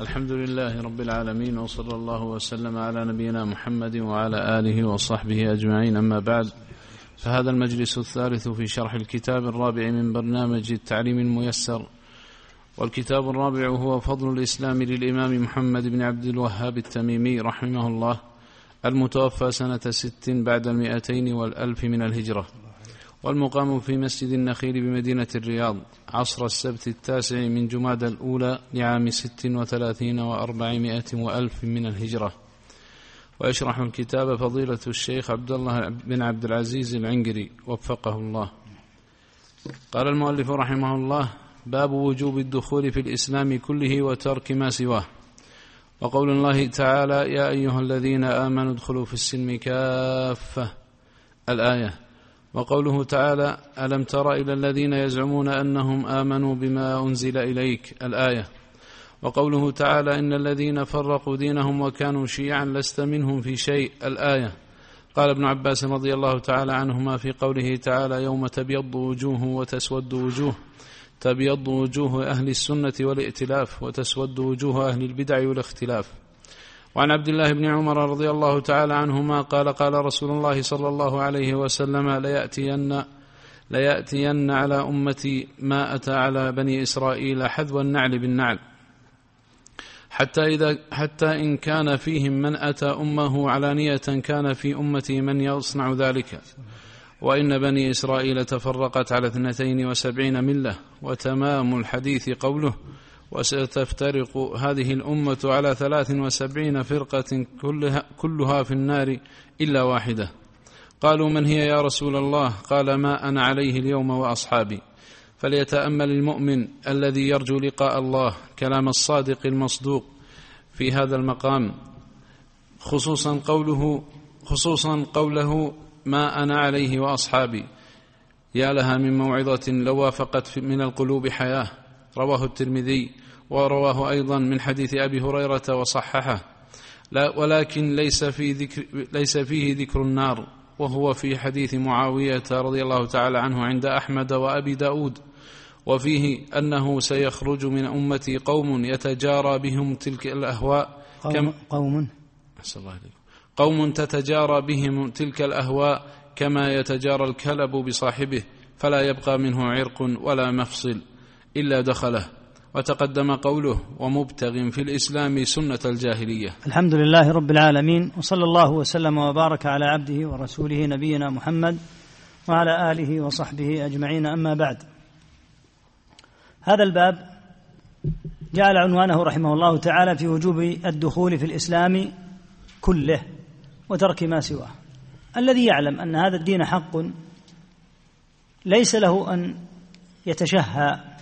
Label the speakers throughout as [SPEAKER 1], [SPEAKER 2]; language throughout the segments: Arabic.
[SPEAKER 1] الحمد لله رب العالمين وصلى الله وسلم على نبينا محمد وعلى آله وصحبه أجمعين. أما بعد فهذا المجلس الثالث في شرح الكتاب الرابع من برنامج التعليم الميسر. والكتاب الرابع هو فضل الإسلام للإمام محمد بن عبد الوهاب التميمي رحمه الله المتوفى سنة ست بعد المئتين والألف من الهجرة. والمقام في مسجد النخيل بمدينة الرياض عصر السبت التاسع من جماد الأولى لعام ست وثلاثين وأربعمائة وألف من الهجرة. ويشرح الكتاب فضيلة الشيخ عبد الله بن عبد العزيز العنقري وفقه الله. قال المؤلف رحمه الله باب وجوب الدخول في الإسلام كله وترك ما سواه. وقول الله تعالى يا أيها الذين آمنوا ادخلوا في السلم كافة. الآية وقوله تعالى ألم تر إلى الذين يزعمون أنهم آمنوا بما أنزل إليك الآية. وقوله تعالى إن الذين فرقوا دينهم وكانوا شيعا لست منهم في شيء الآية. قال ابن عباس رضي الله تعالى عنهما في قوله تعالى يوم تبيض وجوه وتسود وجوه تبيض وجوه أهل السنة والائتلاف وتسود وجوه أهل البدع والاختلاف. وعن عبد الله بن عمر رضي الله تعالى عنهما قال قال رسول الله صلى الله عليه وسلم ليأتين ليأتين على أمتي ما أتى على بني إسرائيل حذو النعل بالنعل. حتى إذا حتى إن كان فيهم من أتى أمه علانية كان في أمتي من يصنع ذلك. وإن بني إسرائيل تفرقت على اثنتين وسبعين ملة وتمام الحديث قوله. وستفترق هذه الأمة على ثلاث وسبعين فرقة كلها, كلها في النار إلا واحدة. قالوا من هي يا رسول الله؟ قال ما أنا عليه اليوم وأصحابي. فليتأمل المؤمن الذي يرجو لقاء الله كلام الصادق المصدوق في هذا المقام. خصوصا قوله خصوصا قوله ما أنا عليه وأصحابي. يا لها من موعظة لو وافقت من القلوب حياة. رواه الترمذي ورواه أيضا من حديث أبي هريرة وصححه. لا ولكن ليس, في ذكر ليس فيه ذكر النار وهو في حديث معاوية رضي الله تعالى عنه عند أحمد وأبي داود. وفيه أنه سيخرج من أمتي قوم يتجارى بهم تلك الأهواء
[SPEAKER 2] قوم, قوم.
[SPEAKER 1] الله عليكم قوم تتجارى بهم تلك الأهواء كما يتجارى الكلب بصاحبه فلا يبقى منه عرق ولا مفصل. إلا دخله. وتقدم قوله ومبتغ في الإسلام سنة الجاهلية.
[SPEAKER 2] الحمد لله رب العالمين وصلى الله وسلم وبارك على عبده ورسوله نبينا محمد وعلى آله وصحبه أجمعين. أما بعد هذا الباب جعل عنوانه رحمه الله تعالى في وجوب الدخول في الإسلام كله وترك ما سواه. الذي يعلم أن هذا الدين حق ليس له أن يتشهى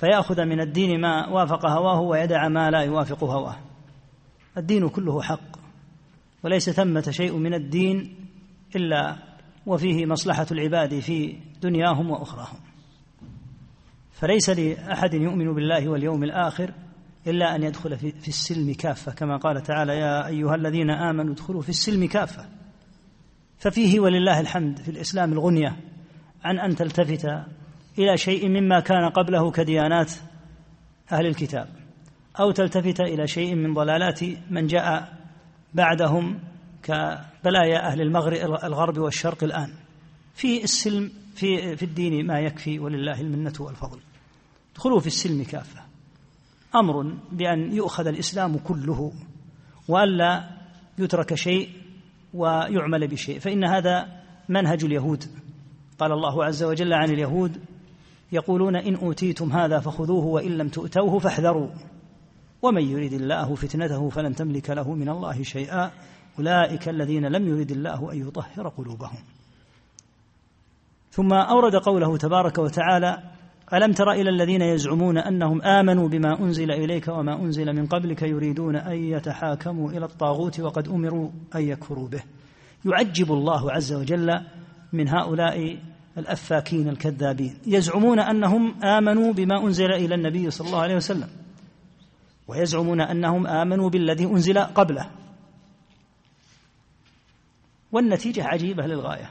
[SPEAKER 2] فيأخذ من الدين ما وافق هواه ويدع ما لا يوافق هواه. الدين كله حق وليس ثمة شيء من الدين إلا وفيه مصلحة العباد في دنياهم وأخراهم. فليس لأحد يؤمن بالله واليوم الآخر إلا أن يدخل في السلم كافة كما قال تعالى يا أيها الذين آمنوا ادخلوا في السلم كافة. ففيه ولله الحمد في الإسلام الغنية عن أن تلتفت إلى شيء مما كان قبله كديانات أهل الكتاب أو تلتفت إلى شيء من ضلالات من جاء بعدهم كبلايا أهل المغرب الغرب والشرق الآن. في السلم في في الدين ما يكفي ولله المنة والفضل. ادخلوا في السلم كافة. أمر بأن يؤخذ الإسلام كله وألا يترك شيء ويعمل بشيء. فإن هذا منهج اليهود. قال الله عز وجل عن اليهود يقولون إن أوتيتم هذا فخذوه وإن لم تؤتوه فاحذروا. ومن يريد الله فتنته فلن تملك له من الله شيئا. أولئك الذين لم يرد الله أن يطهر قلوبهم. ثم أورد قوله تبارك وتعالى ألم تر إلى الذين يزعمون أنهم آمنوا بما أنزل إليك وما أنزل من قبلك يريدون أن يتحاكموا إلى الطاغوت وقد أمروا أن يكفروا به. يعجب الله عز وجل من هؤلاء الأفاكين الكذابين. يزعمون أنهم آمنوا بما أنزل إلى النبي صلى الله عليه وسلم. ويزعمون أنهم آمنوا بالذي أنزل قبله. والنتيجة عجيبة للغاية.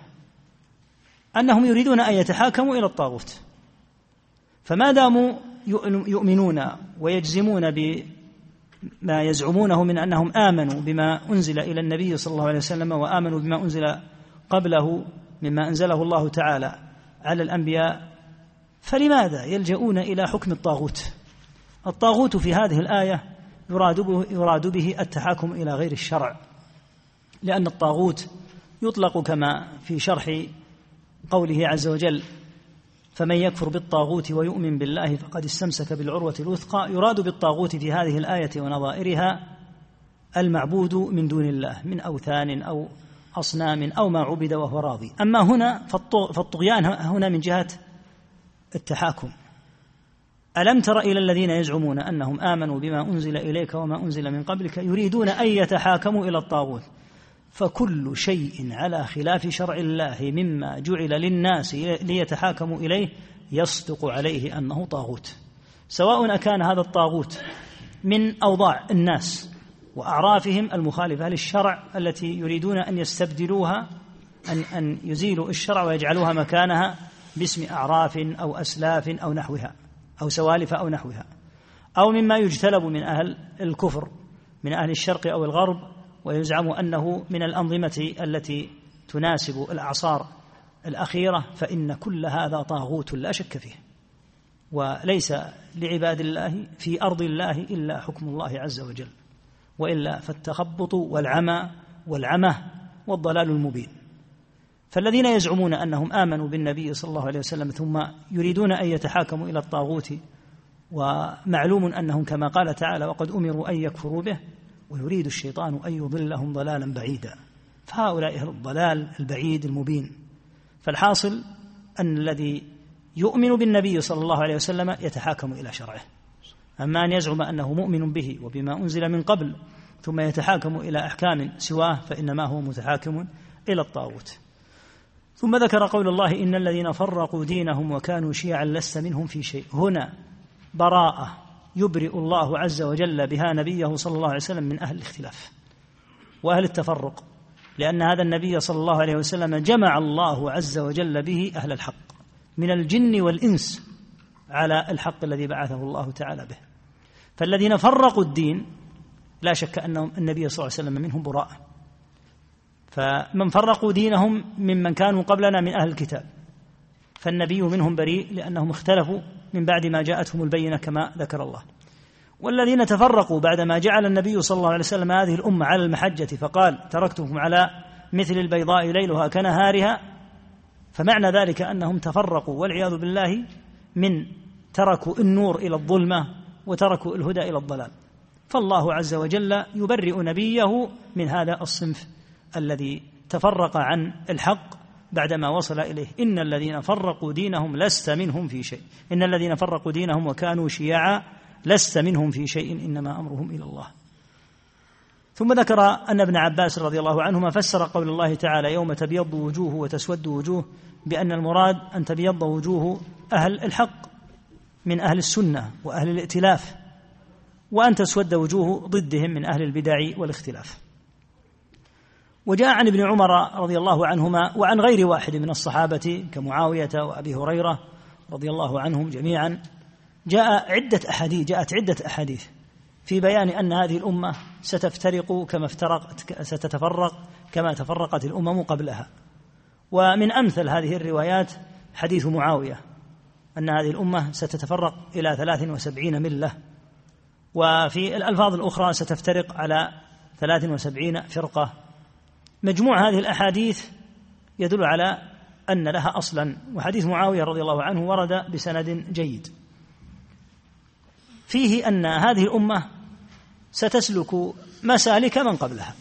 [SPEAKER 2] أنهم يريدون أن يتحاكموا إلى الطاغوت. فما داموا يؤمنون ويجزمون بما يزعمونه من أنهم آمنوا بما أنزل إلى النبي صلى الله عليه وسلم وآمنوا بما أنزل قبله مما أنزله الله تعالى على الأنبياء فلماذا يلجؤون إلى حكم الطاغوت؟ الطاغوت في هذه الآية يراد به, يراد به التحاكم إلى غير الشرع لأن الطاغوت يطلق كما في شرح قوله عز وجل فمن يكفر بالطاغوت ويؤمن بالله فقد استمسك بالعروة الوثقى يراد بالطاغوت في هذه الآية ونظائرها المعبود من دون الله من أوثان أو أصنام أو ما عبد وهو راضي. أما هنا فالطغيان هنا من جهة التحاكم. ألم تر إلى الذين يزعمون أنهم آمنوا بما أنزل إليك وما أنزل من قبلك يريدون أن يتحاكموا إلى الطاغوت؟ فكل شيء على خلاف شرع الله مما جعل للناس ليتحاكموا إليه يصدق عليه أنه طاغوت. سواء أكان هذا الطاغوت من أوضاع الناس وأعرافهم المخالفة للشرع التي يريدون أن يستبدلوها أن أن يزيلوا الشرع ويجعلوها مكانها باسم أعراف أو أسلاف أو نحوها أو سوالف أو نحوها أو مما يجتلب من أهل الكفر من أهل الشرق أو الغرب ويزعم أنه من الأنظمة التي تناسب الأعصار الأخيرة فإن كل هذا طاغوت لا شك فيه. وليس لعباد الله في أرض الله إلا حكم الله عز وجل. وإلا فالتخبط والعمى والعمى والضلال المبين. فالذين يزعمون أنهم آمنوا بالنبي صلى الله عليه وسلم ثم يريدون أن يتحاكموا إلى الطاغوت ومعلوم أنهم كما قال تعالى وقد أمروا أن يكفروا به ويريد الشيطان أن يضلهم ضلالا بعيدا. فهؤلاء أهل الضلال البعيد المبين. فالحاصل أن الذي يؤمن بالنبي صلى الله عليه وسلم يتحاكم إلى شرعه. أما أن يزعم أنه مؤمن به وبما أنزل من قبل ثم يتحاكم إلى أحكام سواه فإنما هو متحاكم إلى الطاغوت. ثم ذكر قول الله إن الذين فرقوا دينهم وكانوا شيعا لست منهم في شيء. هنا براءة يبرئ الله عز وجل بها نبيه صلى الله عليه وسلم من أهل الاختلاف وأهل التفرق لأن هذا النبي صلى الله عليه وسلم جمع الله عز وجل به أهل الحق من الجن والإنس على الحق الذي بعثه الله تعالى به. فالذين فرقوا الدين لا شك أنهم النبي صلى الله عليه وسلم منهم براء فمن فرقوا دينهم ممن كانوا قبلنا من أهل الكتاب. فالنبي منهم بريء لأنهم اختلفوا من بعد ما جاءتهم البينة كما ذكر الله. والذين تفرقوا بعدما جعل النبي صلى الله عليه وسلم هذه الأمة على المحجة فقال تركتكم على مثل البيضاء ليلها كنهارها فمعنى ذلك أنهم تفرقوا والعياذ بالله من تركوا النور إلى الظلمة وتركوا الهدى إلى الضلال. فالله عز وجل يبرئ نبيه من هذا الصنف الذي تفرق عن الحق بعدما وصل إليه. إن الذين فرقوا دينهم لست منهم في شيء. إن الذين فرقوا دينهم وكانوا شيعا لست منهم في شيء. إنما أمرهم إلى الله. ثم ذكر أن ابن عباس رضي الله عنهما فسر قول الله تعالى يوم تبيض وجوه وتسود وجوه بأن المراد أن تبيض وجوه أهل الحق. من أهل السنة وأهل الائتلاف وأن تسود وجوه ضدهم من أهل البدع والاختلاف. وجاء عن ابن عمر رضي الله عنهما وعن غير واحد من الصحابة كمعاوية وأبي هريرة رضي الله عنهم جميعا جاء عدة أحاديث جاءت عدة أحاديث في بيان أن هذه الأمة ستفترق كما افترقت ستتفرق كما تفرقت الأمم قبلها. ومن أمثل هذه الروايات حديث معاوية أن هذه الأمة ستتفرق إلى ثلاث وسبعين ملة وفي الألفاظ الأخرى ستفترق على ثلاث وسبعين فرقة. مجموع هذه الأحاديث يدل على أن لها أصلا وحديث معاوية رضي الله عنه ورد بسند جيد. فيه أن هذه الأمة ستسلك مسالك من قبلها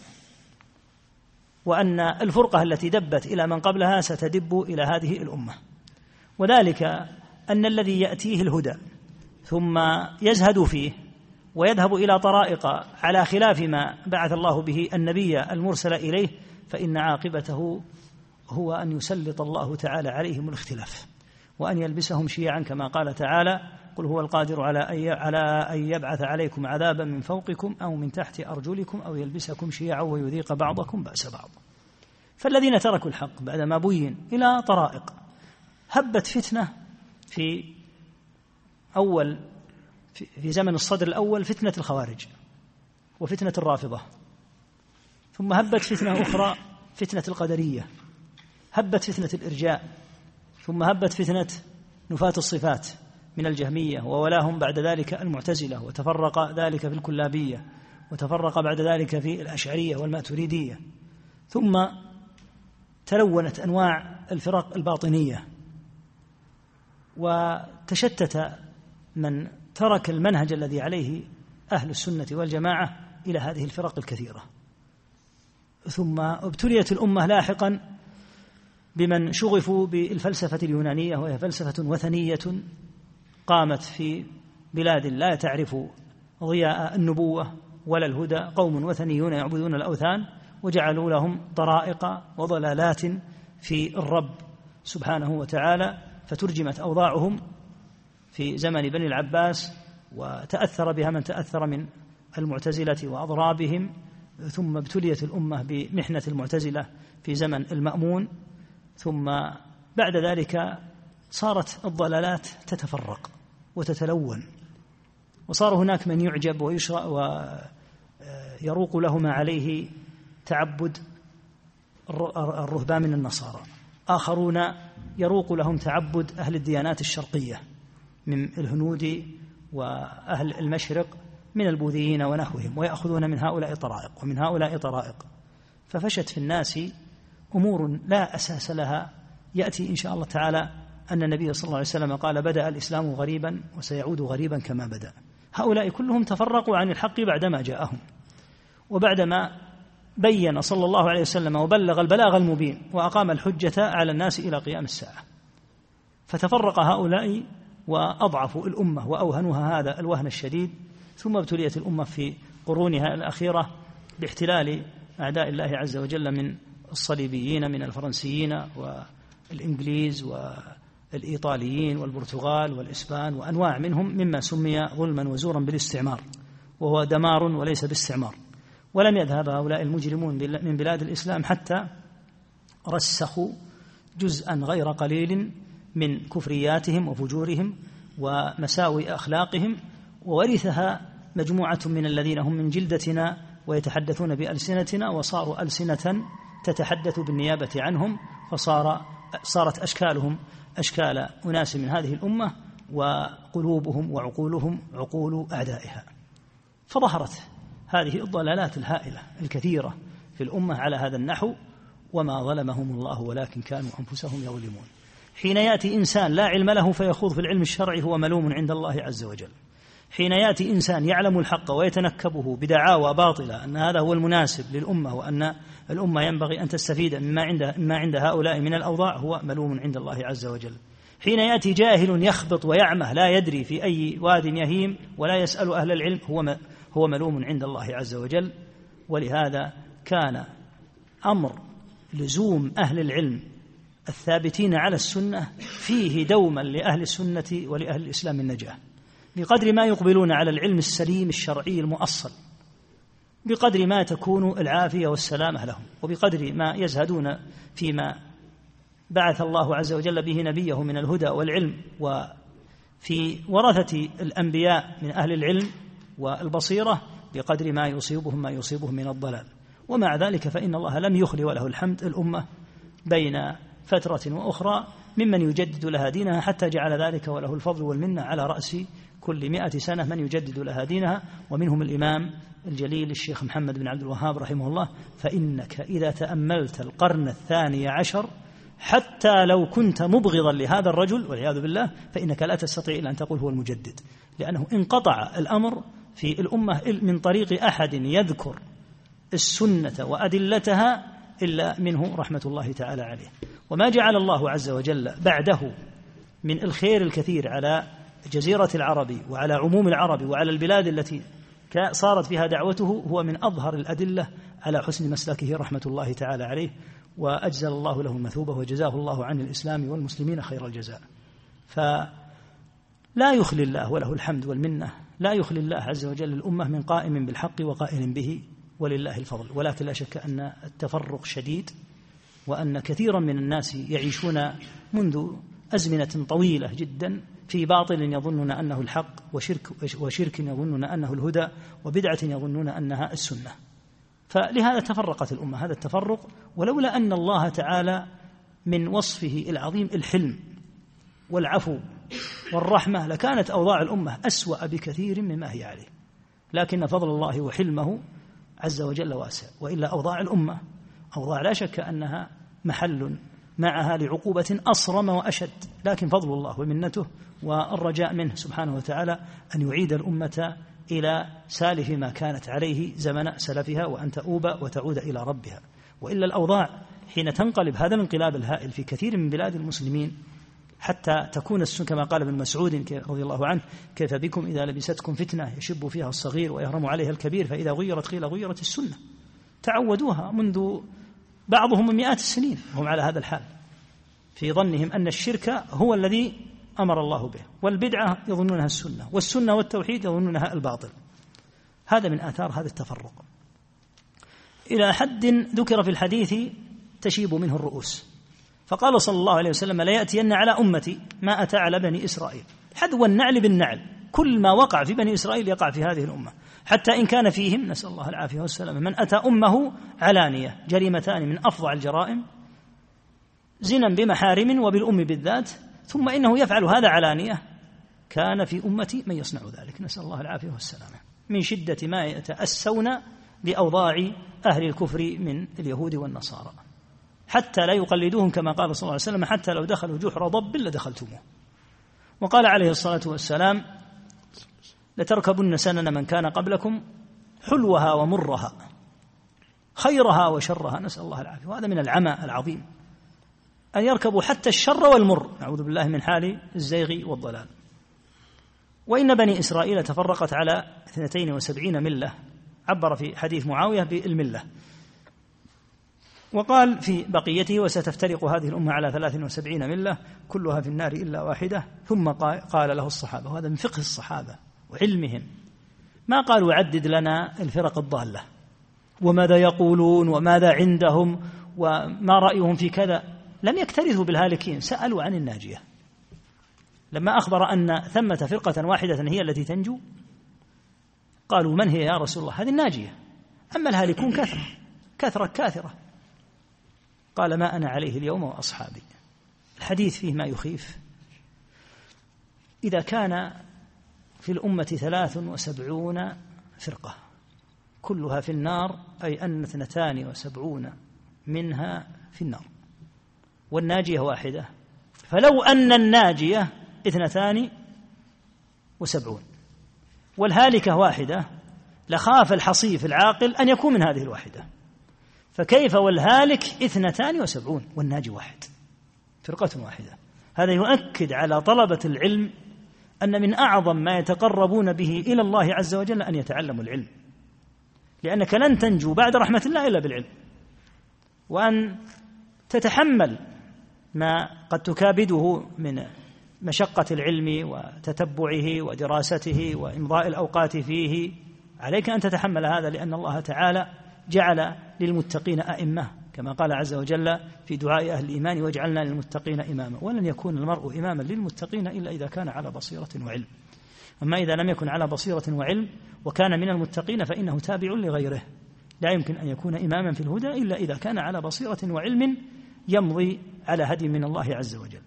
[SPEAKER 2] وأن الفرقة التي دبت إلى من قبلها ستدب إلى هذه الأمة. وذلك أن الذي يأتيه الهدى ثم يزهد فيه ويذهب إلى طرائق على خلاف ما بعث الله به النبي المرسل إليه فإن عاقبته هو أن يسلط الله تعالى عليهم الاختلاف وأن يلبسهم شيعا كما قال تعالى قل هو القادر على أن على أن يبعث عليكم عذابا من فوقكم أو من تحت أرجلكم أو يلبسكم شيعا ويذيق بعضكم بأس بعض. فالذين تركوا الحق بعدما بين إلى طرائق هبت فتنة في أول في زمن الصدر الأول فتنة الخوارج وفتنة الرافضة. ثم هبت فتنة أخرى فتنة القدرية. هبت فتنة الإرجاء. ثم هبت فتنة نفاة الصفات من الجهمية. وولاهم بعد ذلك المعتزلة. وتفرق ذلك في الكلابية. وتفرق بعد ذلك في الأشعرية والماتريدية ثم تلونت أنواع الفرق الباطنية. وتشتت من ترك المنهج الذي عليه أهل السنة والجماعة إلى هذه الفرق الكثيرة. ثم ابتليت الأمة لاحقا بمن شغفوا بالفلسفة اليونانية وهي فلسفة وثنية قامت في بلاد لا تعرف ضياء النبوة ولا الهدى. قوم وثنيون يعبدون الأوثان وجعلوا لهم طرائق وضلالات في الرب سبحانه وتعالى. فترجمت أوضاعهم في زمن بني العباس وتأثر بها من تأثر من المعتزلة وأضرابهم ثم ابتليت الأمة بمحنة المعتزلة في زمن المأمون ثم بعد ذلك صارت الضلالات تتفرق وتتلون وصار هناك من يعجب ويشرأ ويروق له ما عليه تعبد الرهبان من النصارى آخرون يروق لهم تعبد أهل الديانات الشرقية من الهنود وأهل المشرق من البوذيين ونحوهم ويأخذون من هؤلاء طرائق ومن هؤلاء طرائق. ففشت في الناس أمور لا أساس لها. يأتي إن شاء الله تعالى أن النبي صلى الله عليه وسلم قال بدأ الإسلام غريبا وسيعود غريبا كما بدأ. هؤلاء كلهم تفرقوا عن الحق بعدما جاءهم وبعدما بين صلى الله عليه وسلم وبلغ البلاغ المبين وأقام الحجة على الناس إلى قيام الساعة. فتفرق هؤلاء وأضعفوا الأمة وأوهنوها هذا الوهن الشديد ثم ابتليت الأمة في قرونها الأخيرة باحتلال أعداء الله عز وجل من الصليبيين من الفرنسيين والإنجليز والإيطاليين والبرتغال والإسبان وأنواع منهم مما سمي ظلما وزورا بالاستعمار وهو دمار وليس باستعمار. ولم يذهب هؤلاء المجرمون من بلاد الإسلام حتى رسخوا جزءا غير قليل من كفرياتهم وفجورهم ومساوئ أخلاقهم وورثها مجموعة من الذين هم من جلدتنا ويتحدثون بألسنتنا وصاروا ألسنة تتحدث بالنيابة عنهم فصار صارت أشكالهم أشكال أناس من هذه الأمة وقلوبهم وعقولهم عقول أعدائها. فظهرت هذه الضلالات الهائلة الكثيرة في الأمة على هذا النحو وما ظلمهم الله ولكن كانوا أنفسهم يظلمون حين يأتي إنسان لا علم له فيخوض في العلم الشرعي هو ملوم عند الله عز وجل حين يأتي إنسان يعلم الحق ويتنكبه بدعاوى باطلة أن هذا هو المناسب للأمة وأن الأمة ينبغي أن تستفيد مما عند ما عند هؤلاء من الأوضاع هو ملوم عند الله عز وجل. حين يأتي جاهل يخبط ويعمه لا يدري في أي واد يهيم ولا يسأل أهل العلم هو هو ملوم عند الله عز وجل ولهذا كان أمر لزوم أهل العلم الثابتين على السنة فيه دوما لأهل السنة ولأهل الإسلام النجاة. بقدر ما يقبلون على العلم السليم الشرعي المؤصل بقدر ما تكون العافية والسلامة لهم وبقدر ما يزهدون فيما بعث الله عز وجل به نبيه من الهدى والعلم وفي ورثة الأنبياء من أهل العلم والبصيرة بقدر ما يصيبهم ما يصيبهم من الضلال. ومع ذلك فإن الله لم يخل وله الحمد الأمة بين فترة وأخرى ممن يجدد لها دينها حتى جعل ذلك وله الفضل والمنة على رأس كل مئة سنة من يجدد لها دينها. ومنهم الإمام الجليل الشيخ محمد بن عبد الوهاب رحمه الله. فإنك إذا تأملت القرن الثاني عشر حتى لو كنت مبغضا لهذا الرجل والعياذ بالله فإنك لا تستطيع إلا أن تقول هو المجدد. لأنه انقطع الأمر في الأمة من طريق أحد يذكر السنة وأدلتها إلا منه رحمة الله تعالى عليه. وما جعل الله عز وجل بعده من الخير الكثير على جزيرة العرب وعلى عموم العرب وعلى البلاد التي صارت فيها دعوته هو من أظهر الأدلة على حسن مسلكه رحمة الله تعالى عليه. وأجزل الله له المثوبة وجزاه الله عن الإسلام والمسلمين خير الجزاء. فلا يخلي الله وله الحمد والمنة لا يخلي الله عز وجل الأمة من قائم بالحق وقائل به ولله الفضل. ولكن لا شك أن التفرق شديد وأن كثيرا من الناس يعيشون منذ أزمنة طويلة جدا في باطل يظنون أنه الحق وشرك, وشرك يظنون أنه الهدى وبدعة يظنون أنها السنة. فلهذا تفرقت الأمة هذا التفرق. ولولا أن الله تعالى من وصفه العظيم الحلم والعفو والرحمة لكانت أوضاع الأمة أسوأ بكثير مما هي عليه. لكن فضل الله وحلمه عز وجل واسع. وإلا أوضاع الأمة أوضاع لا شك أنها محل معها لعقوبة أصرم وأشد. لكن فضل الله ومنته والرجاء منه سبحانه وتعالى أن يعيد الأمة إلى سالف ما كانت عليه زمن سلفها وأن تؤوب وتعود إلى ربها. وإلا الأوضاع حين تنقلب هذا الانقلاب الهائل في كثير من بلاد المسلمين حتى تكون السنة كما قال ابن مسعود رضي الله عنه كيف بكم إذا لبستكم فتنة يشب فيها الصغير ويهرم عليها الكبير فإذا غيرت قيل غيرت السنة. تعودوها منذ بعضهم من مئات السنين هم على هذا الحال في ظنهم أن الشرك هو الذي أمر الله به والبدعة يظنونها السنة والسنة والتوحيد يظنونها الباطل. هذا من آثار هذا التفرق. إلى حد ذكر في الحديث تشيب منه الرؤوس. فقال صلى الله عليه وسلم لا يأتين على أمتي ما أتى على بني إسرائيل. حذو النعل بالنعل. كل ما وقع في بني إسرائيل يقع في هذه الأمة. حتى إن كان فيهم نسأل الله العافية والسلامة من أتى أمه علانية جريمتان من أفظع الجرائم زنا بمحارم وبالأم بالذات ثم إنه يفعل هذا علانية كان في أمتي من يصنع ذلك. نسأل الله العافية والسلامة. من شدة ما يتأسون بأوضاع أهل الكفر من اليهود والنصارى. حتى لا يقلدوهم كما قال صلى الله عليه وسلم حتى لو دخلوا جحر ضب لدخلتموه. وقال عليه الصلاة والسلام لتركبن سنن من كان قبلكم حلوها ومرها خيرها وشرها. نسأل الله العافية. وهذا من العمى العظيم أن يركبوا حتى الشر والمر. نعوذ بالله من حال الزيغ والضلال. وإن بني إسرائيل تفرقت على 72 ملة. عبر في حديث معاوية بالملة. وقال في بقيته وستفترق هذه الأمة على 73 ملة كلها في النار إلا واحدة. ثم قال له الصحابة وهذا من فقه الصحابة وعلمهم ما قالوا عدد لنا الفرق الضالة وماذا يقولون وماذا عندهم وما رأيهم في كذا. لم يكترثوا بالهالكين سألوا عن الناجية. لما أخبر أن ثمة فرقة واحدة هي التي تنجو قالوا من هي يا رسول الله؟ هذه الناجية. أما الهالكون كثرة كثرة كاثرة. قال ما أنا عليه اليوم وأصحابي. الحديث فيه ما يخيف. إذا كان في الأمة ثلاث وسبعون فرقة كلها في النار أي أن اثنتان وسبعون منها في النار. والناجية واحدة. فلو أن الناجية اثنتان وسبعون. والهالكة واحدة. لخاف الحصيف العاقل أن يكون من هذه الواحدة. فكيف والهالك اثنتان وسبعون والناجي واحد؟ فرقة واحدة. هذا يؤكد على طلبة العلم أن من أعظم ما يتقربون به إلى الله عز وجل أن يتعلموا العلم. لأنك لن تنجو بعد رحمة الله إلا بالعلم. وأن تتحمل ما قد تكابده من مشقة العلم وتتبعه ودراسته وإمضاء الأوقات فيه. عليك أن تتحمل هذا لأن الله تعالى جعل للمتقين أئمة كما قال عز وجل في دعاء أهل الإيمان واجعلنا للمتقين إماما. ولن يكون المرء إماما للمتقين إلا إذا كان على بصيرة وعلم. أما إذا لم يكن على بصيرة وعلم وكان من المتقين فإنه تابع لغيره. لا يمكن أن يكون إماما في الهدى إلا إذا كان على بصيرة وعلم يمضي على هدي من الله عز وجل.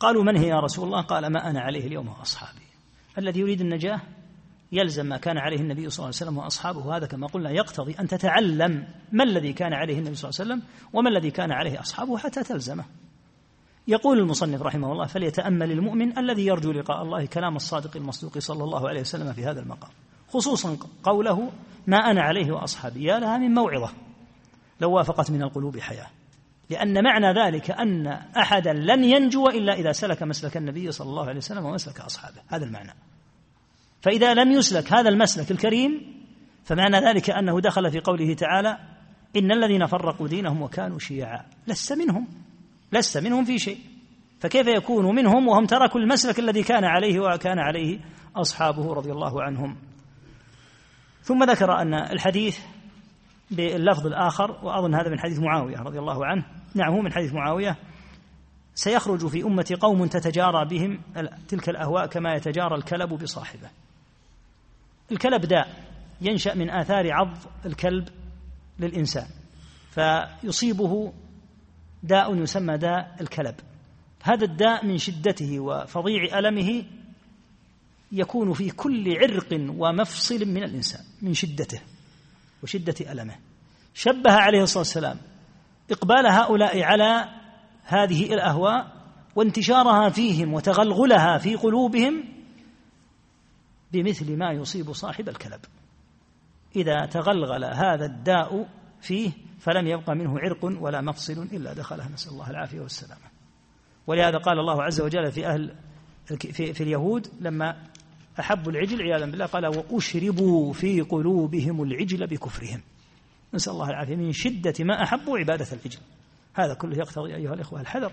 [SPEAKER 2] قالوا من هي يا رسول الله؟ قال ما أنا عليه اليوم وأصحابي. الذي يريد النجاة يلزم ما كان عليه النبي صلى الله عليه وسلم وأصحابه هذا كما قلنا يقتضي أن تتعلم ما الذي كان عليه النبي صلى الله عليه وسلم وما الذي كان عليه أصحابه حتى تلزمه. يقول المصنف رحمه الله فليتأمل المؤمن الذي يرجو لقاء الله كلام الصادق المصدوق صلى الله عليه وسلم في هذا المقام خصوصا قوله ما أنا عليه وأصحابي يا لها من موعظة لو وافقت من القلوب حياة. لأن معنى ذلك أن أحدا لن ينجو إلا إذا سلك مسلك النبي صلى الله عليه وسلم ومسلك أصحابه هذا المعنى فإذا لم يسلك هذا المسلك الكريم فمعنى ذلك أنه دخل في قوله تعالى إن الذين فرقوا دينهم وكانوا شيعا. لست منهم لست منهم في شيء. فكيف يكون منهم وهم تركوا المسلك الذي كان عليه وكان عليه أصحابه رضي الله عنهم؟ ثم ذكر أن الحديث باللفظ الآخر وأظن هذا من حديث معاوية رضي الله عنه. نعم هو من حديث معاوية. سيخرج في أمة قوم تتجارى بهم تلك الأهواء كما يتجارى الكلب بصاحبه. الكلب داء ينشأ من آثار عض الكلب للإنسان فيصيبه داء يسمى داء الكلب. هذا الداء من شدته وفظيع ألمه يكون في كل عرق ومفصل من الإنسان من شدته وشدة ألمه. شبه عليه الصلاة والسلام إقبال هؤلاء على هذه الأهواء وانتشارها فيهم وتغلغلها في قلوبهم بمثل ما يصيب صاحب الكلب. إذا تغلغل هذا الداء فيه فلم يبقى منه عرق ولا مفصل إلا دخله نسأل الله العافية والسلامة. ولهذا قال الله عز وجل في أهل في, في اليهود لما أحبوا العجل عياذا بالله قال وأشربوا في قلوبهم العجل بكفرهم. نسأل الله العافية. من شدة ما أحبوا عبادة العجل. هذا كله يقتضي أيها الإخوة الحذر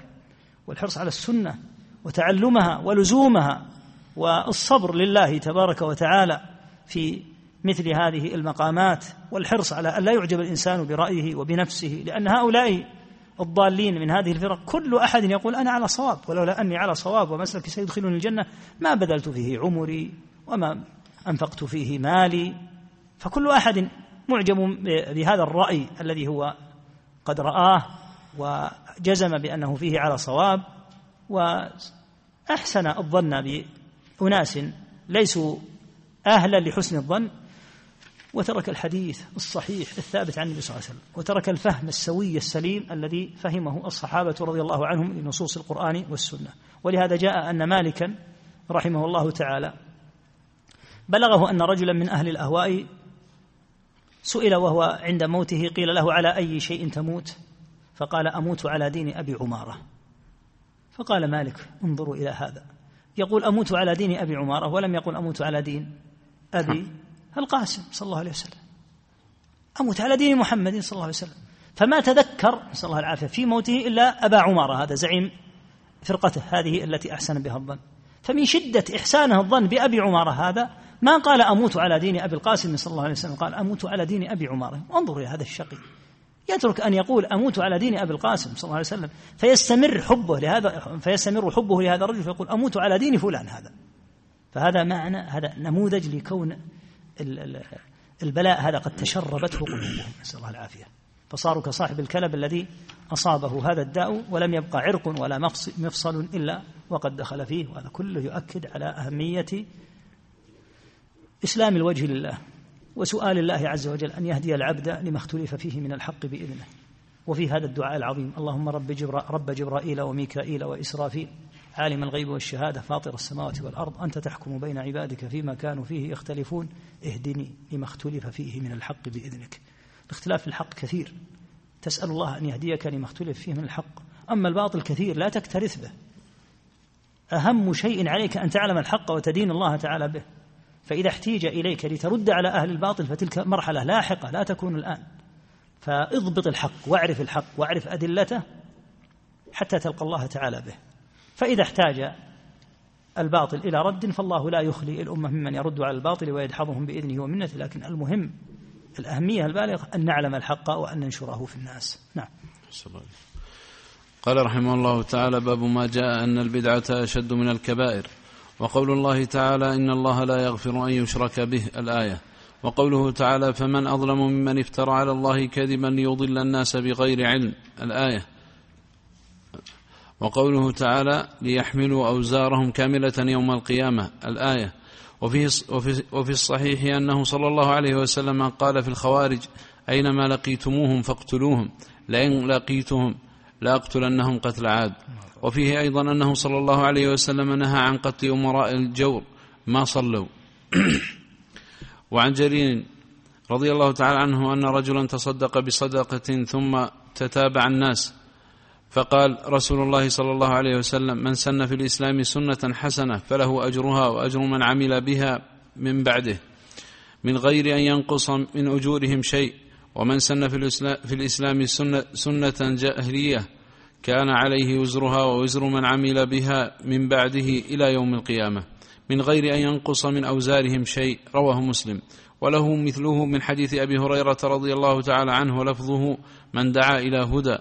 [SPEAKER 2] والحرص على السنة وتعلمها ولزومها والصبر لله تبارك وتعالى في مثل هذه المقامات والحرص على أن لا يعجب الإنسان برأيه وبنفسه لأن هؤلاء الضالين من هذه الفرق كل أحد يقول أنا على صواب ولولا أني على صواب ومسلكي سيدخلني الجنة ما بذلت فيه عمري وما أنفقت فيه مالي. فكل أحد معجب بهذا الرأي الذي هو قد رآه وجزم بأنه فيه على صواب وأحسن الظن بأناس ليسوا أهلا لحسن الظن وترك الحديث الصحيح الثابت عن النبي صلى الله عليه وسلم وترك الفهم السوي السليم الذي فهمه الصحابة رضي الله عنهم لنصوص القرآن والسنة. ولهذا جاء أن مالكا رحمه الله تعالى بلغه أن رجلا من أهل الأهواء سئل وهو عند موته قيل له على أي شيء تموت؟ فقال أموت على دين أبي عمارة. فقال مالك انظروا إلى هذا. يقول أموت على دين أبي عمارة ولم يقل أموت على دين أبي القاسم صلى الله عليه وسلم. أموت على دين محمد صلى الله عليه وسلم. فما تذكر نسأل الله العافية في موته إلا أبا عمارة هذا زعيم فرقته هذه التي أحسن بها الظن. فمن شدة إحسانه الظن بأبي عمارة هذا ما قال أموت على دين أبي القاسم صلى الله عليه وسلم قال أموت على دين أبي عمارة. انظروا إلى هذا الشقي. يترك أن يقول أموت على دين أبي القاسم صلى الله عليه وسلم فيستمر حبه لهذا فيستمر حبه لهذا الرجل فيقول أموت على دين فلان هذا. فهذا معنى هذا نموذج لكون البلاء هذا قد تشربته قلوبهم نسأل الله العافية. فصاروا كصاحب الكلب الذي أصابه هذا الداء ولم يبقى عرق ولا مفصل إلا وقد دخل فيه وهذا كله يؤكد على أهمية إسلام الوجه لله. وسؤال الله عز وجل أن يهدي العبد لما اختلف فيه من الحق بإذنه. وفي هذا الدعاء العظيم اللهم رب, جبرا رب جبرائيل وميكائيل وإسرافيل عالم الغيب والشهادة فاطر السماوات والأرض أنت تحكم بين عبادك فيما كانوا فيه يختلفون اهدني لما اختلف فيه من الحق بإذنك. الاختلاف في الحق كثير. تسأل الله أن يهديك لما اختلف فيه من الحق. أما الباطل كثير لا تكترث به. أهم شيء عليك أن تعلم الحق وتدين الله تعالى به. فإذا احتيج إليك لترد على أهل الباطل فتلك مرحلة لاحقة لا تكون الآن. فاضبط الحق واعرف الحق واعرف أدلته حتى تلقى الله تعالى به. فإذا احتاج الباطل إلى رد فالله لا يخلي الأمة ممن يرد على الباطل ويدحضهم بإذنه ومنته لكن المهم الأهمية البالغة أن نعلم الحق وأن ننشره في الناس. نعم.
[SPEAKER 1] قال رحمه الله تعالى باب ما جاء أن البدعة أشد من الكبائر. وقول الله تعالى إن الله لا يغفر أن يشرك به الآية. وقوله تعالى فمن أظلم ممن افترى على الله كذبا ليضل الناس بغير علم. الآية. وقوله تعالى ليحملوا أوزارهم كاملة يوم القيامة. الآية. وفي, وفي, وفي الصحيح أنه صلى الله عليه وسلم قال في الخوارج أينما لقيتموهم فاقتلوهم. لئن لقيتهم لأقتلنهم قتل عاد. وفيه أيضا أنه صلى الله عليه وسلم نهى عن قتل أمراء الجور. ما صلوا. وعن جرير رضي الله تعالى عنه أن رجلا تصدق بصدقة ثم تتابع الناس. فقال رسول الله صلى الله عليه وسلم من سن في الإسلام سنة حسنة فله أجرها وأجر من عمل بها من بعده من غير أن ينقص من أجورهم شيء. ومن سن في الإسلام, سنة, سنة جاهلية كان عليه وزرها ووزر من عمل بها من بعده إلى يوم القيامة من غير أن ينقص من أوزارهم شيء رواه مسلم. وله مثله من حديث أبي هريرة رضي الله تعالى عنه لفظه من دعا إلى هدى.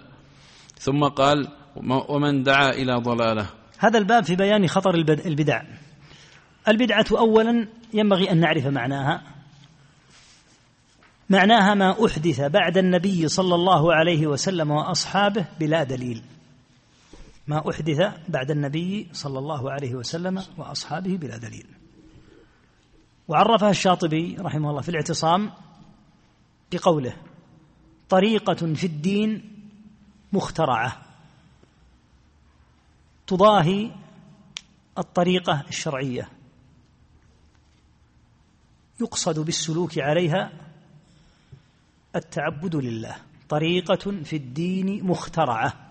[SPEAKER 1] ثم قال ومن دعا إلى ضلالة.
[SPEAKER 2] هذا الباب في بيان خطر البدع. البدعة أولا ينبغي أن نعرف معناها. معناها ما أحدث بعد النبي صلى الله عليه وسلم وأصحابه بلا دليل. ما أحدث بعد النبي صلى الله عليه وسلم وأصحابه بلا دليل. وعرفها الشاطبي رحمه الله في الاعتصام بقوله طريقة في الدين مخترعة. تضاهي الطريقة الشرعية. يقصد بالسلوك عليها التعبد لله. طريقة في الدين مخترعة.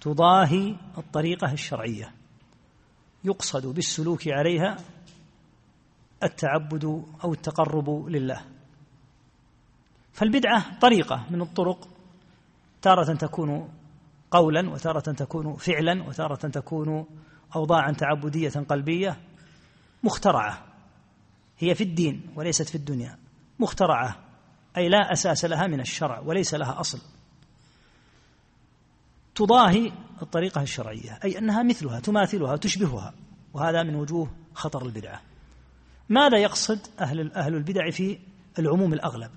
[SPEAKER 2] تضاهي الطريقة الشرعية. يقصد بالسلوك عليها التعبد أو التقرب لله. فالبدعة طريقة من الطرق. تارة تكون قولا وتارة تكون فعلا وتارة تكون أوضاعا تعبدية قلبية. مخترعة. هي في الدين وليست في الدنيا. مخترعة. أي لا أساس لها من الشرع وليس لها أصل. تضاهي الطريقة الشرعية أي أنها مثلها تماثلها تشبهها وهذا من وجوه خطر البدعة ماذا يقصد أهل أهل البدع في العموم الأغلب؟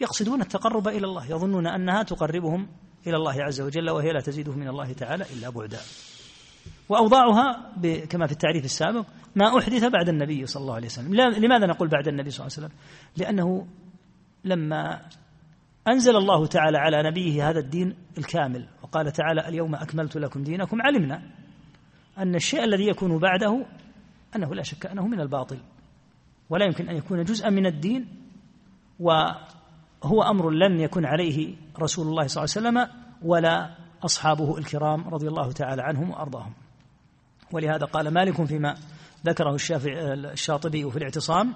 [SPEAKER 2] يقصدون التقرب إلى الله يظنون أنها تقربهم إلى الله عز وجل وهي لا تزيدهم من الله تعالى إلا بعدا. وأوضاعها كما في التعريف السابق ما أحدث بعد النبي صلى الله عليه وسلم. لماذا نقول بعد النبي صلى الله عليه وسلم؟ لأنه لما أنزل الله تعالى على نبيه هذا الدين الكامل وقال تعالى اليوم أكملت لكم دينكم علمنا أن الشيء الذي يكون بعده أنه لا شك أنه من الباطل ولا يمكن أن يكون جزءا من الدين وهو أمر لم يكن عليه رسول الله صلى الله عليه وسلم ولا أصحابه الكرام رضي الله تعالى عنهم وأرضاهم. ولهذا قال مالك فيما ذكره الشافعي الشاطبي في الاعتصام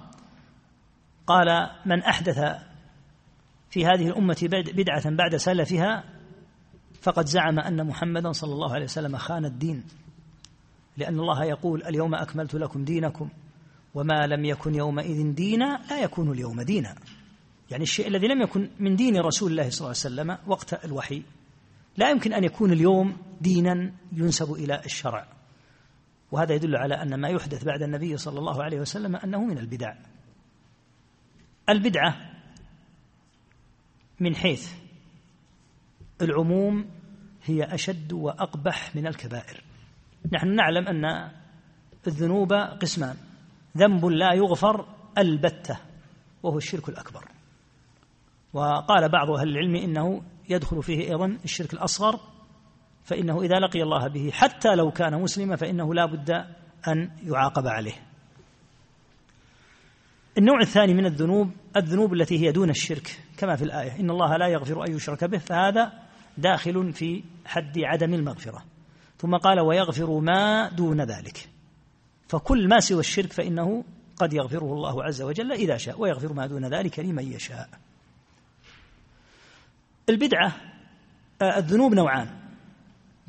[SPEAKER 2] قال من أحدث في هذه الأمة بدعة بعد سلفها فقد زعم أن محمدا صلى الله عليه وسلم خان الدين. لأن الله يقول اليوم أكملت لكم دينكم وما لم يكن يومئذ دينا لا يكون اليوم دينا. يعني الشيء الذي لم يكن من دين رسول الله صلى الله عليه وسلم وقت الوحي لا يمكن أن يكون اليوم دينا ينسب إلى الشرع. وهذا يدل على أن ما يحدث بعد النبي صلى الله عليه وسلم أنه من البدع. البدعة من حيث العموم هي أشد وأقبح من الكبائر. نحن نعلم أن الذنوب قسمان. ذنب لا يغفر البتة وهو الشرك الأكبر. وقال بعض أهل العلم إنه يدخل فيه أيضا الشرك الأصغر فإنه إذا لقي الله به حتى لو كان مسلما فإنه لا بد أن يعاقب عليه. النوع الثاني من الذنوب الذنوب التي هي دون الشرك كما في الآية إن الله لا يغفر أن يشرك به فهذا داخل في حد عدم المغفرة. ثم قال ويغفر ما دون ذلك. فكل ما سوى الشرك فإنه قد يغفره الله عز وجل إذا شاء ويغفر ما دون ذلك لمن يشاء. البدعة آه، الذنوب نوعان.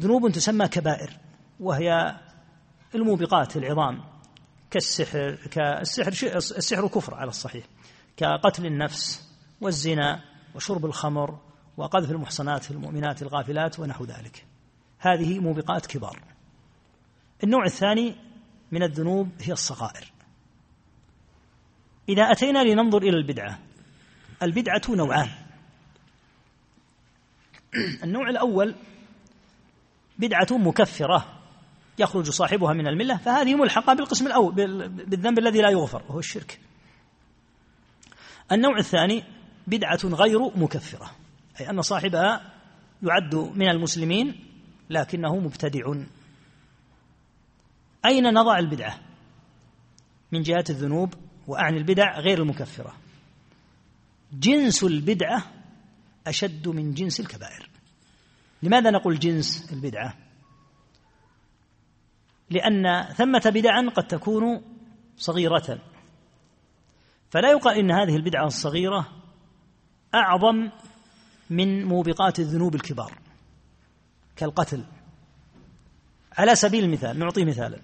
[SPEAKER 2] ذنوب تسمى كبائر وهي الموبقات العظام. كالسحر كالسحر السحر كفر على الصحيح. كقتل النفس والزنا وشرب الخمر وقذف المحصنات المؤمنات الغافلات ونحو ذلك. هذه موبقات كبار. النوع الثاني من الذنوب هي الصغائر. إذا أتينا لننظر إلى البدعة البدعة نوعان. النوع الأول بدعة مكفرة. يخرج صاحبها من الملة فهذه ملحقة بالقسم الأول بالذنب الذي لا يغفر وهو الشرك. النوع الثاني بدعة غير مكفرة أي أن صاحبها يعد من المسلمين لكنه مبتدع. أين نضع البدعة؟ من جهة الذنوب وأعني البدع غير المكفرة. جنس البدعة أشد من جنس الكبائر. لماذا نقول جنس البدعة؟ لأن ثمة بدعا قد تكون صغيرة. فلا يقال إن هذه البدعة الصغيرة أعظم من موبقات الذنوب الكبار كالقتل. على سبيل المثال نعطي مثالا.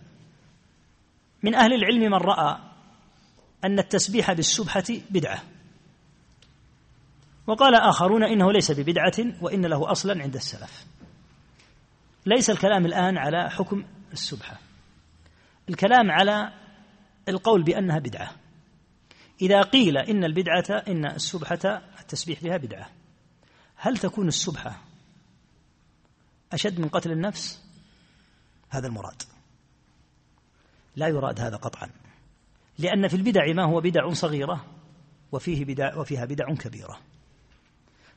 [SPEAKER 2] من أهل العلم من رأى أن التسبيح بالسبحة بدعة. وقال آخرون إنه ليس ببدعة وإن له أصلا عند السلف. ليس الكلام الآن على حكم السبحة. الكلام على القول بأنها بدعة. إذا قيل إن البدعة إن السبحة التسبيح بها بدعة. هل تكون السبحة أشد من قتل النفس؟ هذا المراد. لا يراد هذا قطعا. لأن في البدع ما هو بدع صغيرة وفيه بدع وفيها بدع كبيرة.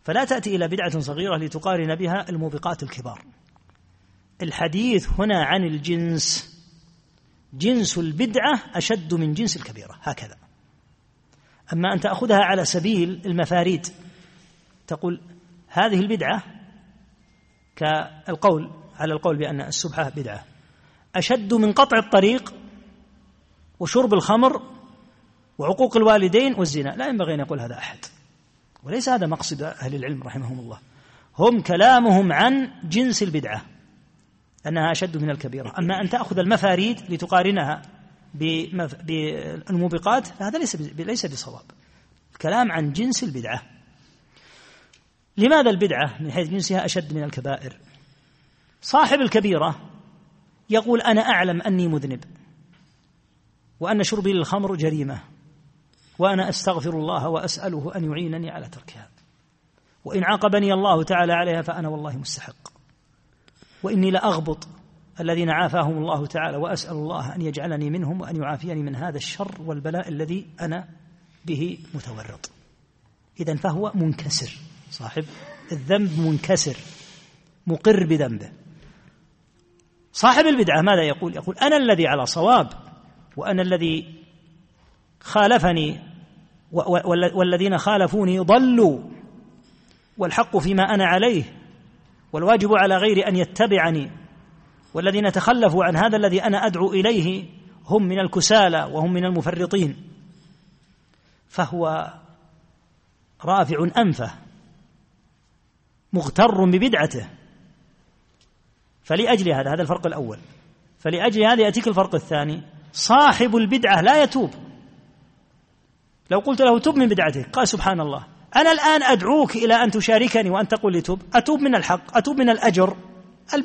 [SPEAKER 2] فلا تأتي إلى بدعة صغيرة لتقارن بها الموبقات الكبار. الحديث هنا عن الجنس. جنس البدعة أشد من جنس الكبيرة هكذا. أما أن تأخذها على سبيل المفاريد تقول هذه البدعة كالقول على القول بأن السبحة بدعة. أشد من قطع الطريق وشرب الخمر وعقوق الوالدين والزنا. لا ينبغي أن يقول هذا أحد. وليس هذا مقصد أهل العلم رحمهم الله. هم كلامهم عن جنس البدعة. أنها أشد من الكبيرة. أما أن تأخذ المفاريد لتقارنها بالموبقات فهذا ليس ليس بصواب. الكلام عن جنس البدعة. لماذا البدعة من حيث جنسها أشد من الكبائر؟ صاحب الكبيرة يقول أنا أعلم أني مذنب وأن شربي للخمر جريمة وأنا أستغفر الله وأسأله أن يعينني على تركها. وإن عاقبني الله تعالى عليها فأنا والله مستحق. وإني لأغبط الذين عافاهم الله تعالى وأسأل الله أن يجعلني منهم وأن يعافيني من هذا الشر والبلاء الذي أنا به متورط. إذا فهو منكسر صاحب. الذنب منكسر مقر بذنبه. صاحب البدعة ماذا يقول؟ يقول أنا الذي على صواب وأنا الذي خالفني والذين خالفوني ضلوا والحق فيما أنا عليه. والواجب على غير أن يتبعني. والذين تخلفوا عن هذا الذي أنا أدعو إليه هم من الكسالى وهم من المفرطين. فهو رافع أنفه مغتر ببدعته. فلأجل هذا هذا الفرق الأول. فلأجل هذا يأتيك الفرق الثاني. صاحب البدعة لا يتوب. لو قلت له تب من بدعته قال سبحان الله. أنا الآن أدعوك إلى أن تشاركني وأن تقول لي تب أتوب من الحق أتوب من الأجر.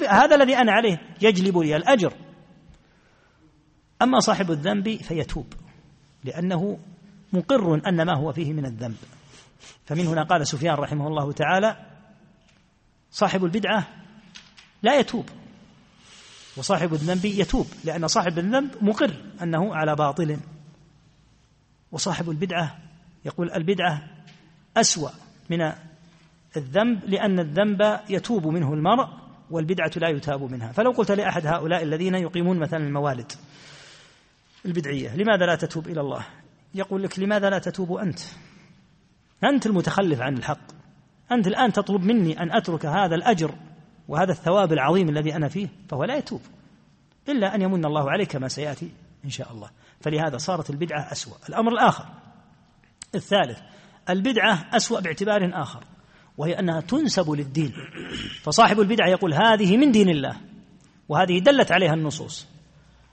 [SPEAKER 2] هذا الذي أنا عليه يجلب لي الأجر. أما صاحب الذنب فيتوب لأنه مقر أن ما هو فيه من الذنب. فمن هنا قال سفيان رحمه الله تعالى صاحب البدعة لا يتوب وصاحب الذنب يتوب لأن صاحب الذنب مقر أنه على باطل. وصاحب البدعة يقول البدعة أسوأ من الذنب لأن الذنب يتوب منه المرء والبدعة لا يتاب منها. فلو قلت لأحد هؤلاء الذين يقيمون مثلا الموالد البدعية لماذا لا تتوب إلى الله؟ يقول لك لماذا لا تتوب أنت؟ أنت المتخلف عن الحق. أنت الآن تطلب مني أن أترك هذا الأجر وهذا الثواب العظيم الذي أنا فيه فهو لا يتوب إلا أن يمن الله عليه كما سيأتي إن شاء الله. فلهذا صارت البدعة أسوأ. الأمر الآخر الثالث البدعة أسوأ باعتبار آخر وهي أنها تنسب للدين. فصاحب البدعة يقول هذه من دين الله وهذه دلت عليها النصوص.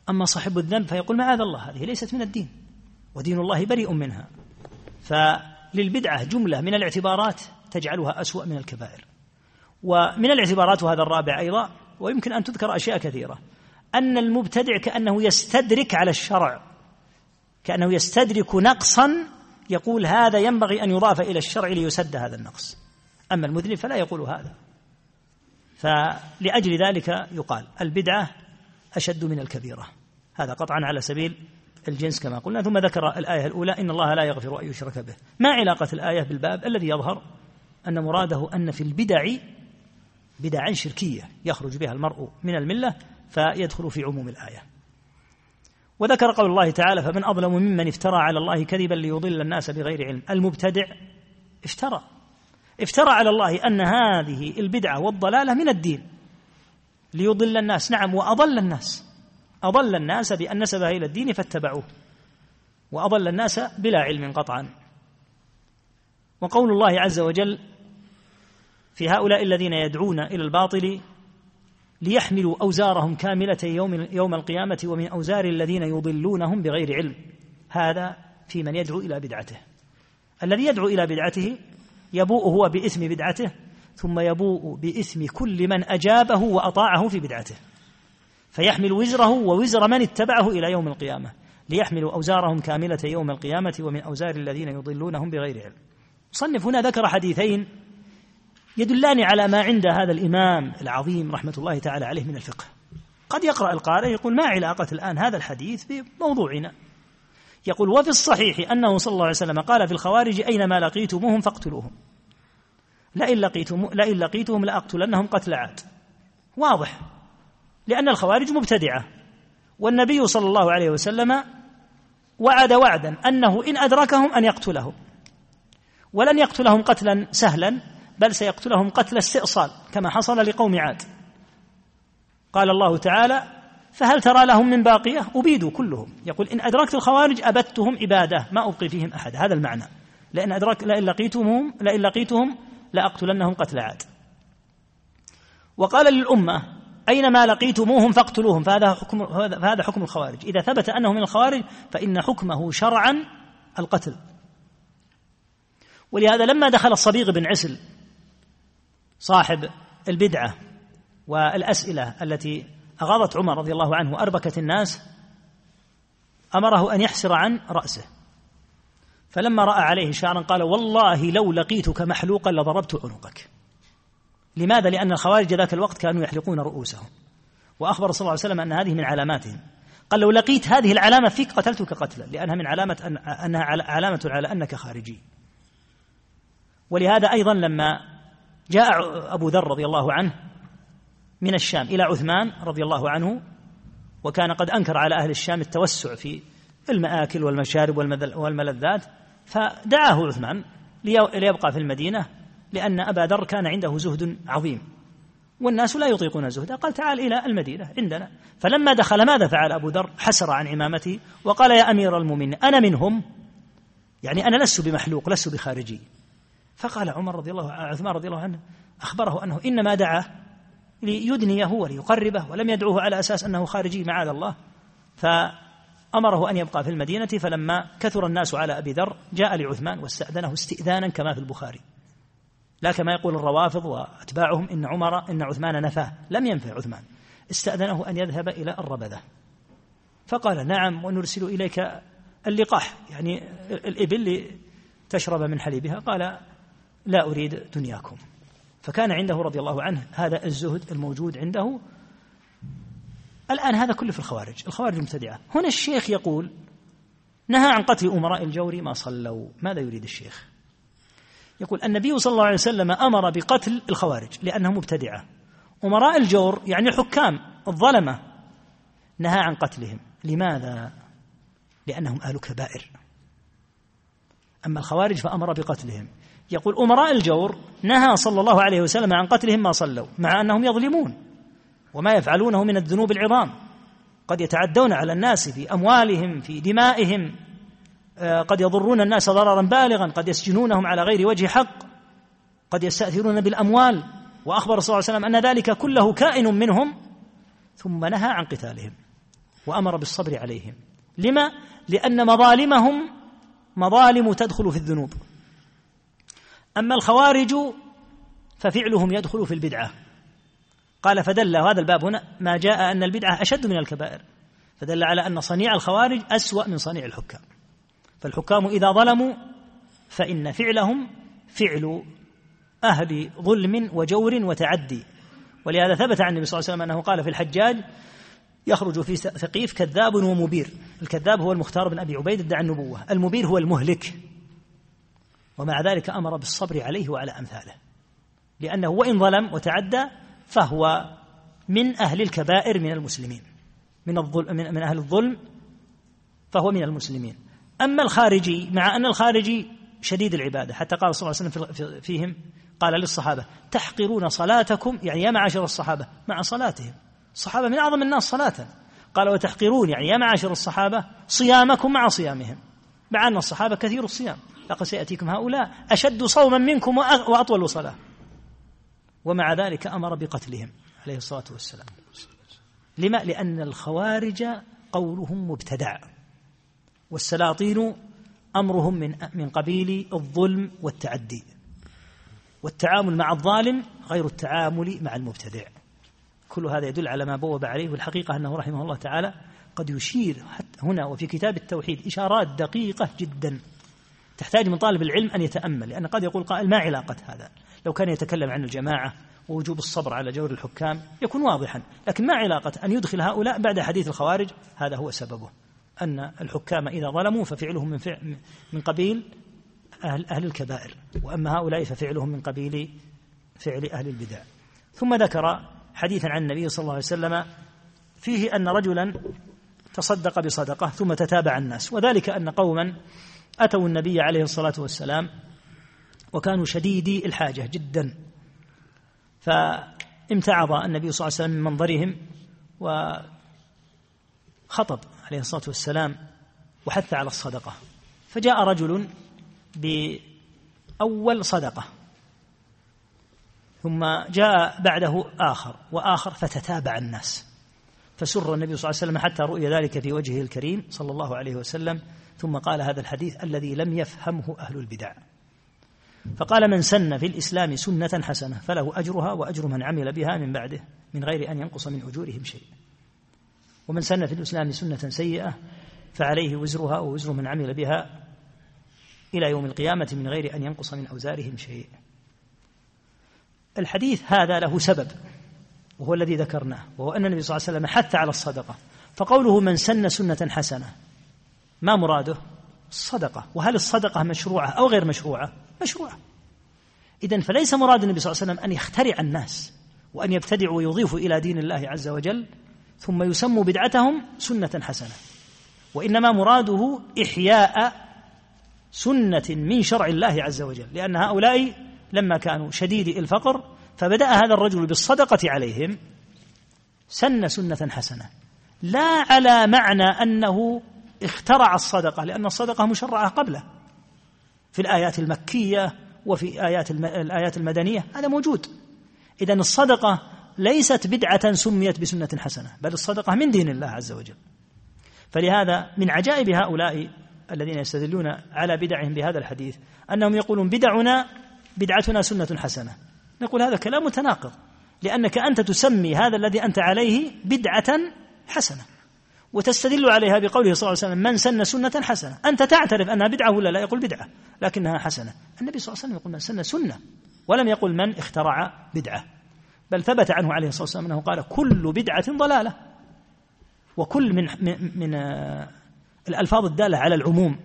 [SPEAKER 2] أما صاحب الذنب فيقول معاذ الله هذه ليست من الدين ودين الله بريء منها. فللبدعة جملة من الاعتبارات تجعلها أسوأ من الكبائر. ومن الاعتبارات وهذا الرابع أيضا ويمكن أن تذكر أشياء كثيرة. أن المبتدع كأنه يستدرك على الشرع كأنه يستدرك نقصا يقول هذا ينبغي أن يضاف إلى الشرع ليسد هذا النقص. أما المذنب فلا يقول هذا. فلأجل ذلك يقال البدعة أشد من الكبيرة. هذا قطعا على سبيل الجنس كما قلنا. ثم ذكر الآية الأولى إن الله لا يغفر أن يشرك به. ما علاقة الآية بالباب؟ الذي يظهر أن مراده أن في البدع بدعا شركية يخرج بها المرء من الملة فيدخل في عموم الآية. وذكر قول الله تعالى فمن أظلم ممن افترى على الله كذبا ليضل الناس بغير علم. المبتدع افترى. افترى على الله أن هذه البدعة والضلالة من الدين ليضل الناس. نعم وأضل الناس. أضل الناس بأن نسبها إلى الدين فاتبعوه وأضل الناس بلا علم قطعا. وقول الله عز وجل في هؤلاء الذين يدعون إلى الباطل ليحملوا أوزارهم كاملة يوم, يوم القيامة ومن أوزار الذين يضلونهم بغير علم. هذا في من يدعو إلى بدعته. الذي يدعو إلى بدعته يبوء هو بإثم بدعته ثم يبوء بإثم كل من أجابه وأطاعه في بدعته. فيحمل وزره ووزر من اتبعه إلى يوم القيامة ليحملوا أوزارهم كاملة يوم القيامة ومن أوزار الذين يضلونهم بغير علم. مصنف هنا ذكر حديثين يدلان على ما عند هذا الإمام العظيم رحمة الله تعالى عليه من الفقه. قد يقرأ القارئ يقول ما علاقة الآن هذا الحديث بموضوعنا. يقول وفي الصحيح أنه صلى الله عليه وسلم قال في الخوارج أينما لقيتموهم فاقتلوهم. لئن لقيتم لئن لقيتهم لأقتلنهم قتل عاد. واضح. لأن الخوارج مبتدعة. والنبي صلى الله عليه وسلم وعد وعدا أنه إن أدركهم أن يقتلهم. ولن يقتلهم قتلا سهلا بل سيقتلهم قتل استئصال كما حصل لقوم عاد. قال الله تعالى فهل ترى لهم من باقية؟ أبيدوا كلهم. يقول إن أدركت الخوارج أبدتهم إبادة ما أبقي فيهم أحد. هذا المعنى. لأن أدرك لئن لقيتهم لئن لقيتهم لأقتلنهم قتل عاد. وقال للأمة أينما لقيتموهم فاقتلوهم. فهذا حكم فهذا حكم الخوارج. إذا ثبت أنه من الخوارج فإن حكمه شرعا القتل. ولهذا لما دخل الصبيغ بن عسل صاحب البدعة والأسئلة التي أغاضت عمر رضي الله عنه وأربكت الناس أمره أن يحسر عن رأسه. فلما رأى عليه شعرا قال والله لو لقيتك محلوقا لضربت عنقك. لماذا؟ لأن الخوارج ذاك الوقت كانوا يحلقون رؤوسهم. وأخبر صلى الله عليه وسلم أن هذه من علاماتهم. قال لو لقيت هذه العلامة فيك قتلتك قتلا لأنها من علامة أن أنها علامة على أنك خارجي. ولهذا أيضا لما جاء أبو ذر رضي الله عنه من الشام إلى عثمان رضي الله عنه وكان قد أنكر على أهل الشام التوسع في المآكل والمشارب والملذات فدعاه عثمان ليبقى في المدينة لأن أبا ذر كان عنده زهد عظيم والناس لا يطيقون زهده قال تعال إلى المدينة عندنا. فلما دخل ماذا فعل أبو ذر؟ حسر عن عمامته وقال يا أمير المؤمنين أنا منهم يعني أنا لست بمحلوق لست بخارجي. فقال عمر رضي الله عثمان رضي الله عنه أخبره أنه إنما دعا ليدنيه وليقربه ولم يدعوه على أساس أنه خارجي معاذ الله. فأمره أن يبقى في المدينة فلما كثر الناس على أبي ذر جاء لعثمان واستأذنه استئذانا كما في البخاري. لا كما يقول الروافض وأتباعهم إن عمر إن عثمان نفاه لم ينفع عثمان. استأذنه أن يذهب إلى الربذة. فقال نعم ونرسل إليك اللقاح يعني الإبل تشرب من حليبها. قال لا أريد دنياكم. فكان عنده رضي الله عنه هذا الزهد الموجود عنده. الآن هذا كله في الخوارج الخوارج المبتدعة هنا الشيخ يقول نهى عن قتل أمراء الجور ما صلوا. ماذا يريد الشيخ؟ يقول النبي صلى الله عليه وسلم أمر بقتل الخوارج لأنهم مبتدعة أمراء الجور يعني الحكام الظلمة. نهى عن قتلهم. لماذا؟ لأنهم أهل كبائر. أما الخوارج فأمر بقتلهم. يقول أمراء الجور نهى صلى الله عليه وسلم عن قتلهم ما صلوا مع أنهم يظلمون وما يفعلونه من الذنوب العظام. قد يتعدون على الناس في أموالهم في دمائهم آه، قد يضرون الناس ضررا بالغا قد يسجنونهم على غير وجه حق قد يستأثرون بالأموال. وأخبر صلى الله عليه وسلم أن ذلك كله كائن منهم ثم نهى عن قتالهم وأمر بالصبر عليهم. لما؟ لأن مظالمهم مظالم تدخل في الذنوب. أما الخوارج ففعلهم يدخل في البدعة. قال فدل هذا الباب هنا ما جاء أن البدعة أشد من الكبائر. فدل على أن صنيع الخوارج أسوأ من صنيع الحكام. فالحكام إذا ظلموا فإن فعلهم فعل أهل ظلم وجور وتعدي. ولهذا ثبت عن النبي صلى الله عليه وسلم أنه قال في الحجاج يخرج في ثقيف كذاب ومبير. الكذاب هو المختار بن أبي عبيد ادعى النبوة. المبير هو المهلك. ومع ذلك أمر بالصبر عليه وعلى أمثاله. لأنه وإن ظلم وتعدى فهو من أهل الكبائر من المسلمين. من الظلم من أهل الظلم فهو من المسلمين. أما الخارجي مع أن الخارجي شديد العبادة حتى قال صلى الله عليه وسلم فيهم قال للصحابة تحقرون صلاتكم؟ يعني يا معاشر الصحابة مع صلاتهم. الصحابة من أعظم الناس صلاة. قال وتحقرون؟ يعني يا معاشر الصحابة صيامكم مع صيامهم. مع أن الصحابة كثير الصيام. لقد سيأتيكم هؤلاء. أشد صوما منكم وأطول صلاة. ومع ذلك أمر بقتلهم عليه الصلاة والسلام. لما؟ لأن الخوارج قولهم مبتدع. والسلاطين أمرهم من من قبيل الظلم والتعدي. والتعامل مع الظالم غير التعامل مع المبتدع. كل هذا يدل على ما بوب عليه والحقيقة أنه رحمه الله تعالى قد يشير هنا وفي كتاب التوحيد إشارات دقيقة جدا. تحتاج من طالب العلم أن يتأمل لأن قد يقول قائل ما علاقة هذا؟ لو كان يتكلم عن الجماعة ووجوب الصبر على جور الحكام يكون واضحا لكن ما علاقة أن يدخل هؤلاء بعد حديث الخوارج؟ هذا هو سببه. أن الحكام إذا ظلموا ففعلهم من, فعل من قبيل أهل, أهل الكبائر وأما هؤلاء ففعلهم من قبيل فعل أهل البدع. ثم ذكر حديثا عن النبي صلى الله عليه وسلم فيه أن رجلا تصدق بصدقة ثم تتابع الناس وذلك أن قوما أتوا النبي عليه الصلاة والسلام وكانوا شديدي الحاجة جدا. فامتعض النبي صلى الله عليه وسلم من منظرهم وخطب عليه الصلاة والسلام وحث على الصدقة. فجاء رجل بأول صدقة ثم جاء بعده آخر وآخر فتتابع الناس. فسر النبي صلى الله عليه وسلم حتى رؤي ذلك في وجهه الكريم صلى الله عليه وسلم ثم قال هذا الحديث الذي لم يفهمه أهل البدع. فقال من سن في الإسلام سنة حسنة فله أجرها وأجر من عمل بها من بعده من غير أن ينقص من أجورهم شيء. ومن سن في الإسلام سنة سيئة فعليه وزرها ووزر من عمل بها إلى يوم القيامة من غير أن ينقص من أوزارهم شيء. الحديث هذا له سبب وهو الذي ذكرناه وهو أن النبي صلى الله عليه وسلم حث على الصدقة فقوله من سن سنة حسنة ما مراده؟ الصدقة. وهل الصدقة مشروعة أو غير مشروعة؟ مشروعة. إذا فليس مراد النبي صلى الله عليه وسلم أن يخترع الناس وأن يبتدعوا ويضيفوا إلى دين الله عز وجل ثم يسموا بدعتهم سنة حسنة. وإنما مراده إحياء سنة من شرع الله عز وجل لأن هؤلاء لما كانوا شديدي الفقر فبدأ هذا الرجل بالصدقة عليهم سن سنة حسنة. لا على معنى أنه اخترع الصدقة لأن الصدقة مشرعة قبله. في الآيات المكية وفي آيات الآيات المدنية هذا موجود. إذا الصدقة ليست بدعة سميت بسنة حسنة بل الصدقة من دين الله عز وجل. فلهذا من عجائب هؤلاء الذين يستدلون على بدعهم بهذا الحديث أنهم يقولون بدعنا بدعتنا سنة حسنة. نقول هذا كلام متناقض لأنك أنت تسمي هذا الذي أنت عليه بدعة حسنة. وتستدل عليها بقوله صلى الله عليه وسلم من سن سنة حسنة. أنت تعترف أنها بدعة ولا لا؟ يقول بدعة لكنها حسنة. النبي صلى الله عليه وسلم يقول من سن سنة ولم يقل من اخترع بدعة بل ثبت عنه عليه الصلاة والسلام أنه قال كل بدعة ضلالة وكل من, من, من الألفاظ الدالة على العموم.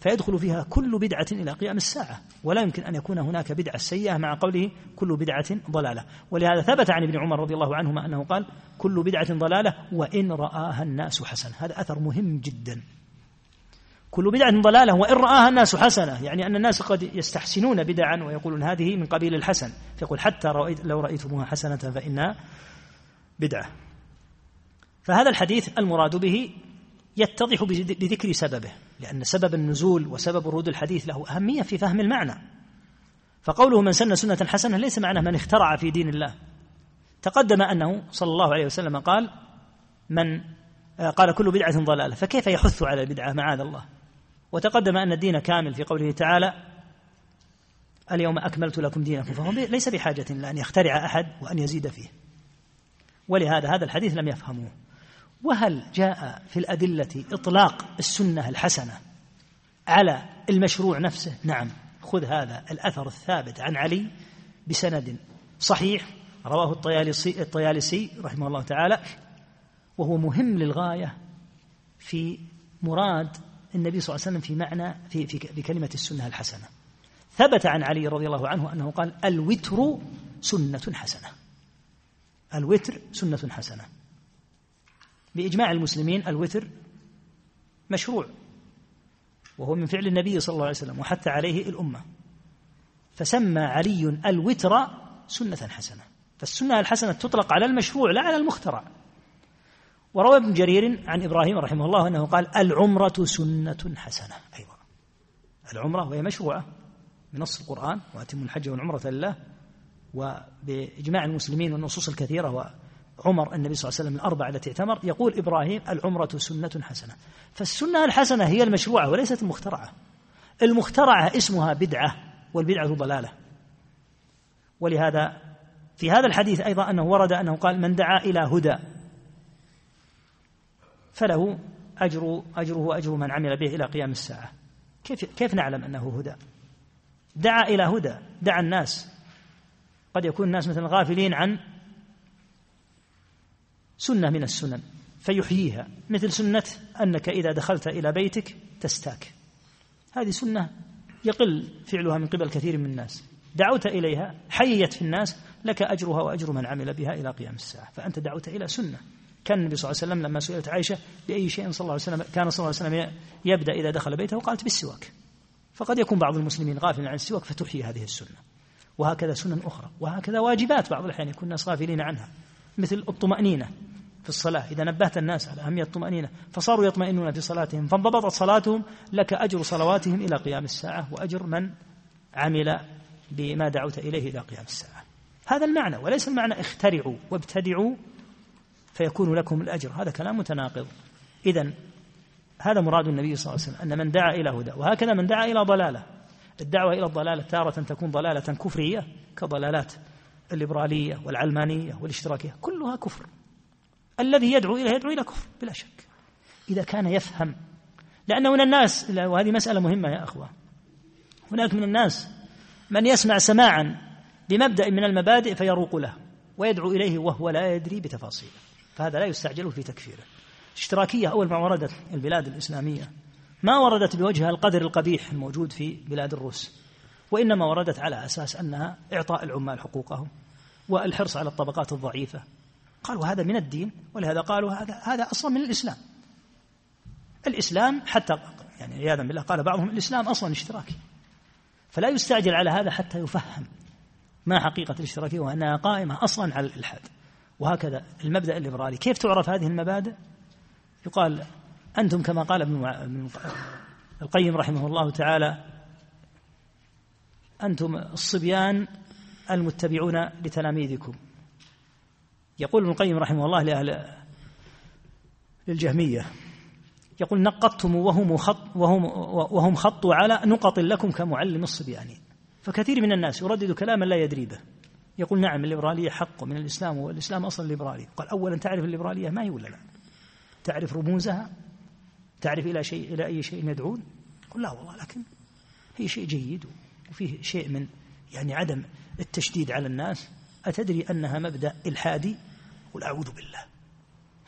[SPEAKER 2] فيدخل فيها كل بدعة إلى قيام الساعة ولا يمكن أن يكون هناك بدعة سيئة مع قوله كل بدعة ضلالة. ولهذا ثبت عن ابن عمر رضي الله عنهما أنه قال كل بدعة ضلالة وإن رآها الناس حسنة. هذا أثر مهم جدا. كل بدعة ضلالة وإن رآها الناس حسنة يعني أن الناس قد يستحسنون بدعا ويقولون هذه من قبيل الحسن. فيقول حتى لو رأيتموها حسنة فإنها بدعة. فهذا الحديث المراد به يتضح بذكر سببه. لأن سبب النزول وسبب ورود الحديث له أهمية في فهم المعنى. فقوله من سن سنة حسنة ليس معناه من اخترع في دين الله. تقدم أنه صلى الله عليه وسلم قال من قال كل بدعة ضلالة فكيف يحث على البدعة معاذ الله؟ وتقدم أن الدين كامل في قوله تعالى اليوم أكملت لكم دينكم فهو ليس بحاجة إلى أن يخترع أحد وأن يزيد فيه. ولهذا هذا الحديث لم يفهموه. وهل جاء في الأدلة إطلاق السنة الحسنة على المشروع نفسه؟ نعم. خذ هذا الأثر الثابت عن علي بسند صحيح رواه الطيالسي, الطيالسي رحمه الله تعالى وهو مهم للغاية في مراد النبي صلى الله عليه وسلم في معنى في, في بكلمة السنة الحسنة. ثبت عن علي رضي الله عنه أنه قال الوتر سنة حسنة. الوتر سنة حسنة. بإجماع المسلمين الوتر مشروع وهو من فعل النبي صلى الله عليه وسلم وحث عليه الأمة. فسمى علي الوتر سنة حسنة. فالسنة الحسنة تطلق على المشروع لا على المخترع. وروى ابن جرير عن إبراهيم رحمه الله أنه قال العمرة سنة حسنة. أيضا العمرة وهي مشروعة بنص القرآن وأتم الحج والعمرة لله وبإجماع المسلمين والنصوص الكثيرة عمر النبي صلى الله عليه وسلم الأربعة التي اعتمر يقول إبراهيم العمرة سنة حسنة. فالسنة الحسنة هي المشروعة وليست المخترعة. المخترعة اسمها بدعة والبدعة ضلالة. ولهذا في هذا الحديث أيضا أنه ورد أنه قال من دعا إلى هدى فله أجر أجره وأجر من عمل به إلى قيام الساعة. كيف كيف نعلم أنه هدى؟ دعا إلى هدى دعا الناس. قد يكون الناس مثلا غافلين عن سنة من السنن فيحييها. مثل سنة أنك إذا دخلت إلى بيتك تستاك. هذه سنة يقل فعلها من قبل كثير من الناس. دعوت إليها حيت في الناس لك أجرها وأجر من عمل بها إلى قيام الساعة. فأنت دعوت إلى سنة. كان النبي صلى الله عليه وسلم لما سئلت عائشة بأي شيء صلى الله عليه وسلم كان صلى الله عليه وسلم يبدأ إذا دخل بيته قالت بالسواك. فقد يكون بعض المسلمين غافلا عن السواك فتحيي هذه السنة. وهكذا سنن أخرى. وهكذا واجبات بعض الأحيان يكون الناس غافلين عنها. مثل الطمأنينة في الصلاة. إذا نبهت الناس على أهمية الطمأنينة فصاروا يطمئنون في صلاتهم فانضبطت صلاتهم لك أجر صلواتهم إلى قيام الساعة وأجر من عمل بما دعوت إليه إلى قيام الساعة. هذا المعنى وليس المعنى اخترعوا وابتدعوا فيكون لكم الأجر. هذا كلام متناقض. إذا هذا مراد النبي صلى الله عليه وسلم أن من دعا إلى هدى وهكذا من دعا إلى ضلالة. الدعوة إلى الضلالة تارة تكون ضلالة كفرية كضلالات الليبرالية والعلمانية والاشتراكية كلها كفر. الذي يدعو إليه يدعو إلى كفر بلا شك. إذا كان يفهم لأنه من الناس وهذه مسألة مهمة يا أخوة. هناك من الناس من يسمع سماعا بمبدأ من المبادئ فيروق له ويدعو إليه وهو لا يدري بتفاصيله. فهذا لا يستعجل في تكفيره. الاشتراكية أول ما وردت البلاد الإسلامية ما وردت بوجه القدر القبيح الموجود في بلاد الروس. وإنما وردت على أساس أنها إعطاء العمال حقوقهم والحرص على الطبقات الضعيفة. قالوا هذا من الدين ولهذا قالوا هذا هذا أصلا من الإسلام. الإسلام حتى يعني عياذا بالله قال بعضهم الإسلام أصلا اشتراكي. فلا يستعجل على هذا حتى يفهم ما حقيقة الاشتراكية وأنها قائمة أصلا على الإلحاد. وهكذا المبدأ الليبرالي. كيف تعرف هذه المبادئ؟ يقال أنتم كما قال ابن القيم رحمه الله تعالى أنتم الصبيان المتبعون لتلاميذكم. يقول ابن القيم رحمه الله لأهل للجهمية يقول نقضتم وهم خط وهم وهم خطوا على نقط لكم كمعلم الصبيان. فكثير من الناس يردد كلاما لا يدري به. يقول نعم الليبرالية حق من الإسلام والإسلام أصلا ليبرالي قال أولا تعرف الليبرالية ما هي ولا لا؟ تعرف رموزها؟ تعرف إلى شيء إلى أي شيء يدعون؟ قل لا والله لكن هي شيء جيد. وفيه شيء من يعني عدم التشديد على الناس أتدري أنها مبدأ إلحادي؟ قل أعوذ بالله.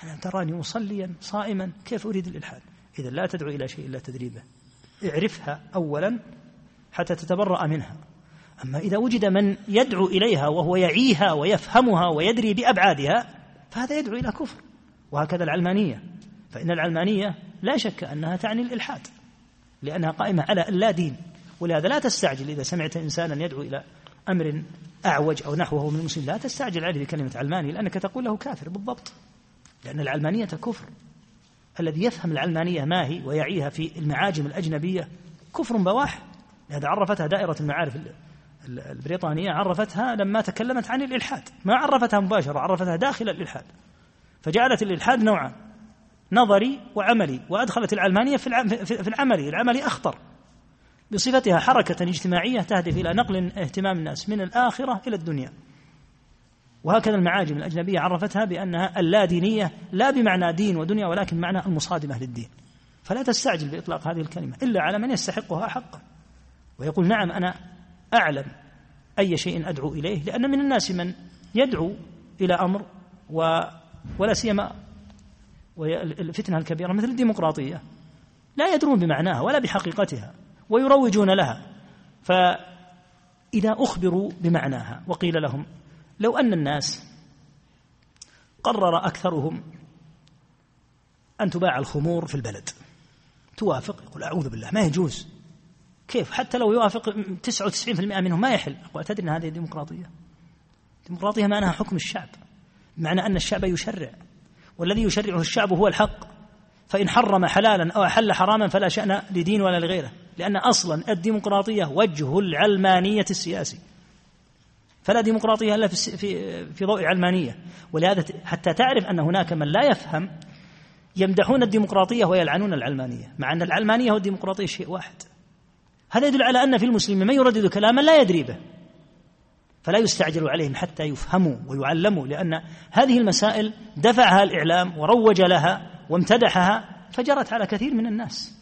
[SPEAKER 2] أنا تراني مصليا صائما كيف أريد الإلحاد؟ إذا لا تدعو إلى شيء إلا تدريبه. اعرفها أولا حتى تتبرأ منها. أما إذا وجد من يدعو إليها وهو يعيها ويفهمها ويدري بأبعادها فهذا يدعو إلى كفر. وهكذا العلمانية. فإن العلمانية لا شك أنها تعني الإلحاد لأنها قائمة على اللا دين. ولهذا لا تستعجل إذا سمعت إنسانا يدعو إلى أمر أعوج أو نحوه من المسلم لا تستعجل عليه بكلمة علماني لأنك تقول له كافر بالضبط. لأن العلمانية كفر. الذي يفهم العلمانية ما هي ويعيها في المعاجم الأجنبية كفر بواح. لهذا عرفتها دائرة المعارف البريطانية عرفتها لما تكلمت عن الإلحاد. ما عرفتها مباشرة عرفتها داخل الإلحاد. فجعلت الإلحاد نوعا نظري وعملي. وأدخلت العلمانية في العملي. العملي أخطر. بصفتها حركة اجتماعية تهدف إلى نقل اهتمام الناس من الآخرة إلى الدنيا. وهكذا المعاجم الأجنبية عرفتها بأنها اللادينية لا بمعنى دين ودنيا ولكن معنى المصادمة للدين فلا تستعجل بإطلاق هذه الكلمة إلا على من يستحقها حقا ويقول نعم أنا أعلم أي شيء أدعو إليه لأن من الناس من يدعو إلى أمر و ولا سيما الفتنة الكبيرة مثل الديمقراطية. لا يدرون بمعناها ولا بحقيقتها. ويروجون لها. فإذا أخبروا بمعناها وقيل لهم لو أن الناس قرر أكثرهم أن تباع الخمور في البلد توافق يقول أعوذ بالله ما يجوز. كيف؟ حتى لو يوافق 99% منهم ما يحل. أقول أتدري أن هذه ديمقراطية؟ الديمقراطية معناها حكم الشعب معنى أن الشعب يشرع والذي يشرعه الشعب هو الحق. فإن حرم حلالا أو أحل حراما فلا شأن لدين ولا لغيره. لأن أصلا الديمقراطية وجه العلمانية السياسي. فلا ديمقراطية إلا في في ضوء علمانية. ولهذا حتى تعرف أن هناك من لا يفهم يمدحون الديمقراطية ويلعنون العلمانية. مع أن العلمانية والديمقراطية شيء واحد. هذا يدل على أن في المسلمين من يردد كلاما لا يدري به. فلا يستعجل عليهم حتى يفهموا ويعلموا لأن هذه المسائل دفعها الإعلام وروج لها وامتدحها فجرت على كثير من الناس.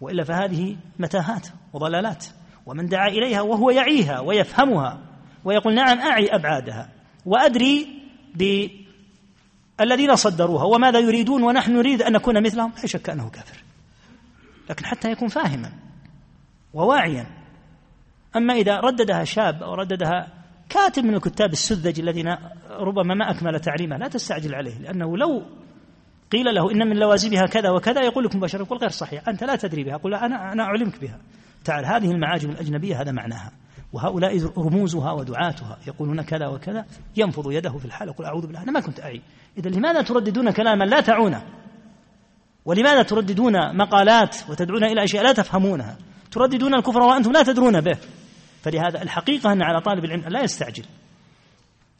[SPEAKER 2] وإلا فهذه متاهات وضلالات. ومن دعا إليها وهو يعيها ويفهمها ويقول نعم أعي أبعادها وأدري بالذين صدروها وماذا يريدون ونحن نريد أن نكون مثلهم. لا شك أنه كافر. لكن حتى يكون فاهما وواعيا. أما إذا رددها شاب أو رددها كاتب من الكتاب السذج الذين ربما ما أكمل تعليمه لا تستعجل عليه لأنه لو قيل له إن من لوازمها كذا وكذا يقول لك مباشرة يقول غير صحيح أنت لا تدري بها. قل أنا أنا أعلمك بها. تعال هذه المعاجم الأجنبية هذا معناها. وهؤلاء رموزها ودعاتها يقولون كذا وكذا ينفض يده في الحال يقول أعوذ بالله أنا ما كنت أعي. إذا لماذا ترددون كلاما لا تعونه ولماذا ترددون مقالات وتدعون إلى أشياء لا تفهمونها؟ ترددون الكفر وأنتم لا تدرون به. فلهذا الحقيقة أن على طالب العلم لا يستعجل.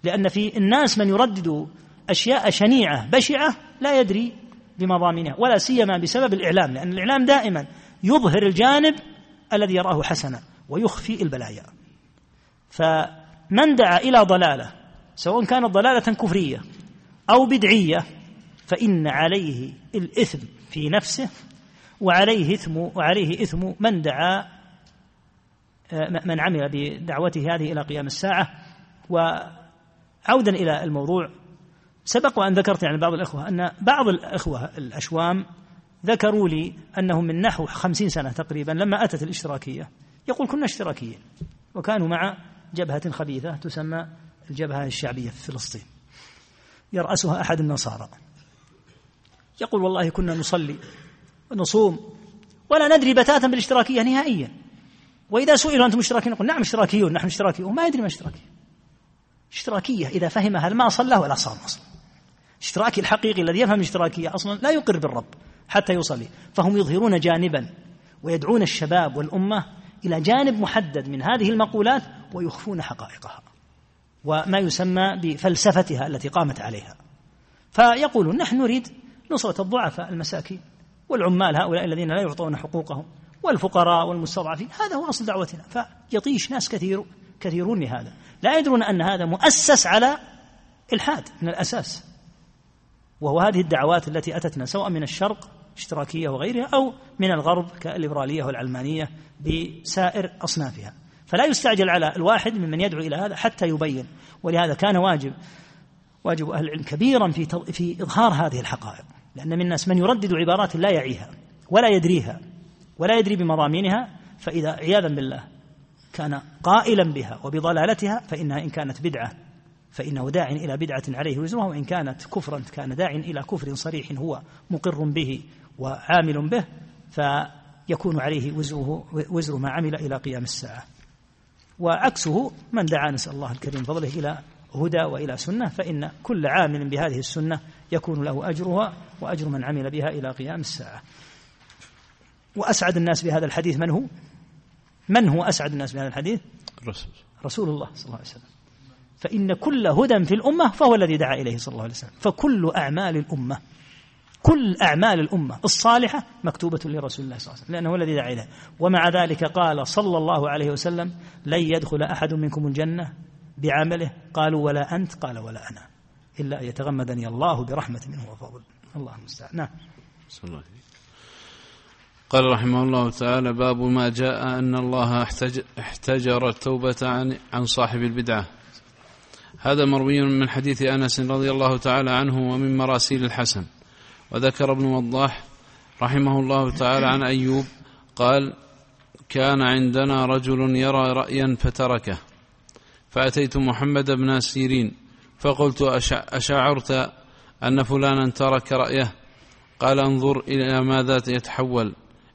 [SPEAKER 2] لأن في الناس من يردد أشياء شنيعة بشعة لا يدري بمضامنها ولا سيما بسبب الإعلام لأن الإعلام دائما يظهر الجانب الذي يراه حسنا ويخفي البلايا. فمن دعا إلى ضلالة سواء كانت ضلالة كفرية أو بدعية فإن عليه الإثم في نفسه وعليه إثم وعليه إثم من دعا من عمل بدعوته هذه إلى قيام الساعة. وعودا إلى الموضوع سبق وأن ذكرت يعني بعض الأخوة أن بعض الأخوة الأشوام ذكروا لي أنهم من نحو خمسين سنة تقريبا لما أتت الاشتراكية. يقول كنا اشتراكيين وكانوا مع جبهة خبيثة تسمى الجبهة الشعبية في فلسطين يرأسها أحد النصارى. يقول والله كنا نصلي ونصوم ولا ندري بتاتا بالاشتراكية نهائيا. وإذا سئلوا أنتم اشتراكيين نقول نعم اشتراكيون نحن اشتراكيون. وما يدري ما اشتراكية اشتراكية إذا فهمها ما صلى ولا صام أصلا اشتراكي الحقيقي الذي يفهم الاشتراكية أصلا لا يقر بالرب حتى يصلي فهم يظهرون جانبا ويدعون الشباب والأمة إلى جانب محدد من هذه المقولات ويخفون حقائقها وما يسمى بفلسفتها التي قامت عليها. فيقولون نحن نريد نصرة الضعفاء المساكين والعمال هؤلاء الذين لا يعطون حقوقهم والفقراء والمستضعفين هذا هو أصل دعوتنا. فيطيش ناس كثير كثيرون لهذا لا يدرون أن هذا مؤسس على إلحاد من الأساس. وهو هذه الدعوات التي أتتنا سواء من الشرق اشتراكية وغيرها أو من الغرب كالليبرالية والعلمانية بسائر أصنافها. فلا يستعجل على الواحد ممن يدعو إلى هذا حتى يبين. ولهذا كان واجب واجب أهل العلم كبيرا في في إظهار هذه الحقائق. لأن من الناس من يردد عبارات لا يعيها ولا يدريها ولا يدري بمضامينها فإذا عياذا بالله كان قائلا بها وبضلالتها فإنها إن كانت بدعة فإنه داع إلى بدعة عليه وزرها وإن كانت كفرا كان داع إلى كفر صريح هو مقر به وعامل به فيكون عليه وزره وزر ما عمل إلى قيام الساعة وعكسه من دعا نسأل الله الكريم فضله إلى هدى وإلى سنة فإن كل عامل بهذه السنة يكون له أجرها وأجر من عمل بها إلى قيام الساعة وأسعد الناس بهذا الحديث من هو؟ من هو أسعد الناس بهذا الحديث؟
[SPEAKER 1] الرسول
[SPEAKER 2] رسول الله صلى الله عليه وسلم فإن كل هدى في الأمة فهو الذي دعا إليه صلى الله عليه وسلم. فكل أعمال الأمة كل أعمال الأمة الصالحة مكتوبة لرسول الله صلى الله عليه وسلم لأنه هو الذي دعا إليه ومع ذلك قال صلى الله عليه وسلم لن يدخل أحد منكم الجنة بعمله. قالوا ولا أنت. قال ولا أنا. إلا أن يتغمدني الله برحمة منه وفضل. الله المستعان نعم. الله
[SPEAKER 1] قال رحمه الله تعالى باب ما جاء أن الله احتج احتجر التوبة عن, عن صاحب البدعة. هذا مروي من حديث أنس رضي الله تعالى عنه ومن مراسيل الحسن. وذكر ابن وضاح رحمه الله تعالى عن أيوب قال كان عندنا رجل يرى رأيا فتركه. فأتيت محمد بن سيرين. فقلت أشعرت أن فلانا ترك رأيه. قال انظر إلى ماذا يتحول.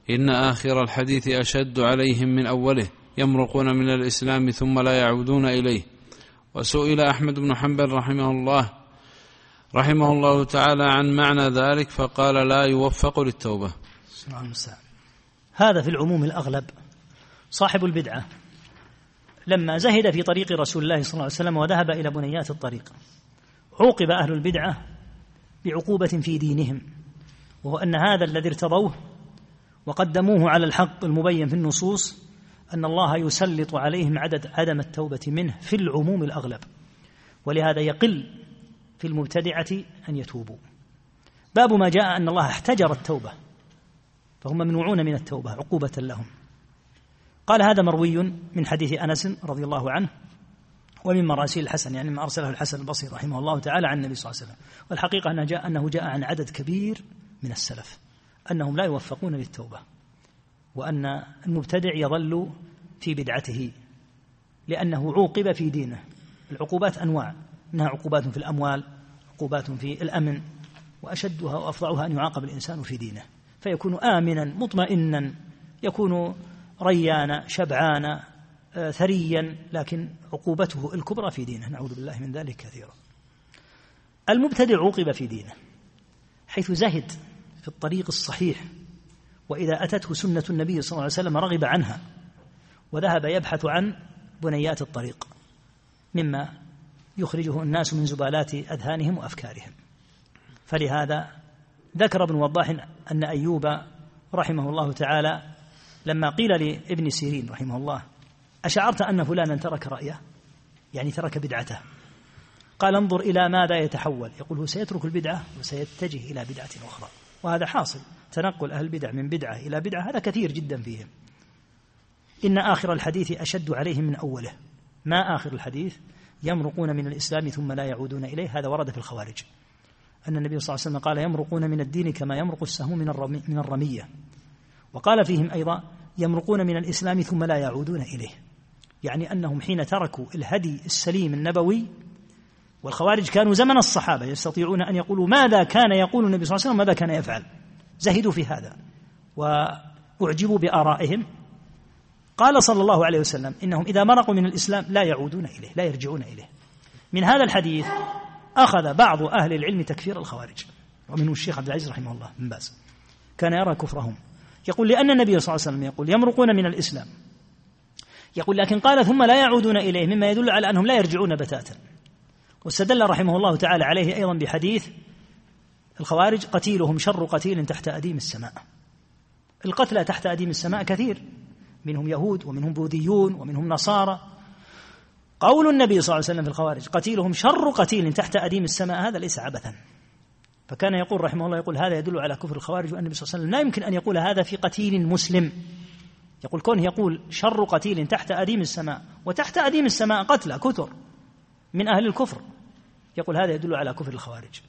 [SPEAKER 1] إن آخر الحديث أشد عليهم من أوله. يمرقون من الإسلام ثم لا يعودون إليه. وسئل أحمد بن حنبل رحمه الله رحمه الله تعالى عن معنى ذلك فقال لا يوفق للتوبة.
[SPEAKER 2] هذا في العموم الأغلب صاحب البدعة. لما زهد في طريق رسول الله صلى الله عليه وسلم وذهب إلى بنيات الطريق عوقب أهل البدعة بعقوبة في دينهم وهو أن هذا الذي ارتضوه وقدموه على الحق المبين في النصوص أن الله يسلط عليهم عدد عدم التوبة منه في العموم الأغلب. ولهذا يقل في المبتدعة أن يتوبوا. باب ما جاء أن الله احتجر التوبة فهم ممنوعون من التوبة عقوبة لهم. قال هذا مروي من حديث أنس رضي الله عنه ومن مراسيل الحسن يعني ما أرسله الحسن البصري رحمه الله تعالى عن النبي صلى الله عليه وسلم. والحقيقة أنه جاء, أنه جاء عن عدد كبير من السلف أنهم لا يوفقون للتوبة. وأن المبتدع يظل في بدعته لأنه عوقب في دينه. العقوبات أنواع منها عقوبات في الأموال عقوبات في الأمن وأشدها وأفظعها أن يعاقب الإنسان في دينه. فيكون آمنا مطمئنا يكون ريانا شبعانا آه، ثريا لكن عقوبته الكبرى في دينه. نعوذ بالله من ذلك كثيرا. المبتدع عوقب في دينه حيث زهد في الطريق الصحيح وإذا أتته سنة النبي صلى الله عليه وسلم رغب عنها وذهب يبحث عن بنيات الطريق مما يخرجه الناس من زبالات أذهانهم وأفكارهم. فلهذا ذكر ابن وضاح أن أيوب رحمه الله تعالى لما قيل لابن سيرين رحمه الله أشعرت أن فلانا ترك رأيه يعني ترك بدعته. قال انظر إلى ماذا يتحول. يقول هو سيترك البدعة وسيتجه إلى بدعة أخرى. وهذا حاصل. تنقل أهل البدع من بدعة إلى بدعة هذا كثير جدا فيهم. إن آخر الحديث أشد عليهم من أوله. ما آخر الحديث؟ يمرقون من الإسلام ثم لا يعودون إليه. هذا ورد في الخوارج. أن النبي صلى الله عليه وسلم قال يمرقون من الدين كما يمرق السهم من, الرمي من الرمية. وقال فيهم أيضا يمرقون من الإسلام ثم لا يعودون إليه. يعني أنهم حين تركوا الهدي السليم النبوي والخوارج كانوا زمن الصحابة يستطيعون أن يقولوا ماذا كان يقول النبي صلى الله عليه وسلم ماذا كان يفعل. زهدوا في هذا وأعجبوا بآرائهم. قال صلى الله عليه وسلم إنهم إذا مرقوا من الإسلام لا يعودون إليه لا يرجعون إليه. من هذا الحديث أخذ بعض أهل العلم تكفير الخوارج ومنهم الشيخ عبد العزيز رحمه الله من باز. كان يرى كفرهم. يقول لأن النبي صلى الله عليه وسلم يقول يمرقون من الإسلام. يقول لكن قال ثم لا يعودون إليه مما يدل على أنهم لا يرجعون بتاتا. واستدل رحمه الله تعالى عليه أيضا بحديث الخوارج قتيلهم شر قتيل تحت أديم السماء. القتلى تحت أديم السماء كثير. منهم يهود ومنهم بوذيون ومنهم نصارى. قول النبي صلى الله عليه وسلم في الخوارج قتيلهم شر قتيل تحت أديم السماء هذا ليس عبثا. فكان يقول رحمه الله يقول هذا يدل على كفر الخوارج وأن النبي صلى الله عليه وسلم. لا يمكن أن يقول هذا في قتيل مسلم. يقول كونه يقول شر قتيل تحت أديم السماء وتحت أديم السماء قتلى كثر. من أهل الكفر. يقول هذا يدل على كفر الخوارج.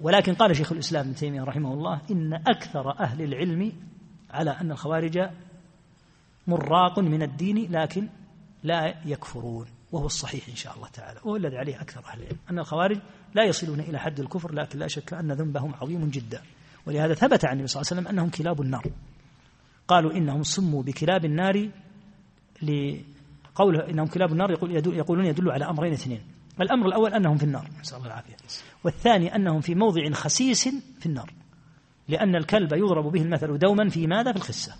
[SPEAKER 2] ولكن قال شيخ الإسلام ابن تيمية رحمه الله إن أكثر أهل العلم على أن الخوارج مراق من الدين لكن لا يكفرون وهو الصحيح إن شاء الله تعالى وهو الذي عليه أكثر أهل العلم. أن الخوارج لا يصلون إلى حد الكفر لكن لا شك أن ذنبهم عظيم جدا. ولهذا ثبت عن النبي صلى الله عليه وسلم أنهم كلاب النار. قالوا إنهم سموا بكلاب النار لقوله إنهم كلاب النار يقول يدل يقولون يدل على أمرين اثنين. الأمر الأول أنهم في النار. نسأل الله العافية. والثاني أنهم في موضع خسيس في النار. لأن الكلب يضرب به المثل دوما في ماذا؟ في الخسة.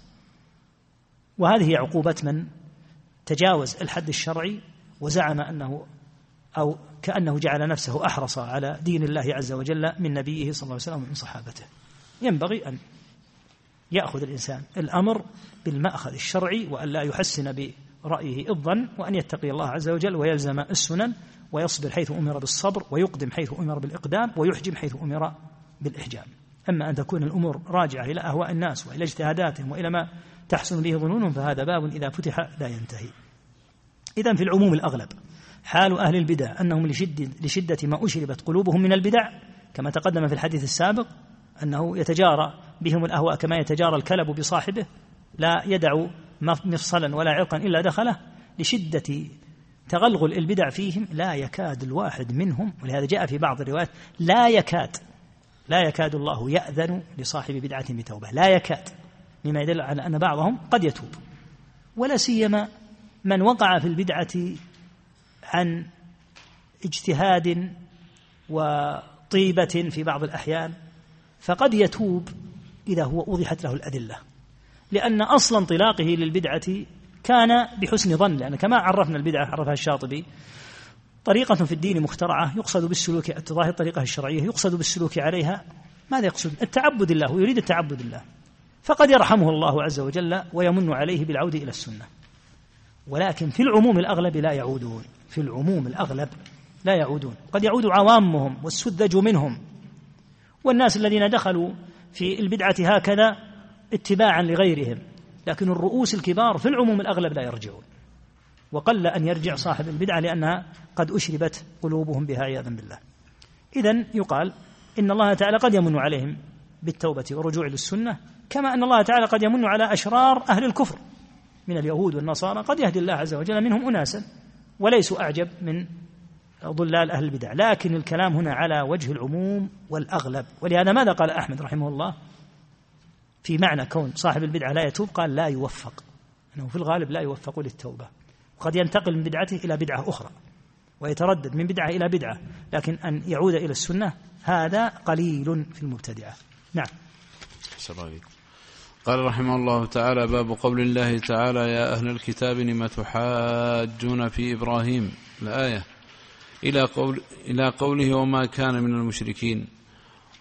[SPEAKER 2] وهذه هي عقوبة من تجاوز الحد الشرعي وزعم أنه أو كأنه جعل نفسه أحرص على دين الله عز وجل من نبيه صلى الله عليه وسلم ومن صحابته. ينبغي أن يأخذ الإنسان الأمر بالمأخذ الشرعي وأن لا يحسن برأيه الظن وأن يتقي الله عز وجل ويلزم السنن ويصبر حيث أمر بالصبر ويقدم حيث أمر بالإقدام ويحجم حيث أمر بالإحجام. أما أن تكون الأمور راجعة إلى أهواء الناس وإلى اجتهاداتهم وإلى ما تحسن به ظنونهم فهذا باب إذا فتح لا ينتهي. إذا في العموم الأغلب حال أهل البدع أنهم لشدة, لشدة ما أشربت قلوبهم من البدع كما تقدم في الحديث السابق أنه يتجارى بهم الأهواء كما يتجارى الكلب بصاحبه لا يدع مفصلا ولا عرقا إلا دخله لشدة تغلغل البدع فيهم. لا يكاد الواحد منهم ولهذا جاء في بعض الروايات لا يكاد لا يكاد الله يأذن لصاحب بدعة بتوبة. لا يكاد مما يدل على أن بعضهم قد يتوب. ولا سيما من وقع في البدعة عن اجتهاد وطيبة في بعض الأحيان فقد يتوب إذا هو أوضحت له الأدلة. لأن أصل انطلاقه للبدعة كان بحسن ظن لأن كما عرفنا البدعة عرفها الشاطبي طريقة في الدين مخترعة يقصد بالسلوك ظاهر الطريقة الشرعية يقصد بالسلوك عليها. ماذا يقصد؟ التعبد الله ويريد التعبد الله. فقد يرحمه الله عز وجل ويمن عليه بالعودة إلى السنة. ولكن في العموم الأغلب لا يعودون. في العموم الأغلب لا يعودون. قد يعود عوامهم والسذج منهم. والناس الذين دخلوا في البدعة هكذا اتباعا لغيرهم لكن الرؤوس الكبار في العموم الأغلب لا يرجعون. وقل أن يرجع صاحب البدعة لأنها قد أشربت قلوبهم بها عياذا بالله. إذا يقال إن الله تعالى قد يمن عليهم بالتوبة والرجوع للسنة كما أن الله تعالى قد يمن على أشرار أهل الكفر. من اليهود والنصارى قد يهدي الله عز وجل منهم أناسا وليسوا أعجب من ضلال أهل البدع. لكن الكلام هنا على وجه العموم والأغلب. ولهذا ماذا قال أحمد رحمه الله؟ في معنى كون صاحب البدعة لا يتوب قال لا يوفق. أنه في الغالب لا يوفق للتوبة. وقد ينتقل من بدعته إلى بدعة أخرى ويتردد من بدعة إلى بدعة لكن أن يعود إلى السنة هذا قليل في المبتدعة. نعم.
[SPEAKER 1] قال رحمه الله تعالى باب قول الله تعالى يا أهل الكتاب لم تحاجون في إبراهيم؟ الآية. إلى, قول إلى قوله وما كان من المشركين.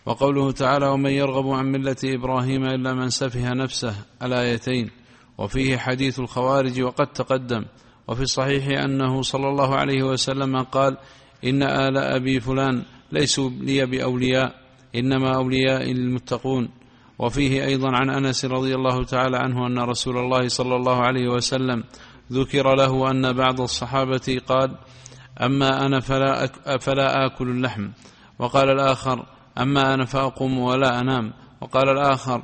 [SPEAKER 1] وقوله تعالى ومن يرغب عن ملة إبراهيم إلا من سفه نفسه الآيتين. وفيه حديث الخوارج وقد تقدم. وفي الصحيح أنه صلى الله عليه وسلم قال إن آل أبي فلان ليسوا لي بأولياء إنما أولياء المتقون وفيه أيضا عن أنس رضي الله تعالى عنه أن رسول الله صلى الله عليه وسلم ذكر له أن بعض الصحابة قال أما أنا فلا, أك فلا آكل اللحم. وقال الآخر أما أنا فأقوم ولا أنام. وقال الآخر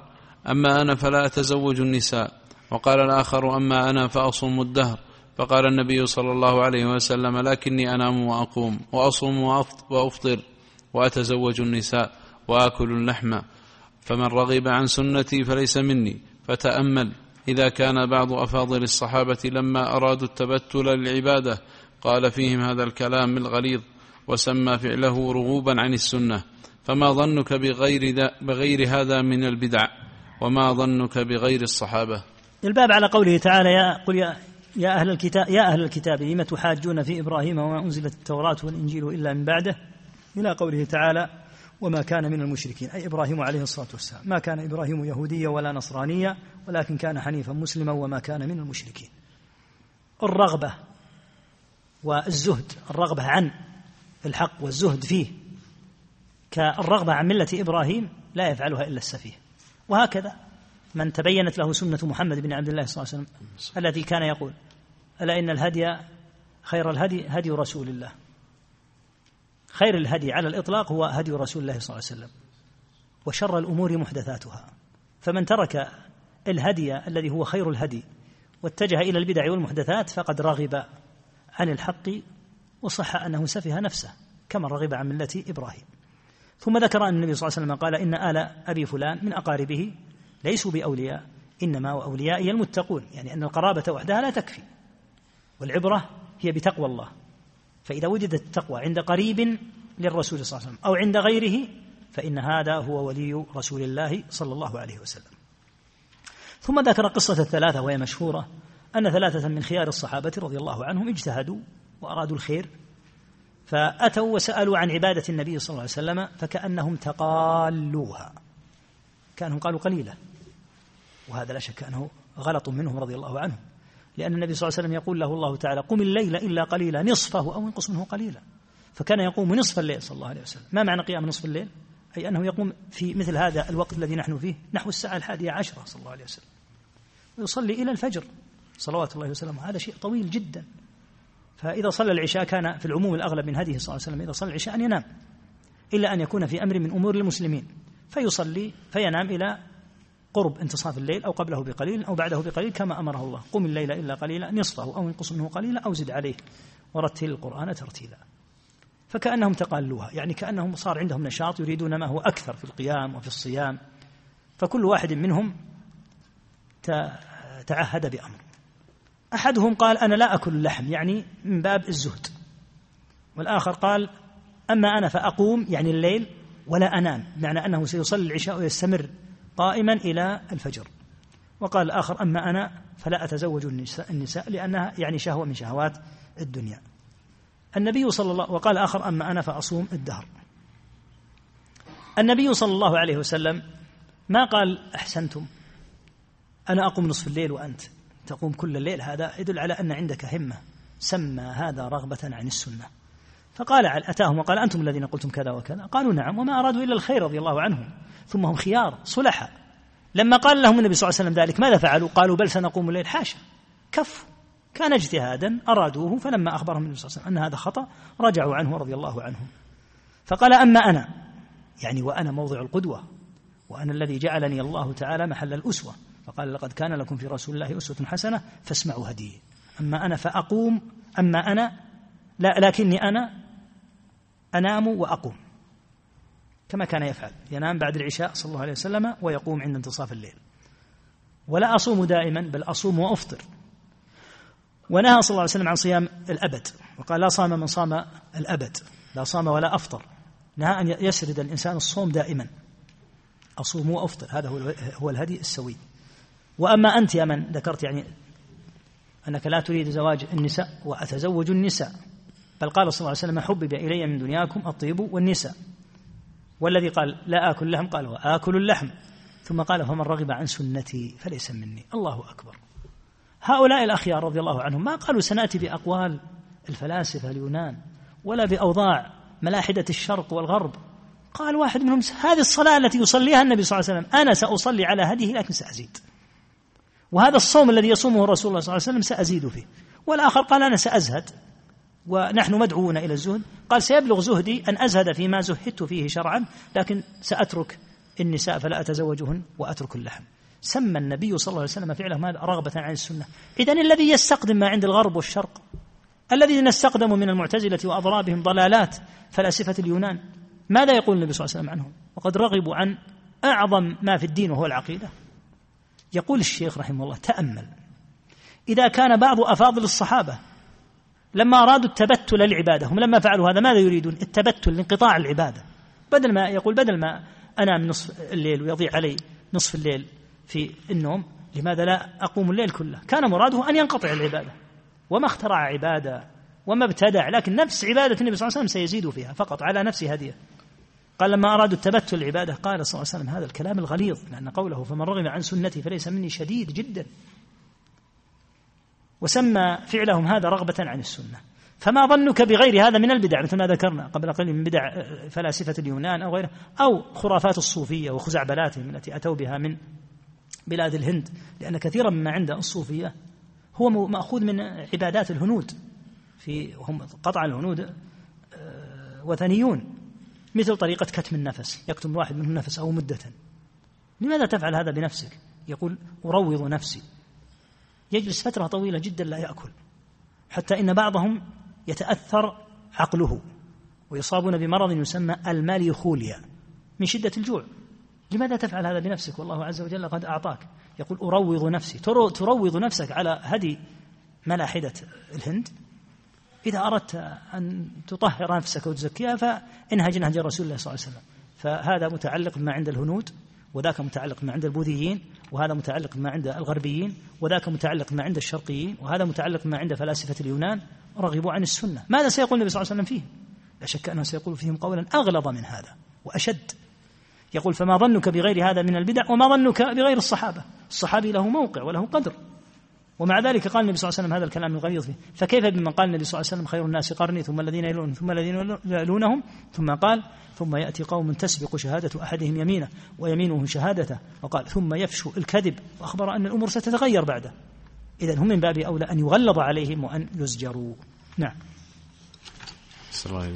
[SPEAKER 1] أما أنا فلا أتزوج النساء. وقال الآخر أما أنا فأصوم الدهر. فقال النبي صلى الله عليه وسلم لكني أنام وأقوم وأصوم وأفطر وأتزوج النساء وآكل اللحم. فمن رغب عن سنتي فليس مني. فتأمل إذا كان بعض أفاضل الصحابة لما أرادوا التبتل للعبادة قال فيهم هذا الكلام الغليظ وسمى فعله رغوبا عن السنة. فما ظنك بغير, بغير هذا من البدع وما ظنك بغير الصحابة.
[SPEAKER 2] الباب على قوله تعالى يا قل يا يا أهل الكتاب يا أهل الكتاب لم تحاجون في إبراهيم وما أنزلت التوراة والإنجيل إلا من بعده؟ إلى قوله تعالى وما كان من المشركين أي إبراهيم عليه الصلاة والسلام. ما كان إبراهيم يهوديا ولا نصرانيا ولكن كان حنيفا مسلما وما كان من المشركين. الرغبة والزهد الرغبة عن الحق والزهد فيه. كالرغبة عن ملة إبراهيم لا يفعلها إلا السفيه. وهكذا من تبينت له سنة محمد بن عبد الله صلى الله عليه وسلم الذي كان يقول ألا إن الهدي خير الهدي هدي رسول الله. خير الهدي على الإطلاق هو هدي رسول الله صلى الله عليه وسلم وشر الأمور محدثاتها. فمن ترك الهدي الذي هو خير الهدي واتجه إلى البدع والمحدثات فقد رغب عن الحق وصح أنه سفه نفسه كما رغب عن ملة إبراهيم. ثم ذكر أن النبي صلى الله عليه وسلم قال إن آل أبي فلان من أقاربه ليسوا بأولياء إنما وأوليائي المتقون يعني أن القرابة وحدها لا تكفي والعبرة هي بتقوى الله. فإذا وجدت التقوى عند قريب للرسول صلى الله عليه وسلم أو عند غيره فإن هذا هو ولي رسول الله صلى الله عليه وسلم. ثم ذكر قصة الثلاثة وهي مشهورة أن ثلاثة من خيار الصحابة رضي الله عنهم اجتهدوا وأرادوا الخير فأتوا وسألوا عن عبادة النبي صلى الله عليه وسلم فكأنهم تقالوها كأنهم قالوا قليلة وهذا لا شك أنه غلط منهم رضي الله عنهم لأن النبي صلى الله عليه وسلم يقول له الله تعالى قم الليل إلا قليلا نصفه أو انقص منه قليلا. فكان يقوم نصف الليل صلى الله عليه وسلم. ما معنى قيام نصف الليل؟ أي أنه يقوم في مثل هذا الوقت الذي نحن فيه نحو الساعة الحادية عشرة صلى الله عليه وسلم ويصلي إلى الفجر صلوات الله وسلامه هذا شيء طويل جدا. فإذا صلى العشاء كان في العموم الأغلب من هديه صلى الله عليه وسلم إذا صلى العشاء أن ينام إلا أن يكون في أمر من أمور المسلمين فيصلي فينام إلى قرب انتصاف الليل أو قبله بقليل أو بعده بقليل كما أمره الله. قم الليل إلا قليلا نصفه أو انقص منه قليلا أو زد عليه ورتل القرآن ترتيلا. فكأنهم تقالوها يعني كأنهم صار عندهم نشاط يريدون ما هو أكثر في القيام وفي الصيام فكل واحد منهم تعهد بأمر أحدهم قال أنا لا أكل اللحم يعني من باب الزهد. والآخر قال أما أنا فأقوم يعني الليل ولا أنام بمعنى أنه سيصلي العشاء ويستمر قائما إلى الفجر. وقال الآخر أما أنا فلا أتزوج النساء, النساء لأنها يعني شهوة من شهوات الدنيا. النبي صلى الله وقال آخر أما أنا فأصوم الدهر. النبي صلى الله عليه وسلم ما قال أحسنتم أنا أقوم نصف الليل وأنت. تقوم كل الليل هذا يدل على أن عندك همة سمى هذا رغبة عن السنة. فقال أتاهم وقال أنتم الذين قلتم كذا وكذا؟ قالوا نعم وما أرادوا إلا الخير رضي الله عنهم ثم هم خيار صلحاء. لما قال لهم النبي صلى الله عليه وسلم ذلك ماذا فعلوا؟ قالوا بل سنقوم الليل حاشا. كفوا كان اجتهادا أرادوه فلما أخبرهم النبي صلى الله عليه وسلم أن هذا خطأ رجعوا عنه رضي الله عنهم. فقال أما أنا يعني وأنا موضع القدوة وأنا الذي جعلني الله تعالى محل الأسوة. فقال لقد كان لكم في رسول الله أسوة حسنة فاسمعوا هدية. أما أنا فأقوم أما أنا لا لكني أنا أنام وأقوم. كما كان يفعل. ينام بعد العشاء صلى الله عليه وسلم ويقوم عند انتصاف الليل. ولا أصوم دائما بل أصوم وأفطر. ونهى صلى الله عليه وسلم عن صيام الأبد. وقال لا صام من صام الأبد لا صام ولا أفطر. نهى أن يسرد الإنسان الصوم دائما. أصوم وأفطر هذا هو الهدي السوي. وأما أنت يا من ذكرت يعني أنك لا تريد زواج النساء وأتزوج النساء. بل قال صلى الله عليه وسلم حبب إلي من دنياكم الطيب والنساء. والذي قال لا آكل اللحم قال وآكل اللحم. ثم قال فمن رغب عن سنتي فليس مني. الله أكبر. هؤلاء الأخيار رضي الله عنهم ما قالوا سنأتي بأقوال الفلاسفة اليونان ولا بأوضاع ملاحدة الشرق والغرب. قال واحد منهم هذه الصلاة التي يصليها النبي صلى الله عليه وسلم أنا سأصلي على هديه لكن سأزيد. وهذا الصوم الذي يصومه رسول الله صلى الله عليه وسلم سأزيد فيه. والآخر قال أنا سأزهد ونحن مدعوون إلى الزهد. قال سيبلغ زهدي أن أزهد فيما زهدت فيه شرعا لكن سأترك النساء فلا أتزوجهن وأترك اللحم. سمى النبي صلى الله عليه وسلم فعله ماذا رغبة عن السنة. إذا الذي يستقدم ما عند الغرب والشرق الذين استقدموا من المعتزلة وأضرابهم ضلالات فلاسفة اليونان ماذا يقول النبي صلى الله عليه وسلم عنهم؟ وقد رغبوا عن أعظم ما في الدين وهو العقيدة. يقول الشيخ رحمه الله تأمل. إذا كان بعض أفاضل الصحابة لما أرادوا التبتل للعبادة هم لما فعلوا هذا ماذا يريدون؟ التبتل لانقطاع العبادة. بدل ما يقول بدل ما أنام نصف الليل ويضيع علي نصف الليل في النوم لماذا لا أقوم الليل كله؟ كان مراده أن ينقطع العبادة. وما اخترع عبادة وما ابتدع لكن نفس عبادة النبي صلى الله عليه وسلم سيزيد فيها فقط على نفس هديه. قال لما أرادوا التبتل العبادة قال صلى الله عليه وسلم هذا الكلام الغليظ لأن قوله فمن رغب عن سنتي فليس مني شديد جدا. وسمى فعلهم هذا رغبة عن السنة. فما ظنك بغير هذا من البدع؟ مثل ما ذكرنا قبل قليل من بدع فلاسفة اليونان أو غيره أو خرافات الصوفية وخزعبلاتهم التي أتوا بها من بلاد الهند لأن كثيرا مما عند الصوفية هو مأخوذ من عبادات الهنود. في هم قطع الهنود آه، وثنيون. مثل طريقة كتم النفس يكتم الواحد منهم نفس أو مدة. لماذا تفعل هذا بنفسك؟ يقول أروض نفسي. يجلس فترة طويلة جدا لا يأكل حتى إن بعضهم يتأثر عقله ويصابون بمرض يسمى الماليخوليا من شدة الجوع. لماذا تفعل هذا بنفسك؟ والله عز وجل قد أعطاك. يقول أروض نفسي. تروض نفسك على هدي ملاحدة الهند؟ إذا أردت أن تطهر نفسك وتزكيها فانهج نهج رسول الله صلى الله عليه وسلم. فهذا متعلق بما عند الهنود وذاك متعلق بما عند البوذيين وهذا متعلق بما عند الغربيين وذاك متعلق بما عند الشرقيين وهذا متعلق بما عند فلاسفة اليونان. رغبوا عن السنة. ماذا سيقول النبي صلى الله عليه وسلم فيهم؟ لا شك أنه سيقول فيهم قولا أغلظ من هذا وأشد. يقول فما ظنك بغير هذا من البدع وما ظنك بغير الصحابة؟ الصحابي له موقع وله قدر. ومع ذلك قال النبي صلى الله عليه وسلم هذا الكلام الغليظ فيه فكيف بمن قال النبي صلى الله عليه وسلم خير الناس قرني ثم الذين يلون ثم الذين يلونهم؟ ثم قال ثم يأتي قوم تسبق شهادة أحدهم يمينه ويمينه شهادته. وقال ثم يفشو الكذب. وأخبر أن الأمور ستتغير بعده. إذا هم من باب أولى أن يغلظ عليهم وأن يزجروا. نعم.
[SPEAKER 1] الله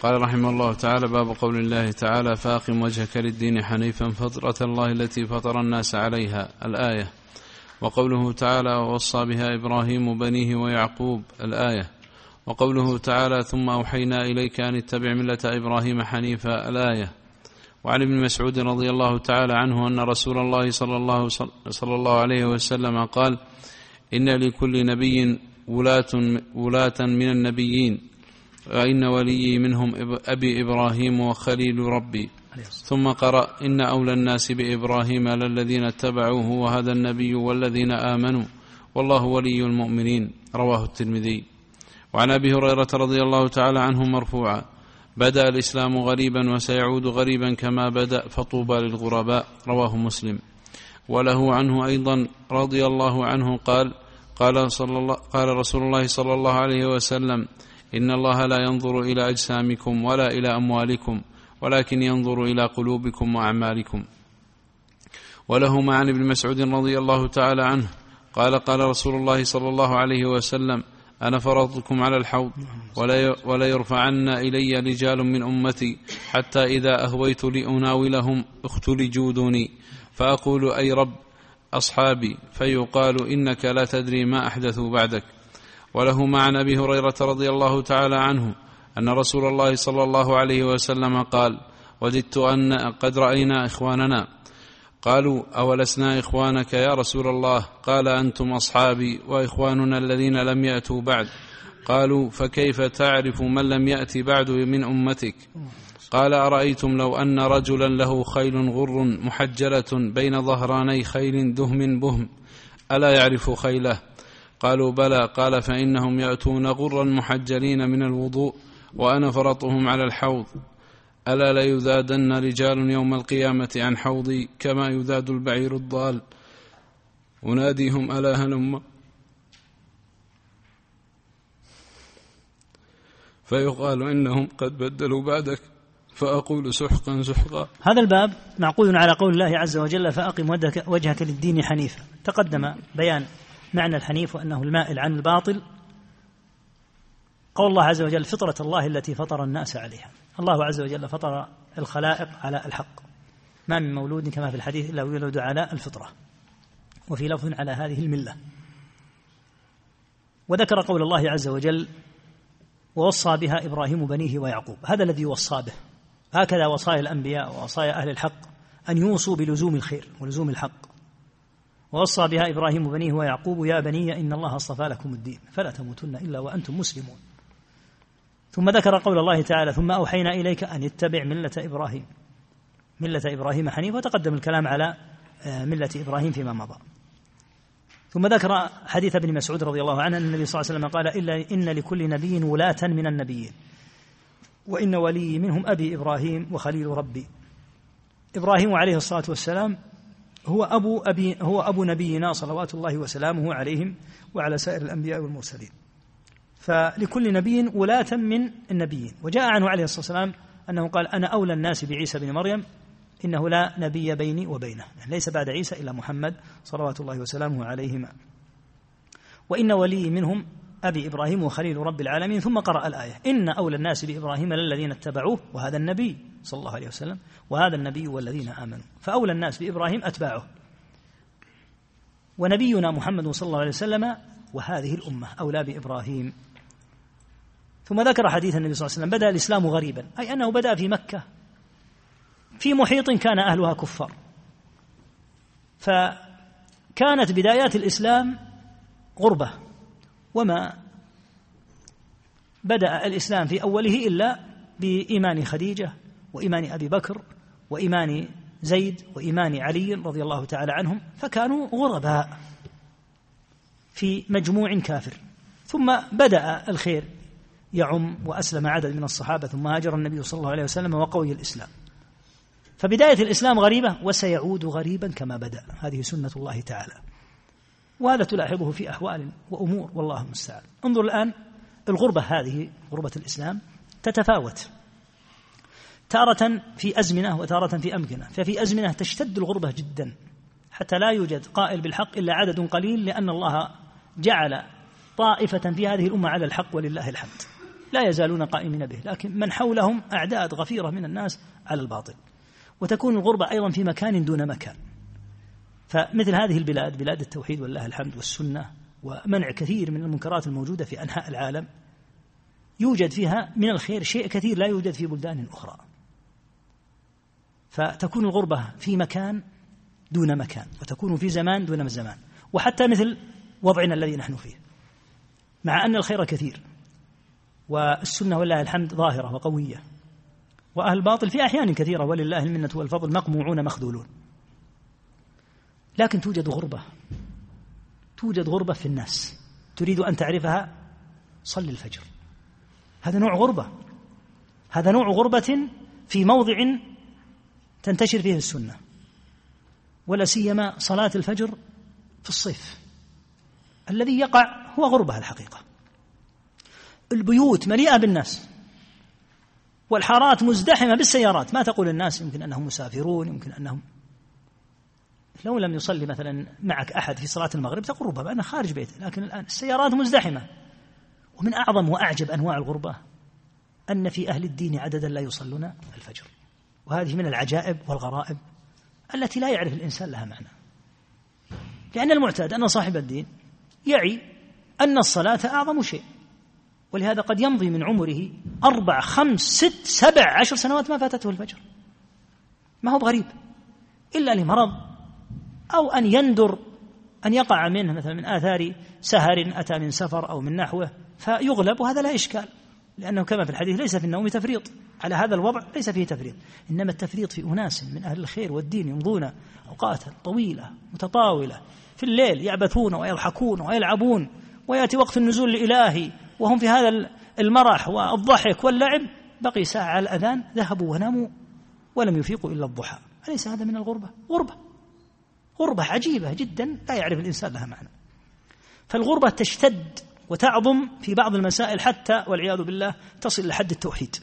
[SPEAKER 1] قال رحمه الله تعالى باب قول الله تعالى فاقم وجهك للدين حنيفا فطرة الله التي فطر الناس عليها. الآية وقوله تعالى ووصى بها إبراهيم بنيه ويعقوب الآية. وقوله تعالى ثم أوحينا إليك أن اتبع ملة إبراهيم حنيفا الآية. وعن ابن مسعود رضي الله تعالى عنه أن رسول الله صلى الله, صلى الله عليه وسلم قال إن لكل نبي ولاة, ولاة من النبيين. وإن وليي منهم أبي إبراهيم وخليل ربي. ثم قرأ إن أولى الناس بإبراهيم للذين اتبعوه وهذا النبي والذين آمنوا والله ولي المؤمنين. رواه الترمذي. وعن أبي هريرة رضي الله تعالى عنه مرفوعا. بدأ الإسلام غريبا وسيعود غريبا كما بدأ فطوبى للغرباء. رواه مسلم. وله عنه أيضا رضي الله عنه قال قال, صلى الله قال رسول الله صلى الله عليه وسلم إن الله لا ينظر إلى أجسامكم ولا إلى أموالكم. ولكن ينظر إلى قلوبكم وأعمالكم. وله عن ابن مسعود رضي الله تعالى عنه. قال قال رسول الله صلى الله عليه وسلم أنا فرضتكم على الحوض ولا يرفعن إلي رجال من أمتي حتى إذا أهويت لأناولهم اختلجوا دوني فأقول أي رب أصحابي. فيقال إنك لا تدري ما أحدثوا بعدك. وله مع أبي هريرة رضي الله تعالى عنه. أن رسول الله صلى الله عليه وسلم قال وددت أن قد رأينا إخواننا. قالوا أولسنا إخوانك يا رسول الله؟ قال أنتم أصحابي وإخواننا الذين لم يأتوا بعد. قالوا فكيف تعرف من لم يأت بعد من أمتك؟ قال أرأيتم لو أن رجلا له خيل غر محجلة بين ظهراني خيل دهم بهم ألا يعرف خيله؟ قالوا بلى. قال فإنهم يأتون غرا محجلين من الوضوء. وأنا فرطهم على الحوض. ألا ليذادن رجال يوم القيامة عن حوضي كما يذاد البعير الضال. أناديهم ألا هلم. فيقال إنهم قد بدلوا بعدك. فأقول سحقا سحقا.
[SPEAKER 2] هذا الباب معقول على قول الله عز وجل فأقم وجهك للدين حنيفا. تقدم بيان معنى الحنيف وأنه المائل عن الباطل. قول الله عز وجل فطرة الله التي فطر الناس عليها. الله عز وجل فطر الخلائق على الحق. ما من مولود كما في الحديث إلا يولد على الفطرة. وفي لفظ على هذه الملة. وذكر قول الله عز وجل ووصى بها إبراهيم بنيه ويعقوب. هذا الذي وصى به. هكذا وصايا الأنبياء ووصايا أهل الحق أن يوصوا بلزوم الخير ولزوم الحق. ووصى بها إبراهيم بنيه ويعقوب يا بني إن الله اصطفى لكم الدين فلا تموتن إلا وأنتم مسلمون. ثم ذكر قول الله تعالى ثم أوحينا إليك أن اتبع ملة إبراهيم. ملة إبراهيم حنيف وتقدم الكلام على آه، ملة إبراهيم فيما مضى. ثم ذكر حديث ابن مسعود رضي الله عنه أن النبي صلى الله عليه وسلم قال إلا إن لكل نبي ولاة من النبيين. وإن ولي منهم أبي إبراهيم وخليل ربي. إبراهيم عليه الصلاة والسلام هو أبو أبي هو أبو نبينا صلوات الله وسلامه عليهم وعلى سائر الأنبياء والمرسلين. فلكل نبي ولاة من النبيين. وجاء عنه عليه الصلاة والسلام أنه قال أنا أولى الناس بعيسى بن مريم إنه لا نبي بيني وبينه. يعني ليس بعد عيسى إلا محمد صلوات الله وسلامه عليهما. وإن ولي منهم أبي إبراهيم وخليل رب العالمين. ثم قرأ الآية إن أولى الناس بإبراهيم للذين اتبعوه وهذا النبي صلى الله عليه وسلم وهذا النبي والذين آمنوا. فأولى الناس بإبراهيم أتباعه. ونبينا محمد صلى الله عليه وسلم وهذه الأمة أولى بإبراهيم. ثم ذكر حديث النبي صلى الله عليه وسلم بدأ الإسلام غريبا أي أنه بدأ في مكة في محيط كان أهلها كفار. فكانت بدايات الإسلام غربة وما بدأ الإسلام في أوله إلا بإيمان خديجة وإيمان أبي بكر وإيمان زيد وإيمان علي رضي الله تعالى عنهم فكانوا غرباء في مجموع كافر. ثم بدأ الخير. يعم وأسلم عدد من الصحابة ثم هاجر النبي صلى الله عليه وسلم وقوي الإسلام. فبداية الإسلام غريبة وسيعود غريبا كما بدأ. هذه سنة الله تعالى. وهذا تلاحظه في أحوال وأمور والله المستعان. انظر الآن الغربة هذه غربة الإسلام تتفاوت. تارة في أزمنة وتارة في أمكنة. ففي أزمنة تشتد الغربة جدا. حتى لا يوجد قائل بالحق إلا عدد قليل لأن الله جعل طائفة في هذه الأمة على الحق ولله الحمد. لا يزالون قائمين به لكن من حولهم أعداد غفيرة من الناس على الباطل. وتكون الغربة أيضا في مكان دون مكان. فمثل هذه البلاد بلاد التوحيد والله الحمد والسنة ومنع كثير من المنكرات الموجودة في أنحاء العالم يوجد فيها من الخير شيء كثير لا يوجد في بلدان أخرى. فتكون الغربة في مكان دون مكان وتكون في زمان دون زمان. وحتى مثل وضعنا الذي نحن فيه. مع أن الخير كثير والسنة ولله الحمد ظاهرة وقوية. وأهل الباطل في أحيان كثيرة ولله المنة والفضل مقموعون مخذولون. لكن توجد غربة. توجد غربة في الناس. تريد أن تعرفها؟ صل الفجر. هذا نوع غربة. هذا نوع غربة في موضع تنتشر فيه السنة. ولا سيما صلاة الفجر في الصيف. الذي يقع هو غربة الحقيقة. البيوت مليئة بالناس. والحارات مزدحمة بالسيارات. ما تقول الناس يمكن أنهم مسافرون يمكن أنهم لو لم يصلي مثلا معك أحد في صلاة المغرب تقول ربما أنا خارج بيته لكن الآن السيارات مزدحمة. ومن أعظم وأعجب أنواع الغربة أن في أهل الدين عددا لا يصلون الفجر. وهذه من العجائب والغرائب التي لا يعرف الإنسان لها معنى. لأن المعتاد أن صاحب الدين يعي أن الصلاة أعظم شيء. ولهذا قد يمضي من عمره أربع خمس ست سبع عشر سنوات ما فاتته الفجر. ما هو بغريب. إلا لمرض أو أن يندر أن يقع منه مثلا من آثار سهر أتى من سفر أو من نحوه فيغلب وهذا لا إشكال لأنه كما في الحديث ليس في النوم تفريط. على هذا الوضع ليس فيه تفريط إنما التفريط في أناس من أهل الخير والدين يمضون أوقاتا طويلة متطاولة في الليل يعبثون ويضحكون ويلعبون ويأتي وقت النزول الإلهي وهم في هذا المرح والضحك واللعب. بقي ساعة على الأذان ذهبوا وناموا ولم يفيقوا إلا الضحى. أليس هذا من الغربة؟ غربة. غربة عجيبة جدا لا يعرف الإنسان لها معنى. فالغربة تشتد وتعظم في بعض المسائل حتى والعياذ بالله تصل لحد التوحيد.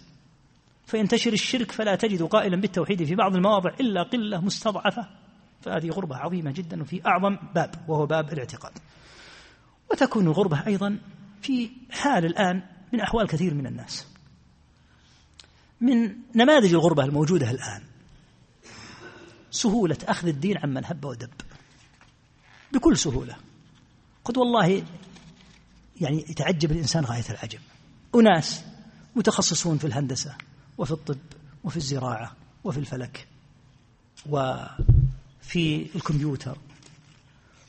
[SPEAKER 2] فينتشر الشرك فلا تجد قائلا بالتوحيد في بعض المواضع إلا قلة مستضعفة. فهذه غربة عظيمة جدا وفي أعظم باب وهو باب الاعتقاد. وتكون الغربة أيضا في حال الآن من أحوال كثير من الناس. من نماذج الغربة الموجودة الآن سهولة أخذ الدين عمن هب ودب. بكل سهولة. قد والله يعني يتعجب الإنسان غاية العجب. أناس متخصصون في الهندسة وفي الطب وفي الزراعة وفي الفلك وفي الكمبيوتر.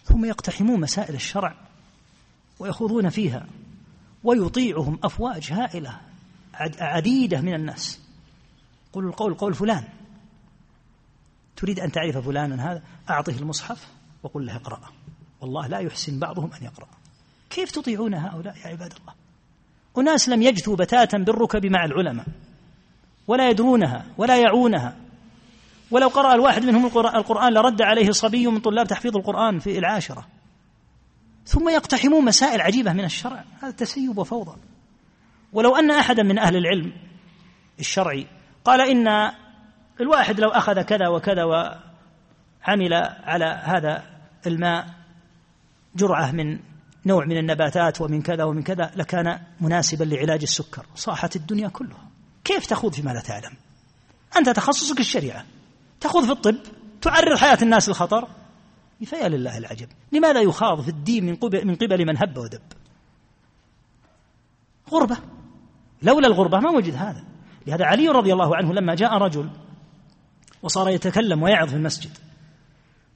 [SPEAKER 2] ثم يقتحمون مسائل الشرع ويخوضون فيها. ويطيعهم أفواج هائلة عديدة من الناس. قل القول قول فلان. تريد أن تعرف فلانا هذا؟ أعطه المصحف وقل له اقرأ. والله لا يحسن بعضهم أن يقرأ. كيف تطيعون هؤلاء يا عباد الله؟ أناس لم يجثوا بتاتا بالركب مع العلماء ولا يدرونها ولا يعونها. ولو قرأ الواحد منهم القرآن لرد عليه صبي من طلاب تحفيظ القرآن في العاشرة. ثم يقتحمون مسائل عجيبة من الشرع. هذا تسيب وفوضى. ولو أن أحدا من أهل العلم الشرعي قال إن الواحد لو أخذ كذا وكذا وعمل على هذا الماء جرعة من نوع من النباتات ومن كذا ومن كذا لكان مناسبا لعلاج السكر. صاحت الدنيا كلها. كيف تخوض فيما لا تعلم؟ أنت تخصصك الشريعة. تخوض في الطب. تعرض حياة الناس للخطر. فيا لله العجب. لماذا يخاض في الدين من قبل, من قبل من هب ودب؟ غربة. لولا الغربة ما وجد هذا. لهذا علي رضي الله عنه لما جاء رجل وصار يتكلم ويعظ في المسجد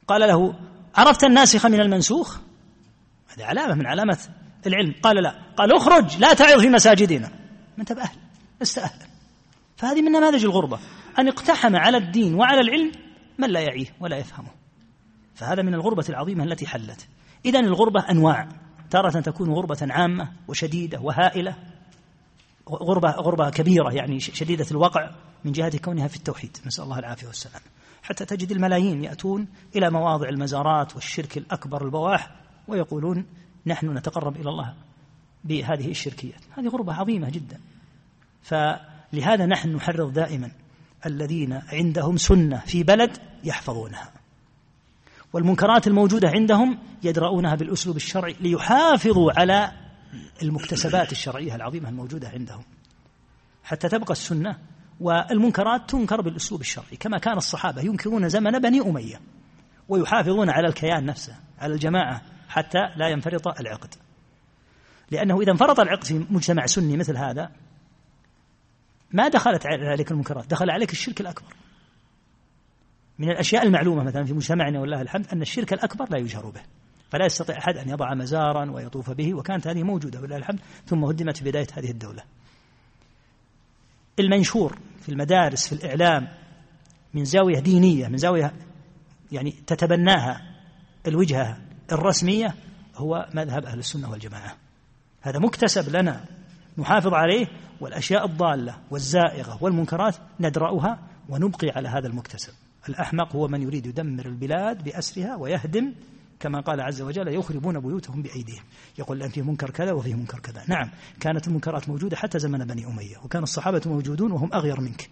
[SPEAKER 2] قال له عرفت الناسخ من المنسوخ؟ هذه علامة من علامات العلم. قال لا. قال اخرج لا تعظ في مساجدنا. ما انت بأهل لست أهلا فهذه من نماذج الغربة. أن اقتحم على الدين وعلى العلم من لا يعيه ولا يفهمه. فهذا من الغربة العظيمة التي حلت. إذا الغربة أنواع. تارة تكون غربة عامة وشديدة وهائلة. غربة غربة كبيرة يعني شديدة الوقع من جهة كونها في التوحيد. نسأل الله العافية والسلام. حتى تجد الملايين يأتون إلى مواضع المزارات والشرك الأكبر البواح ويقولون نحن نتقرب إلى الله بهذه الشركيات هذه غربة عظيمة جدا. فلهذا نحن نحرض دائما الذين عندهم سنة في بلد يحفظونها. والمنكرات الموجودة عندهم يدرؤونها بالأسلوب الشرعي ليحافظوا على المكتسبات الشرعية العظيمة الموجودة عندهم. حتى تبقى السنة والمنكرات تنكر بالأسلوب الشرعي كما كان الصحابة ينكرون زمن بني أمية ويحافظون على الكيان نفسه على الجماعة حتى لا ينفرط العقد. لأنه إذا انفرط العقد في مجتمع سني مثل هذا ما دخلت عليك المنكرات دخل عليك الشرك الأكبر. من الأشياء المعلومة مثلا في مجتمعنا والله الحمد أن الشرك الأكبر لا يجهر به. فلا يستطيع أحد أن يضع مزارا ويطوف به وكانت هذه موجودة ولله الحمد ثم هدمت في بداية هذه الدولة. المنشور في المدارس في الإعلام من زاوية دينية من زاوية يعني تتبناها الوجهة الرسمية هو مذهب أهل السنة والجماعة. هذا مكتسب لنا نحافظ عليه والأشياء الضالة والزائغة والمنكرات ندرأها ونبقي على هذا المكتسب. الأحمق هو من يريد يدمر البلاد بأسرها ويهدم كما قال عز وجل يخربون بيوتهم بأيديهم. يقول الآن فيه منكر كذا وفيه منكر كذا. نعم كانت المنكرات موجودة حتى زمن بني أمية وكان الصحابة موجودون وهم أغير منك.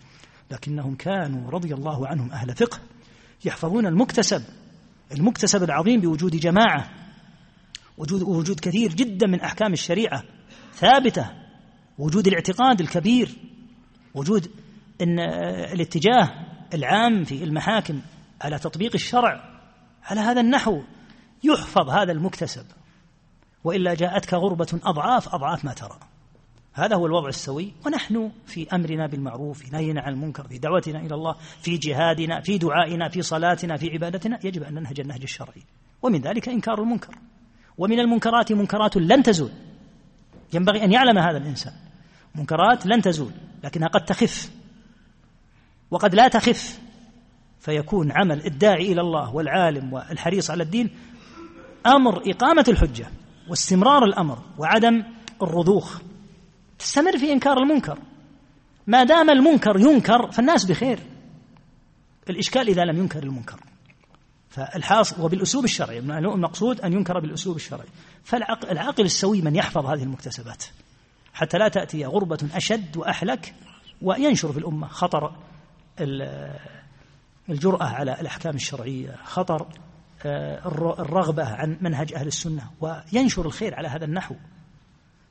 [SPEAKER 2] لكنهم كانوا رضي الله عنهم أهل فقه يحفظون المكتسب المكتسب العظيم بوجود جماعة وجود وجود كثير جدا من أحكام الشريعة ثابتة وجود الاعتقاد الكبير وجود إن الاتجاه العام في المحاكم على تطبيق الشرع على هذا النحو يحفظ هذا المكتسب. وإلا جاءتك غربة أضعاف أضعاف ما ترى. هذا هو الوضع السوي. ونحن في أمرنا بالمعروف في نهينا عن المنكر في دعوتنا إلى الله في جهادنا في دعائنا في صلاتنا في عبادتنا يجب أن ننهج النهج الشرعي. ومن ذلك إنكار المنكر. ومن المنكرات منكرات لن تزول. ينبغي أن يعلم هذا الإنسان. منكرات لن تزول لكنها قد تخف. وقد لا تخف فيكون عمل الداعي إلى الله والعالم والحريص على الدين أمر إقامة الحجة واستمرار الأمر وعدم الرضوخ. تستمر في إنكار المنكر. ما دام المنكر ينكر فالناس بخير. الإشكال إذا لم ينكر المنكر. فالحاصل وبالأسلوب الشرعي. المقصود أن ينكر بالأسلوب الشرعي. فالعاقل السوي من يحفظ هذه المكتسبات. حتى لا تأتي غربة أشد وأحلك وينشر في الأمة خطر الجرأة على الأحكام الشرعية خطر آه، الرغبة عن منهج أهل السنة وينشر الخير على هذا النحو.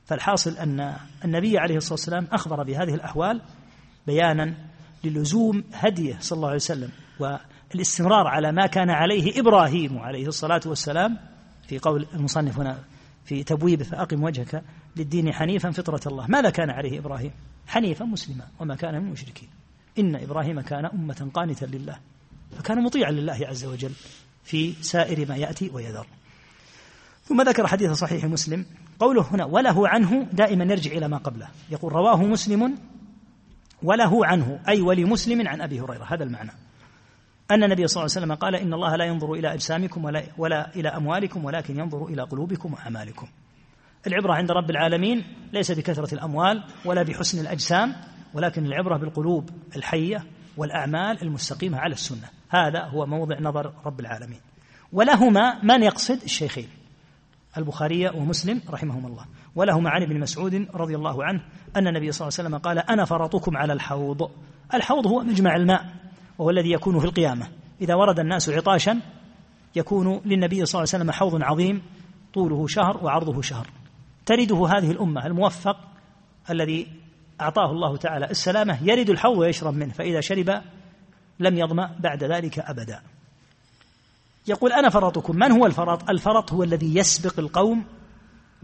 [SPEAKER 2] فالحاصل أن النبي عليه الصلاة والسلام أخبر بهذه الأحوال بيانا للزوم هديه صلى الله عليه وسلم والاستمرار على ما كان عليه إبراهيم عليه الصلاة والسلام في قول المصنف هنا في تبويبه فأقم وجهك للدين حنيفا فطرة الله. ماذا كان عليه إبراهيم؟ حنيفا مسلما وما كان من المشركين. إن إبراهيم كان أمة قانتا لله فكان مطيعا لله عز وجل في سائر ما يأتي ويذر. ثم ذكر حديث صحيح مسلم قوله هنا وله عنه دائما يرجع إلى ما قبله. يقول رواه مسلم وله عنه أي ولمسلم عن أبي هريرة. هذا المعنى. أن النبي صلى الله عليه وسلم قال إن الله لا ينظر إلى أجسامكم ولا, ولا إلى أموالكم ولكن ينظر إلى قلوبكم وأعمالكم. العبرة عند رب العالمين ليس بكثرة الأموال ولا بحسن الأجسام ولكن العبرة بالقلوب الحية والأعمال المستقيمة على السنة. هذا هو موضع نظر رب العالمين. ولهما من يقصد الشيخين؟ البخاري ومسلم رحمهما الله. ولهما عن ابن مسعود رضي الله عنه أن النبي صلى الله عليه وسلم قال أنا فرطكم على الحوض. الحوض هو مجمع الماء وهو الذي يكون في القيامة. إذا ورد الناس عطاشا يكون للنبي صلى الله عليه وسلم حوض عظيم طوله شهر وعرضه شهر. ترده هذه الأمة الموفق الذي أعطاه الله تعالى السلامة يرد الحوض ويشرب منه فإذا شرب لم يظمأ بعد ذلك أبدا. يقول أنا فرطكم من هو الفرط؟ الفرط هو الذي يسبق القوم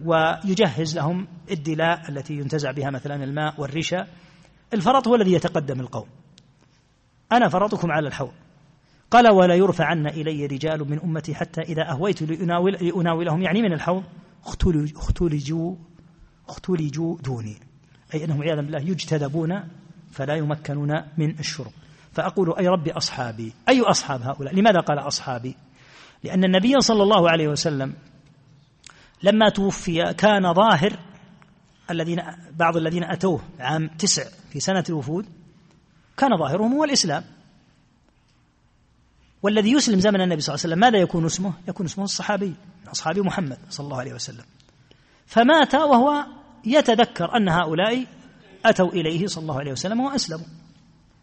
[SPEAKER 2] ويجهز لهم الدلاء التي ينتزع بها مثلا الماء والرشا. الفرط هو الذي يتقدم القوم. أنا فرطكم على الحوض قال ولا يرفعن إلي رجال من أمتي حتى إذا أهويت لأناول لأناولهم يعني من الحوض اختلجوا اختلجوا دوني. أي أنهم عياذا بالله يجتذبون فلا يمكنون من الشرب. فأقول أي ربي أصحابي. أي أصحاب هؤلاء؟ لماذا قال أصحابي؟ لأن النبي صلى الله عليه وسلم لما توفي كان ظاهر الذين بعض الذين أتوه عام تسع في سنة الوفود كان ظاهرهم هو الإسلام. والذي يسلم زمن النبي صلى الله عليه وسلم ماذا يكون اسمه؟ يكون اسمه الصحابي أصحابي محمد صلى الله عليه وسلم. فمات وهو يتذكر أن هؤلاء أتوا إليه صلى الله عليه وسلم وأسلموا.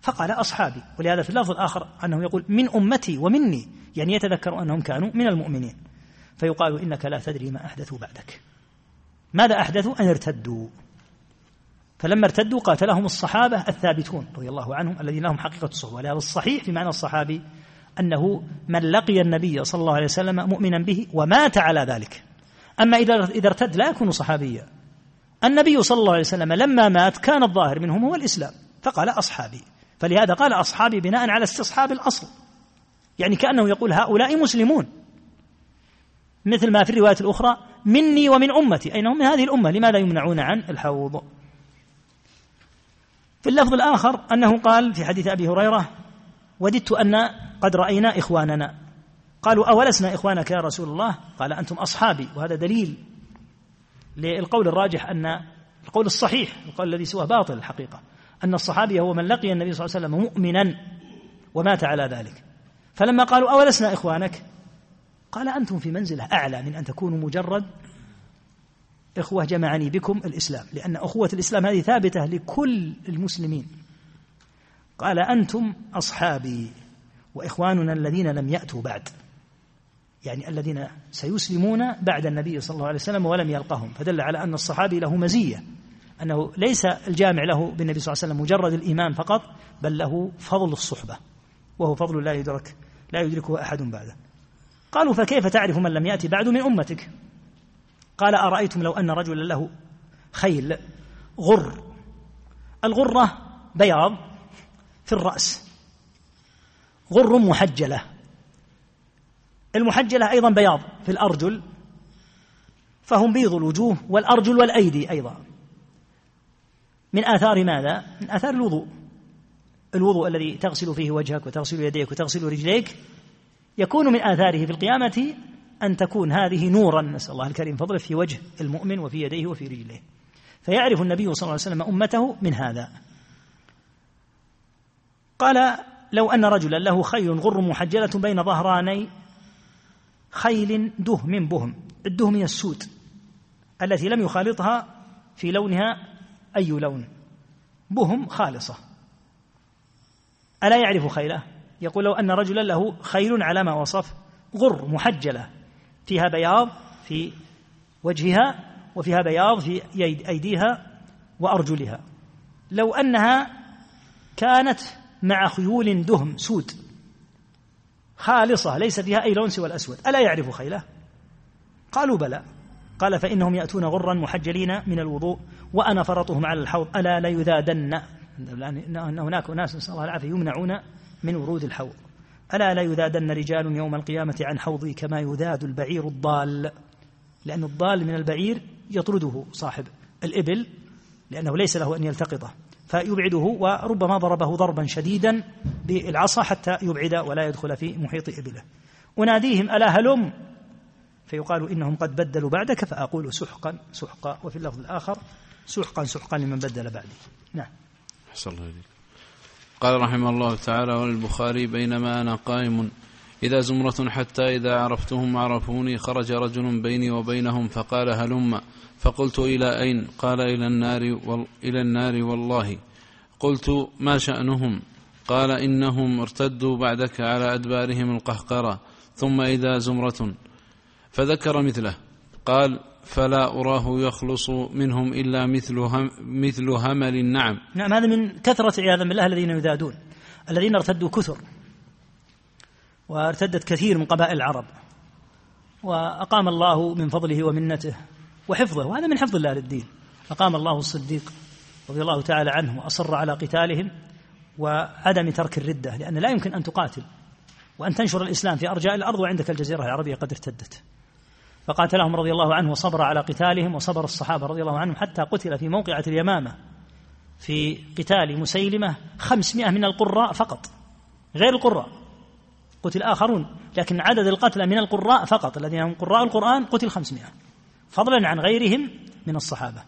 [SPEAKER 2] فقال أصحابي ولهذا في اللفظ الآخر أنه يقول من أمتي ومني يعني يتذكر أنهم كانوا من المؤمنين. فيقال إنك لا تدري ما أحدثوا بعدك. ماذا أحدثوا؟ أن ارتدوا. فلما ارتدوا قاتلهم الصحابة الثابتون رضي الله عنهم الذين لهم حقيقة الصحبة ولهذا الصحيح في معنى الصحابي أنه من لقي النبي صلى الله عليه وسلم مؤمنا به ومات على ذلك. أما إذا ارتد لا يكون صحابيا. النبي صلى الله عليه وسلم لما مات كان الظاهر منهم هو الإسلام فقال أصحابي فلهذا قال أصحابي بناء على استصحاب الأصل يعني كأنه يقول هؤلاء مسلمون. مثل ما في الرواية الأخرى مني ومن أمتي أي من هذه الأمة لماذا يمنعون عن الحوض؟ في اللفظ الآخر أنه قال في حديث أبي هريرة وددت أن قد رأينا إخواننا. قالوا أولسنا إخوانك يا رسول الله؟ قال أنتم أصحابي وهذا دليل. للقول الراجح أن القول الصحيح القول الذي سواه باطل الحقيقة أن الصحابي هو من لقي النبي صلى الله عليه وسلم مؤمنا ومات على ذلك. فلما قالوا أولسنا إخوانك؟ قال أنتم في منزلة أعلى من أن تكونوا مجرد إخوة جمعني بكم الإسلام لأن أخوة الإسلام هذه ثابتة لكل المسلمين. قال أنتم أصحابي وإخواننا الذين لم يأتوا بعد. يعني الذين سيسلمون بعد النبي صلى الله عليه وسلم ولم يلقهم. فدل على أن الصحابي له مزية أنه ليس الجامع له بالنبي صلى الله عليه وسلم مجرد الإيمان فقط بل له فضل الصحبة وهو فضل لا يدرك لا يدركه أحد بعده. قالوا فكيف تعرف من لم يأتي بعد من أمتك؟ قال أرأيتم لو أن رجلا له خيل غر. الغرة بياض في الرأس غر محجلة. المحجلة أيضا بياض في الأرجل فهم بيض الوجوه والأرجل والأيدي أيضا. من آثار ماذا؟ من آثار الوضوء. الوضوء الذي تغسل فيه وجهك وتغسل يديك وتغسل رجليك يكون من آثاره في القيامة أن تكون هذه نورا. نسأل الله الكريم فضله في وجه المؤمن وفي يديه وفي رجليه فيعرف النبي صلى الله عليه وسلم أمته من هذا. قال لو أن رجلا له خيل غر محجلة بين ظهراني خيل دهم بهم. الدهم هي السود التي لم يخالطها في لونها أي لون. بهم خالصة. ألا يعرف خيله؟ يقول لو أن رجلا له خيل على ما وصف غر محجلة فيها بياض في وجهها وفيها بياض في أيديها وأرجلها. لو أنها كانت مع خيول دهم سود خالصة ليس فيها أي لون سوى الأسود. ألا يعرف خيله؟ قالوا بلى. قال فإنهم يأتون غرا محجلين من الوضوء وأنا فرطهم على الحوض. ألا ليذادن أن هناك أناس نسأل الله العافية يمنعون من ورود الحوض. ألا لا يذادن رجال يوم القيامة عن حوضي كما يذاد البعير الضال. لأن الضال من البعير يطرده صاحب الإبل لأنه ليس له أن يلتقطه. فيبعده وربما ضربه ضربا شديدا بالعصا حتى يبعد ولا يدخل في محيط إبله. أناديهم ألا هلم؟ فيقال إنهم قد بدلوا بعدك. فأقول سحقا سحقا. وفي اللفظ الآخر سحقا سحقا لمن بدل بعدي. نعم.
[SPEAKER 1] أحسن الله قال رحمه الله تعالى وللبخاري بينما أنا قائم إذا زمرة حتى إذا عرفتهم عرفوني خرج رجل بيني وبينهم فقال هلم؟ فقلت إلى أين؟ قال إلى النار وال إلى النار والله. قلت ما شأنهم؟ قال إنهم ارتدوا بعدك على أدبارهم القهقرة. ثم إذا زمرة. فذكر مثله. قال فلا أراه يخلص منهم إلا مثل هم مثل همل النعم.
[SPEAKER 2] نعم هذا من كثرة عياذا بالله الذين يذادون. الذين ارتدوا كثر. وارتدت كثير من قبائل العرب. وأقام الله من فضله ومنته وحفظه وهذا من حفظ الله للدين. أقام الله الصديق رضي الله تعالى عنه وأصر على قتالهم وعدم ترك الردة لأن لا يمكن أن تقاتل وأن تنشر الإسلام في أرجاء الأرض وعندك الجزيرة العربية قد ارتدت. فقاتلهم رضي الله عنه وصبر على قتالهم وصبر الصحابة رضي الله عنهم حتى قتل في موقعة اليمامة في قتال مسيلمة خمسمائة من القراء فقط غير القراء. قتل آخرون لكن عدد القتلى من القراء فقط الذين هم قراء القرآن قتل خمسمائة. فضلا عن غيرهم من الصحابة.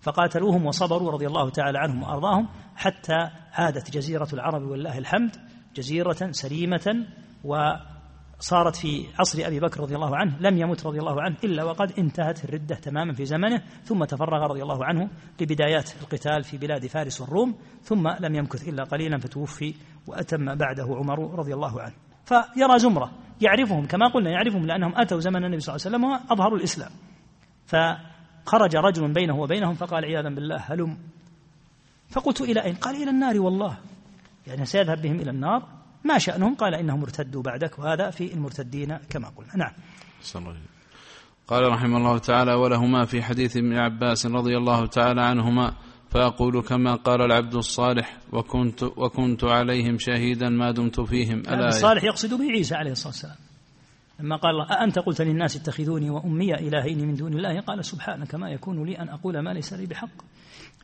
[SPEAKER 2] فقاتلوهم وصبروا رضي الله تعالى عنهم وأرضاهم حتى عادت جزيرة العرب والله الحمد جزيرة سليمة وصارت في عصر أبي بكر رضي الله عنه لم يمت رضي الله عنه إلا وقد انتهت الردة تماما في زمنه ثم تفرغ رضي الله عنه لبدايات القتال في بلاد فارس والروم ثم لم يمكث إلا قليلا فتوفي وأتم بعده عمر رضي الله عنه. فيرى زمرة يعرفهم كما قلنا يعرفهم لأنهم أتوا زمن النبي صلى الله عليه وسلم وأظهروا الإسلام. فخرج رجل بينه وبينهم فقال عياذا بالله هلم. فقلت إلى أين؟ قال إلى النار والله. يعني سيذهب بهم إلى النار. ما شأنهم؟ قال إنهم ارتدوا بعدك وهذا في المرتدين كما قلنا. نعم.
[SPEAKER 1] الله قال رحمه الله تعالى ولهما في حديث ابن عباس رضي الله تعالى عنهما فأقول كما قال العبد الصالح وكنت وكنت عليهم شهيدا ما دمت فيهم.
[SPEAKER 2] ألا الصالح يقصد به عيسى عليه الصلاة والسلام. لما قال أأنت قلت للناس اتخذوني وأمي إلهين من دون الله؟ قال سبحانك ما يكون لي أن أقول ما ليس لي بحق.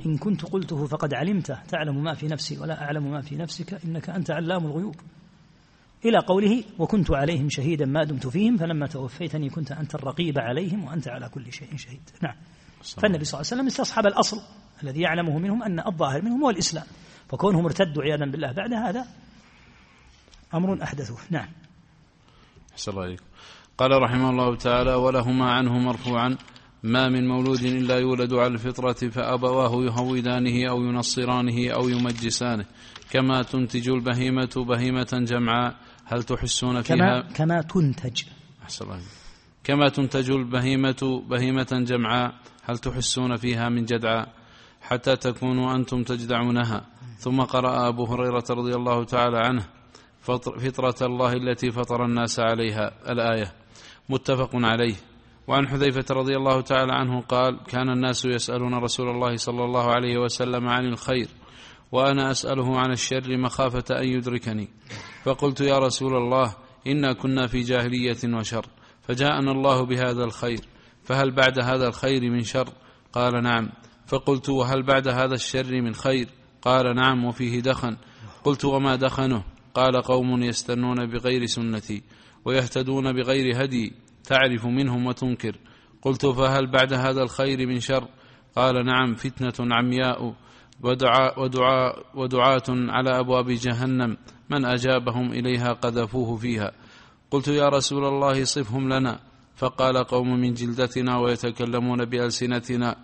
[SPEAKER 2] إن كنت قلته فقد علمته. تعلم ما في نفسي ولا أعلم ما في نفسك. إنك أنت علام الغيوب. إلى قوله وكنت عليهم شهيدا ما دمت فيهم فلما توفيتني كنت أنت الرقيب عليهم وأنت على كل شيء شهيد. نعم. فالنبي صلى الله عليه وسلم استصحب الأصل. الذي يعلمه منهم أن الظاهر منهم هو الإسلام فكونهم ارتدوا عياذا بالله بعد هذا أمر أحدثوه نعم.
[SPEAKER 1] أحسن الله عليكم قال رحمه الله تعالى ولهما عنه مرفوعا ما من مولود إلا يولد على الفطرة فأبواه يهودانه أو ينصرانه أو يمجسانه كما تنتج البهيمة بهيمة جمعاء. هل تحسون فيها؟
[SPEAKER 2] كما, كما تنتج.
[SPEAKER 1] أحسن الله كما تنتج البهيمة بهيمة جمعاء هل تحسون فيها من جدعاء؟ حتى تكونوا أنتم تجدعونها. ثم قرأ أبو هريرة رضي الله تعالى عنه فطرة الله التي فطر الناس عليها. الآية. متفق عليه. وعن حذيفة رضي الله تعالى عنه قال كان الناس يسألون رسول الله صلى الله عليه وسلم عن الخير وأنا أسأله عن الشر مخافة أن يدركني. فقلت يا رسول الله إنا كنا في جاهلية وشر فجاءنا الله بهذا الخير فهل بعد هذا الخير من شر؟ قال نعم. فقلت وهل بعد هذا الشر من خير؟ قال نعم وفيه دخن. قلت وما دخنه؟ قال قوم يستنون بغير سنتي ويهتدون بغير هدي تعرف منهم وتنكر. قلت فهل بعد هذا الخير من شر؟ قال نعم فتنة عمياء ودعاء, ودعاء ودعاة على أبواب جهنم. من أجابهم إليها قذفوه فيها. قلت يا رسول الله صفهم لنا. فقال قوم من جلدتنا ويتكلمون بألسنتنا.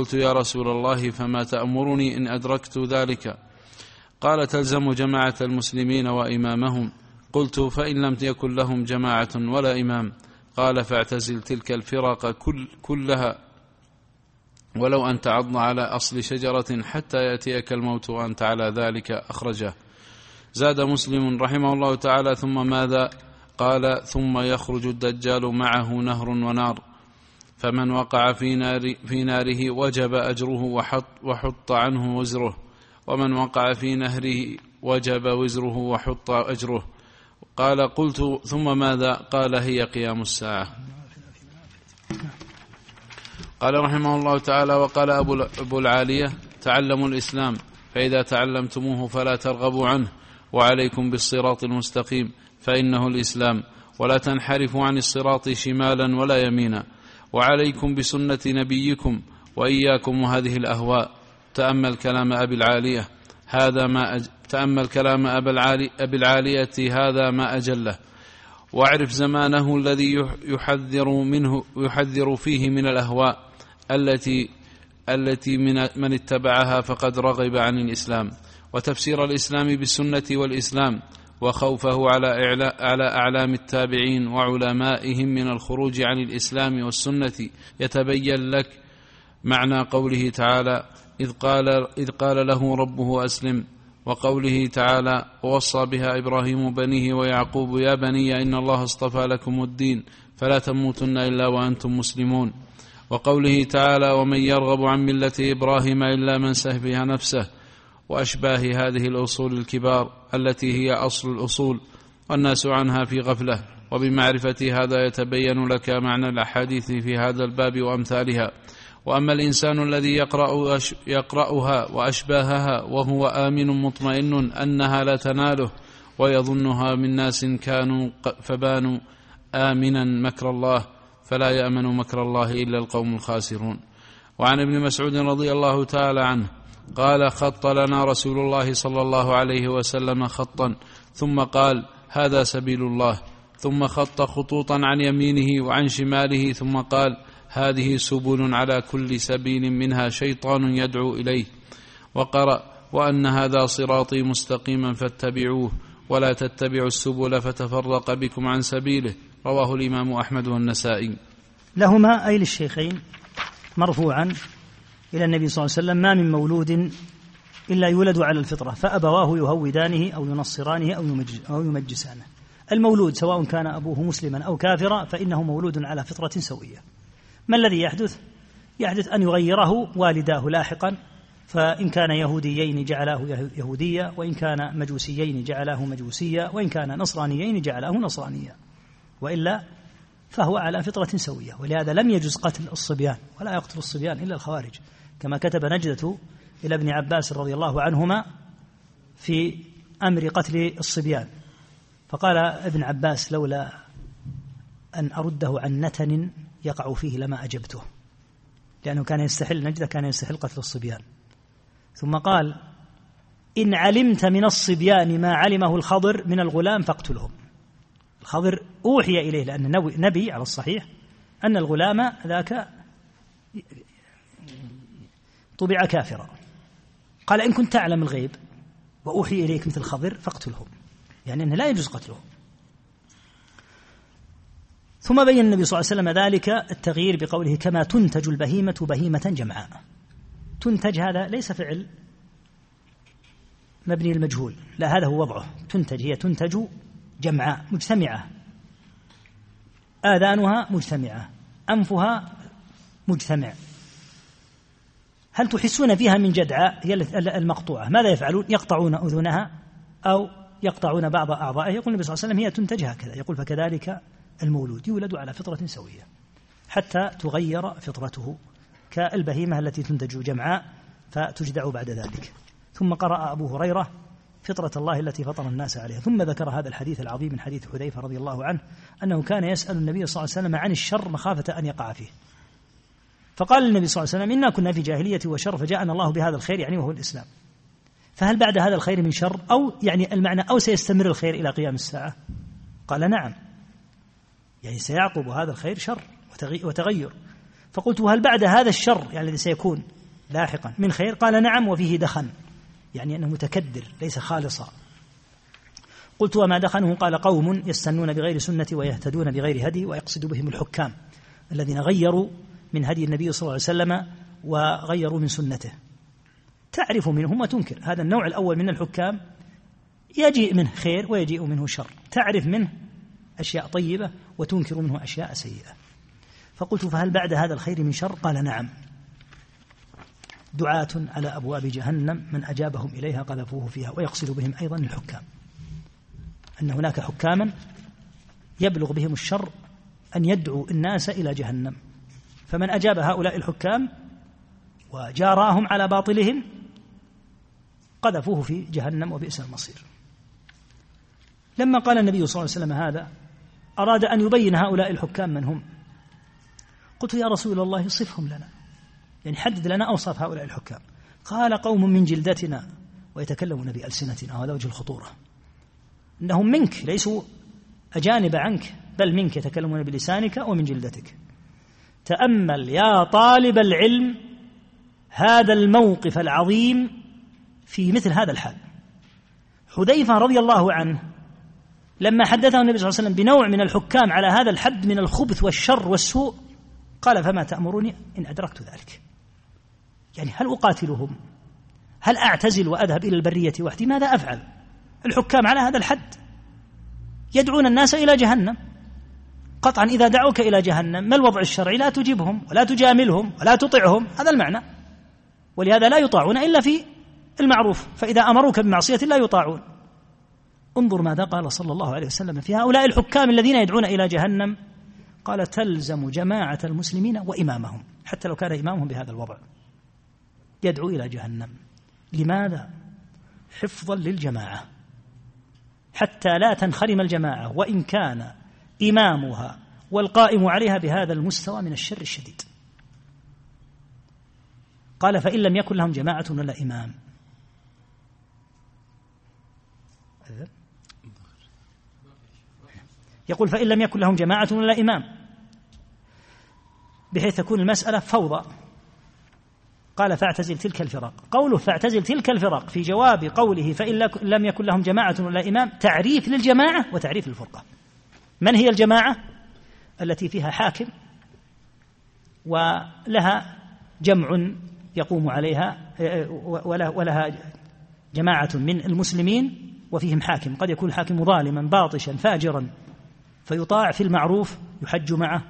[SPEAKER 1] قلت يا رسول الله فما تأمرني إن أدركت ذلك؟ قال تلزم جماعة المسلمين وإمامهم. قلت فإن لم يكن لهم جماعة ولا إمام. قال فاعتزل تلك الفرق كل كلها. ولو أن تعض على أصل شجرة حتى يأتيك الموت وأنت على ذلك أخرجه. زاد مسلم رحمه الله تعالى ثم ماذا؟ قال ثم يخرج الدجال معه نهر ونار. فمن وقع في, نار في ناره وجب أجره وحط, وحط عنه وزره. ومن وقع في نهره وجب وزره وحط أجره. قال قلت ثم ماذا؟ قال هي قيام الساعة. قال رحمه الله تعالى وقال أبو العالية تعلموا الإسلام فإذا تعلمتموه فلا ترغبوا عنه وعليكم بالصراط المستقيم فإنه الإسلام. ولا تنحرفوا عن الصراط شمالا ولا يمينا. وعليكم بسنة نبيكم وإياكم وهذه الأهواء. تأمل كلام أبي العالية. هذا ما أج... تأمل كلام أبي, العالي... أبي العالية. هذا ما أجله. واعرف زمانه الذي يحذر منه يحذر فيه من الأهواء التي التي من, من اتبعها فقد رغب عن الإسلام. وتفسير الإسلام بالسنة والإسلام. وخوفه على على أعلام التابعين وعلمائهم من الخروج عن الإسلام والسنة. يتبين لك معنى قوله تعالى إذ قال, إذ قال له ربه أسلم. وقوله تعالى ووصى بها إبراهيم بنيه ويعقوب يا بني إن الله اصطفى لكم الدين فلا تموتن إلا وأنتم مسلمون. وقوله تعالى ومن يرغب عن ملة إبراهيم إلا من سهبها نفسه. وأشباه هذه الأصول الكبار التي هي أصل الأصول والناس عنها في غفلة وبمعرفة هذا يتبين لك معنى الأحاديث في هذا الباب وأمثالها. وأما الإنسان الذي يقرأ يقرأها وأشباهها وهو آمن مطمئن أنها لا تناله ويظنها من ناس كانوا فبانوا آمنا مكر الله فلا يأمن مكر الله إلا القوم الخاسرون. وعن ابن مسعود رضي الله تعالى عنه قال خط لنا رسول الله صلى الله عليه وسلم خطا ثم قال هذا سبيل الله ثم خط خطوطا عن يمينه وعن شماله ثم قال هذه سبل على كل سبيل منها شيطان يدعو إليه وقرأ وأن هذا صراطي مستقيما فاتبعوه ولا تتبعوا السبل فتفرق بكم عن سبيله رواه الإمام أحمد والنسائي.
[SPEAKER 2] لهما أي للشيخين؟ مرفوعا. إلى النبي صلى الله عليه وسلم ما من مولود إلا يولد على الفطرة فأبواه يهودانه أو ينصرانه أو, يمجسانه. المولود سواء كان أبوه مسلما أو كافرا فإنه مولود على فطرة سوية. ما الذي يحدث؟ يحدث أن يغيره والداه لاحقا فإن كان يهوديين جعلاه يهوديا وإن كان مجوسيين جعلاه مجوسيا وإن كان نصرانيين جعلاه نصرانيا وإلا فهو على فطرة سوية ولهذا لم يجز قتل الصبيان ولا يقتل الصبيان إلا الخوارج. كما كتب نجدة إلى ابن عباس رضي الله عنهما في أمر قتل الصبيان. فقال ابن عباس لولا أن أرده عن نتن يقع فيه لما أجبته لأنه كان يستحل نجدة كان يستحل قتل الصبيان. ثم قال إن علمت من الصبيان ما علمه الخضر من الغلام فاقتلهم. الخضر أوحي إليه لأن نبي على الصحيح أن الغلام ذاك طبع كافرا. قال إن كنت تعلم الغيب وأوحي إليك مثل الخضر فاقتلهم يعني أنه لا يجوز قتلهم ثم بين النبي صلى الله عليه وسلم ذلك التغيير بقوله كما تنتج البهيمة بهيمة جمعاء. تنتج هذا ليس فعل مبني المجهول لا هذا هو وضعه. تنتج هي تنتج جمعاء مجتمعة. آذانها مجتمعة أنفها مجتمع. هل تحسون فيها من جدعاء؟ هي المقطوعة. ماذا يفعلون؟ يقطعون أذنها أو يقطعون بعض أعضائها. يقول النبي صلى الله عليه وسلم هي تنتج هكذا. يقول فكذلك المولود يولد على فطرة سوية حتى تغير فطرته كالبهيمة التي تنتج جمعاء فتجدع بعد ذلك. ثم قرأ أبو هريرة فطرة الله التي فطر الناس عليها. ثم ذكر هذا الحديث العظيم من حديث حذيفة رضي الله عنه أنه كان يسأل النبي صلى الله عليه وسلم عن الشر مخافة أن يقع فيه. فقال النبي صلى الله عليه وسلم إنا كنا في جاهلية وشر فجاءنا الله بهذا الخير يعني وهو الإسلام. فهل بعد هذا الخير من شر أو يعني المعنى أو سيستمر الخير إلى قيام الساعة؟ قال نعم. يعني سيعقب هذا الخير شر وتغير. فقلت هل بعد هذا الشر يعني الذي سيكون لاحقا من خير؟ قال نعم وفيه دخن. يعني أنه متكدر ليس خالصا. قلت وما دخنه؟ قال قوم يستنون بغير سنة ويهتدون بغير هدي ويقصد بهم الحكام الذين غيروا من هدي النبي صلى الله عليه وسلم وغيروا من سنته. تعرف منهم وتنكر. هذا النوع الأول من الحكام. يجيء منه خير ويجيء منه شر. تعرف منه أشياء طيبة وتنكر منه أشياء سيئة. فقلت فهل بعد هذا الخير من شر؟ قال نعم. دعاة على أبواب جهنم. من أجابهم إليها قذفوه فيها. ويقصد بهم أيضا الحكام. أن هناك حكاما يبلغ بهم الشر أن يدعوا الناس إلى جهنم. فمن أجاب هؤلاء الحكام وجاراهم على باطلهم قذفوه في جهنم وبئس المصير. لما قال النبي صلى الله عليه وسلم هذا أراد أن يبين هؤلاء الحكام من هم؟ قلت يا رسول الله صفهم لنا. يعني حدد لنا أوصاف هؤلاء الحكام. قال قوم من جلدتنا ويتكلمون بألسنتنا وهذا وجه الخطورة. إنهم منك ليسوا أجانب عنك بل منك يتكلمون بلسانك ومن جلدتك. تأمل يا طالب العلم هذا الموقف العظيم في مثل هذا الحال. حذيفة رضي الله عنه لما حدثه النبي صلى الله عليه وسلم بنوع من الحكام على هذا الحد من الخبث والشر والسوء قال فما تأمرني إن أدركت ذلك. يعني هل أقاتلهم؟ هل أعتزل وأذهب إلى البرية وحدي ماذا أفعل؟ الحكام على هذا الحد يدعون الناس إلى جهنم. قطعا إذا دعوك إلى جهنم ما الوضع الشرعي؟ لا تجيبهم ولا تجاملهم ولا تطعهم. هذا المعنى. ولهذا لا يطاعون إلا في المعروف. فإذا أمروك بمعصية لا يطاعون. انظر ماذا قال صلى الله عليه وسلم في هؤلاء الحكام الذين يدعون إلى جهنم. قال تلزم جماعة المسلمين وإمامهم حتى لو كان إمامهم بهذا الوضع. يدعو إلى جهنم. لماذا؟ حفظا للجماعة حتى لا تنخرم الجماعة. وإن كان إمامها والقائم عليها بهذا المستوى من الشر الشديد. قال فإن لم يكن لهم جماعة ولا إمام. يقول فإن لم يكن لهم جماعة ولا إمام بحيث تكون المسألة فوضى. قال فاعتزل تلك الفرق قوله فاعتزل تلك الفرق في جواب قوله فإن لم يكن لهم جماعة ولا إمام تعريف للجماعة وتعريف للفرقة. من هي الجماعة التي فيها حاكم ولها جمع يقوم عليها ولها جماعة من المسلمين وفيهم حاكم. قد يكون الحاكم ظالما باطشا فاجرا فيطاع في المعروف يحج معه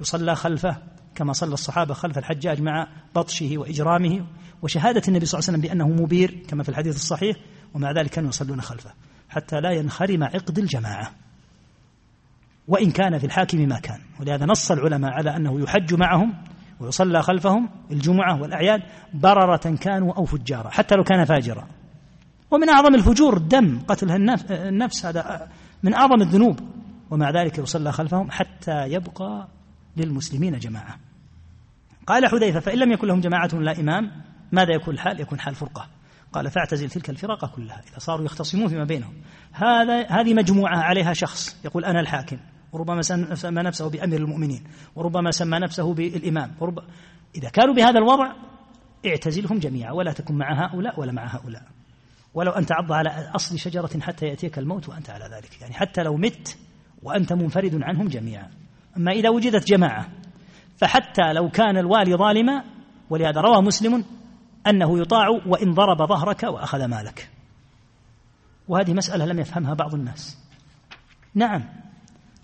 [SPEAKER 2] يصلى خلفه كما صلى الصحابة خلف الحجاج مع بطشه وإجرامه. وشهادة النبي صلى الله عليه وسلم بأنه مبير كما في الحديث الصحيح ومع ذلك كانوا يصلون خلفه حتى لا ينخرم عقد الجماعة. وإن كان في الحاكم ما كان. ولهذا نص العلماء على أنه يحج معهم ويصلى خلفهم الجمعة والأعياد بررة كانوا أو فجارا حتى لو كان فاجرا. ومن أعظم الفجور الدم قتل النفس هذا من أعظم الذنوب. ومع ذلك يصلى خلفهم حتى يبقى للمسلمين جماعة. قال حذيفة فإن لم يكن لهم جماعة لا إمام ماذا يكون الحال يكون حال فرقة. قال فاعتزل تلك الفرق كلها. إذا صاروا يختصمون فيما بينهم. هذا هذه مجموعة عليها شخص يقول أنا الحاكم. وربما سمى نفسه بأمير المؤمنين وربما سمى نفسه بالإمام ورب... إذا كانوا بهذا الوضع اعتزلهم جميعا ولا تكن مع هؤلاء ولا مع هؤلاء. ولو أن تعض على أصل شجرة حتى يأتيك الموت وأنت على ذلك يعني حتى لو مت وأنت منفرد عنهم جميعا. أما إذا وجدت جماعة فحتى لو كان الوالي ظالما ولهذا روى مسلم أنه يطاع وإن ضرب ظهرك وأخذ مالك. وهذه مسألة لم يفهمها بعض الناس. نعم.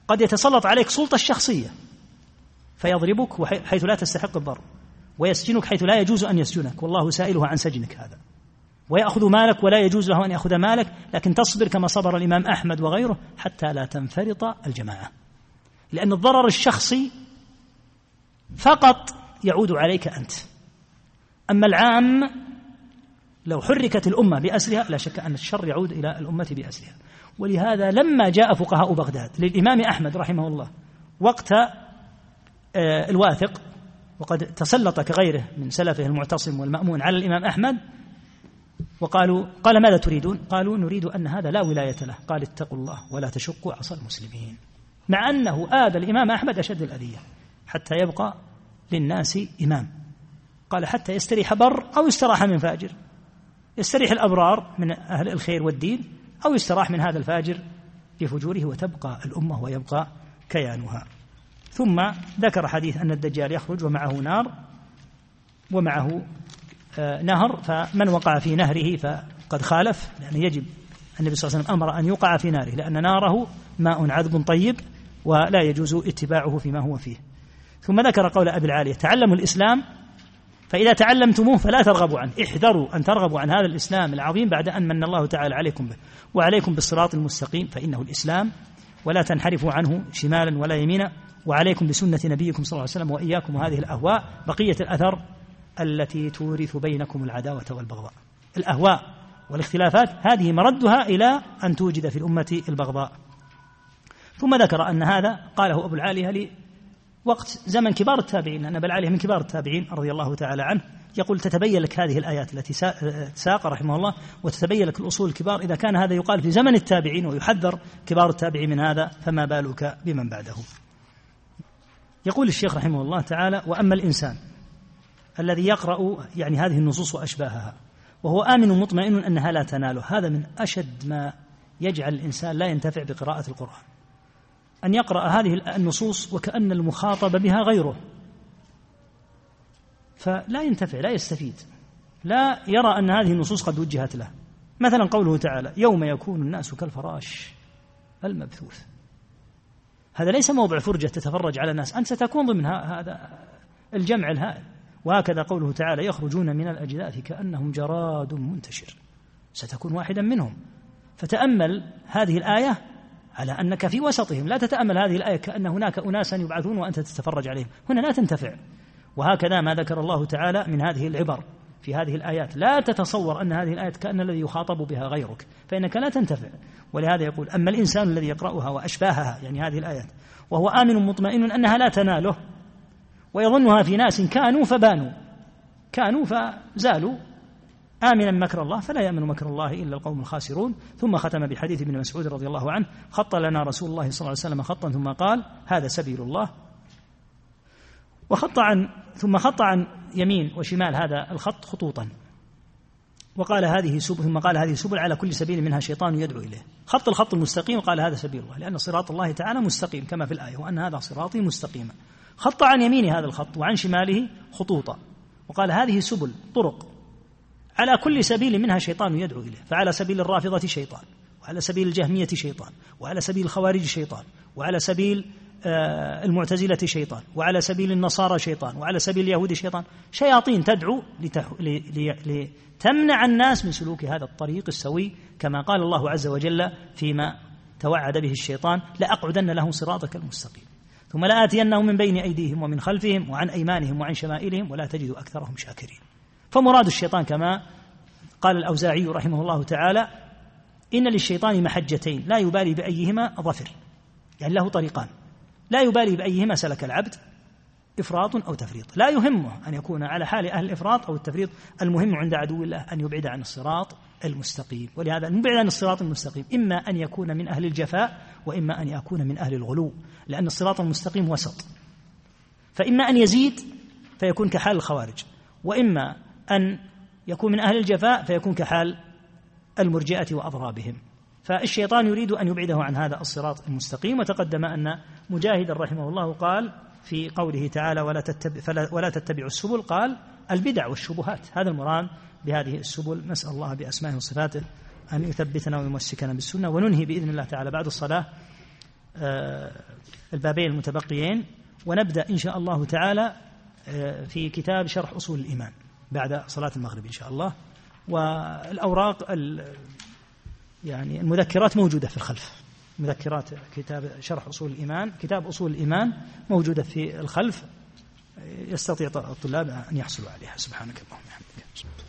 [SPEAKER 2] قد يتسلط عليك سلطة الشخصية فيضربك حيث لا تستحق الضرب ويسجنك حيث لا يجوز أن يسجنك. والله سائله عن سجنك هذا. ويأخذ مالك ولا يجوز له أن يأخذ مالك لكن تصبر كما صبر الإمام أحمد وغيره حتى لا تنفرط الجماعة. لأن الضرر الشخصي فقط يعود عليك أنت. أما العام لو حركت الأمة بأسرها لا شك أن الشر يعود إلى الأمة بأسرها ولهذا لما جاء فقهاء بغداد للإمام أحمد رحمه الله وقت آه، الواثق وقد تسلط كغيره من سلفه المعتصم والمأمون على الإمام أحمد وقالوا قال ماذا تريدون؟ قالوا نريد أن هذا لا ولاية له. قال اتقوا الله ولا تشقوا عصا المسلمين. مع أنه آذى الإمام أحمد أشد الأذية حتى يبقى للناس إمام. قال حتى يستريح بر أو يستراح من فاجر. يستريح الأبرار من أهل الخير والدين أو يستراح من هذا الفاجر بفجوره وتبقى الأمة ويبقى كيانها. ثم ذكر حديث أن الدجال يخرج ومعه نار ومعه آه، نهر فمن وقع في نهره فقد خالف لأن يجب النبي صلى الله عليه وسلم أمر أن يوقع في ناره لأن ناره ماء عذب طيب ولا يجوز اتباعه فيما هو فيه. ثم ذكر قول أبي العالية تعلموا الإسلام فإذا تعلمتموه فلا ترغبوا عنه. احذروا أن ترغبوا عن هذا الإسلام العظيم بعد أن من الله تعالى عليكم به. وعليكم بالصراط المستقيم فإنه الإسلام. ولا تنحرفوا عنه شمالا ولا يمينا. وعليكم بسنة نبيكم صلى الله عليه وسلم وإياكم وهذه الأهواء بقية الأثر التي تورث بينكم العداوة والبغضاء. الأهواء والاختلافات هذه مردها إلى أن توجد في الأمة البغضاء. ثم ذكر أن هذا قاله أبو العالية وقت زمن كبار التابعين لأن أبا العالية من كبار التابعين رضي الله تعالى عنه. يقول تتبين لك هذه الآيات التي ساق رحمه الله وتتبين لك الأصول الكبار. إذا كان هذا يقال في زمن التابعين ويحذر كبار التابعين من هذا فما بالك بمن بعده يقول الشيخ رحمه الله تعالى وأما الإنسان الذي يقرأ يعني هذه النصوص وأشباهها وهو آمن مطمئن أنها لا تناله هذا من أشد ما يجعل الإنسان لا ينتفع بقراءة القرآن. أن يقرأ هذه النصوص وكأن المخاطب بها غيره. فلا ينتفع لا يستفيد لا يرى أن هذه النصوص قد وجهت له. مثلا قوله تعالى يوم يكون الناس كالفراش المبثوث. هذا ليس موضع فرجة تتفرج على الناس أنت ستكون ضمن هذا الجمع الهائل. وهكذا قوله تعالى يخرجون من الأجداث كأنهم جراد منتشر. ستكون واحدا منهم. فتأمل هذه الآية على أنك في وسطهم. لا تتأمل هذه الآية كأن هناك أناسا يبعثون وأنت تتفرج عليهم. هنا لا تنتفع. وهكذا ما ذكر الله تعالى من هذه العبر في هذه الآيات. لا تتصور أن هذه الآية كأن الذي يخاطب بها غيرك فإنك لا تنتفع. ولهذا يقول أما الإنسان الذي يقرأها وأشباهها يعني هذه الآيات وهو آمن مطمئن أنها لا تناله ويظنها في ناس كانوا فبانوا كانوا فزالوا آمنا مكر الله فلا يأمن مكر الله إلا القوم الخاسرون. ثم ختم بحديث ابن مسعود رضي الله عنه خط لنا رسول الله صلى الله عليه وسلم خطا ثم قال هذا سبيل الله. وخط عن ثم خط عن يمين وشمال هذا الخط خطوطا. وقال هذه سبل ثم قال هذه سبل على كل سبيل منها شيطان يدعو إليه. خط الخط المستقيم قال هذا سبيل الله لأن صراط الله تعالى مستقيم كما في الآية وأن هذا صراطي مستقيما خط عن يمين هذا الخط وعن شماله خطوطا. وقال هذه سبل طرق. على كل سبيل منها شيطان يدعو إليه فعلى سبيل الرافضة شيطان وعلى سبيل الجهمية شيطان وعلى سبيل الخوارج شيطان وعلى سبيل آه، المعتزلة شيطان وعلى سبيل النصارى شيطان وعلى سبيل اليهود شيطان. شياطين تدعو لتمنع الناس من سلوك هذا الطريق السوي كما قال الله عز وجل فيما توعد به الشيطان لأقعدن لهم صراطك المستقيم ثم لآتينهم من بين أيديهم ومن خلفهم وعن أيمانهم وعن شمائلهم ولا تجد أكثرهم شاكرين. فمراد الشيطان كما قال الأوزاعي رحمه الله تعالى إن للشيطان محجتين لا يبالي بأيهما ظفر يعني له طريقان لا يبالي بأيهما سلك العبد إفراط أو تفريط لا يهمه أن يكون على حال أهل الإفراط أو التفريط المهم عند عدو الله أن يبعد عن الصراط المستقيم ولهذا المبعد عن الصراط المستقيم إما أن يكون من أهل الجفاء وإما أن يكون من أهل الغلو لأن الصراط المستقيم وسط فإما أن يزيد فيكون كحال الخوارج وإما أن يكون من أهل الجفاء فيكون كحال المرجئة وأضرابهم. فالشيطان يريد أن يبعده عن هذا الصراط المستقيم وتقدم أن مجاهدا رحمه الله قال في قوله تعالى ولا تتبع فلا ولا تتبعوا السبل قال البدع والشبهات. هذا المراد بهذه السبل. نسأل الله بأسمائه وصفاته أن يثبتنا ويمسكنا بالسنة وننهي بإذن الله تعالى بعد الصلاة آه، البابين المتبقيين ونبدأ إن شاء الله تعالى آه، في كتاب شرح أصول الإيمان. بعد صلاة المغرب إن شاء الله. والأوراق يعني المذكرات موجودة في الخلف. مذكرات كتاب شرح أصول الإيمان كتاب أصول الإيمان موجودة في الخلف. يستطيع الطلاب أن يحصلوا عليها. سبحانك اللهم وبحمدك.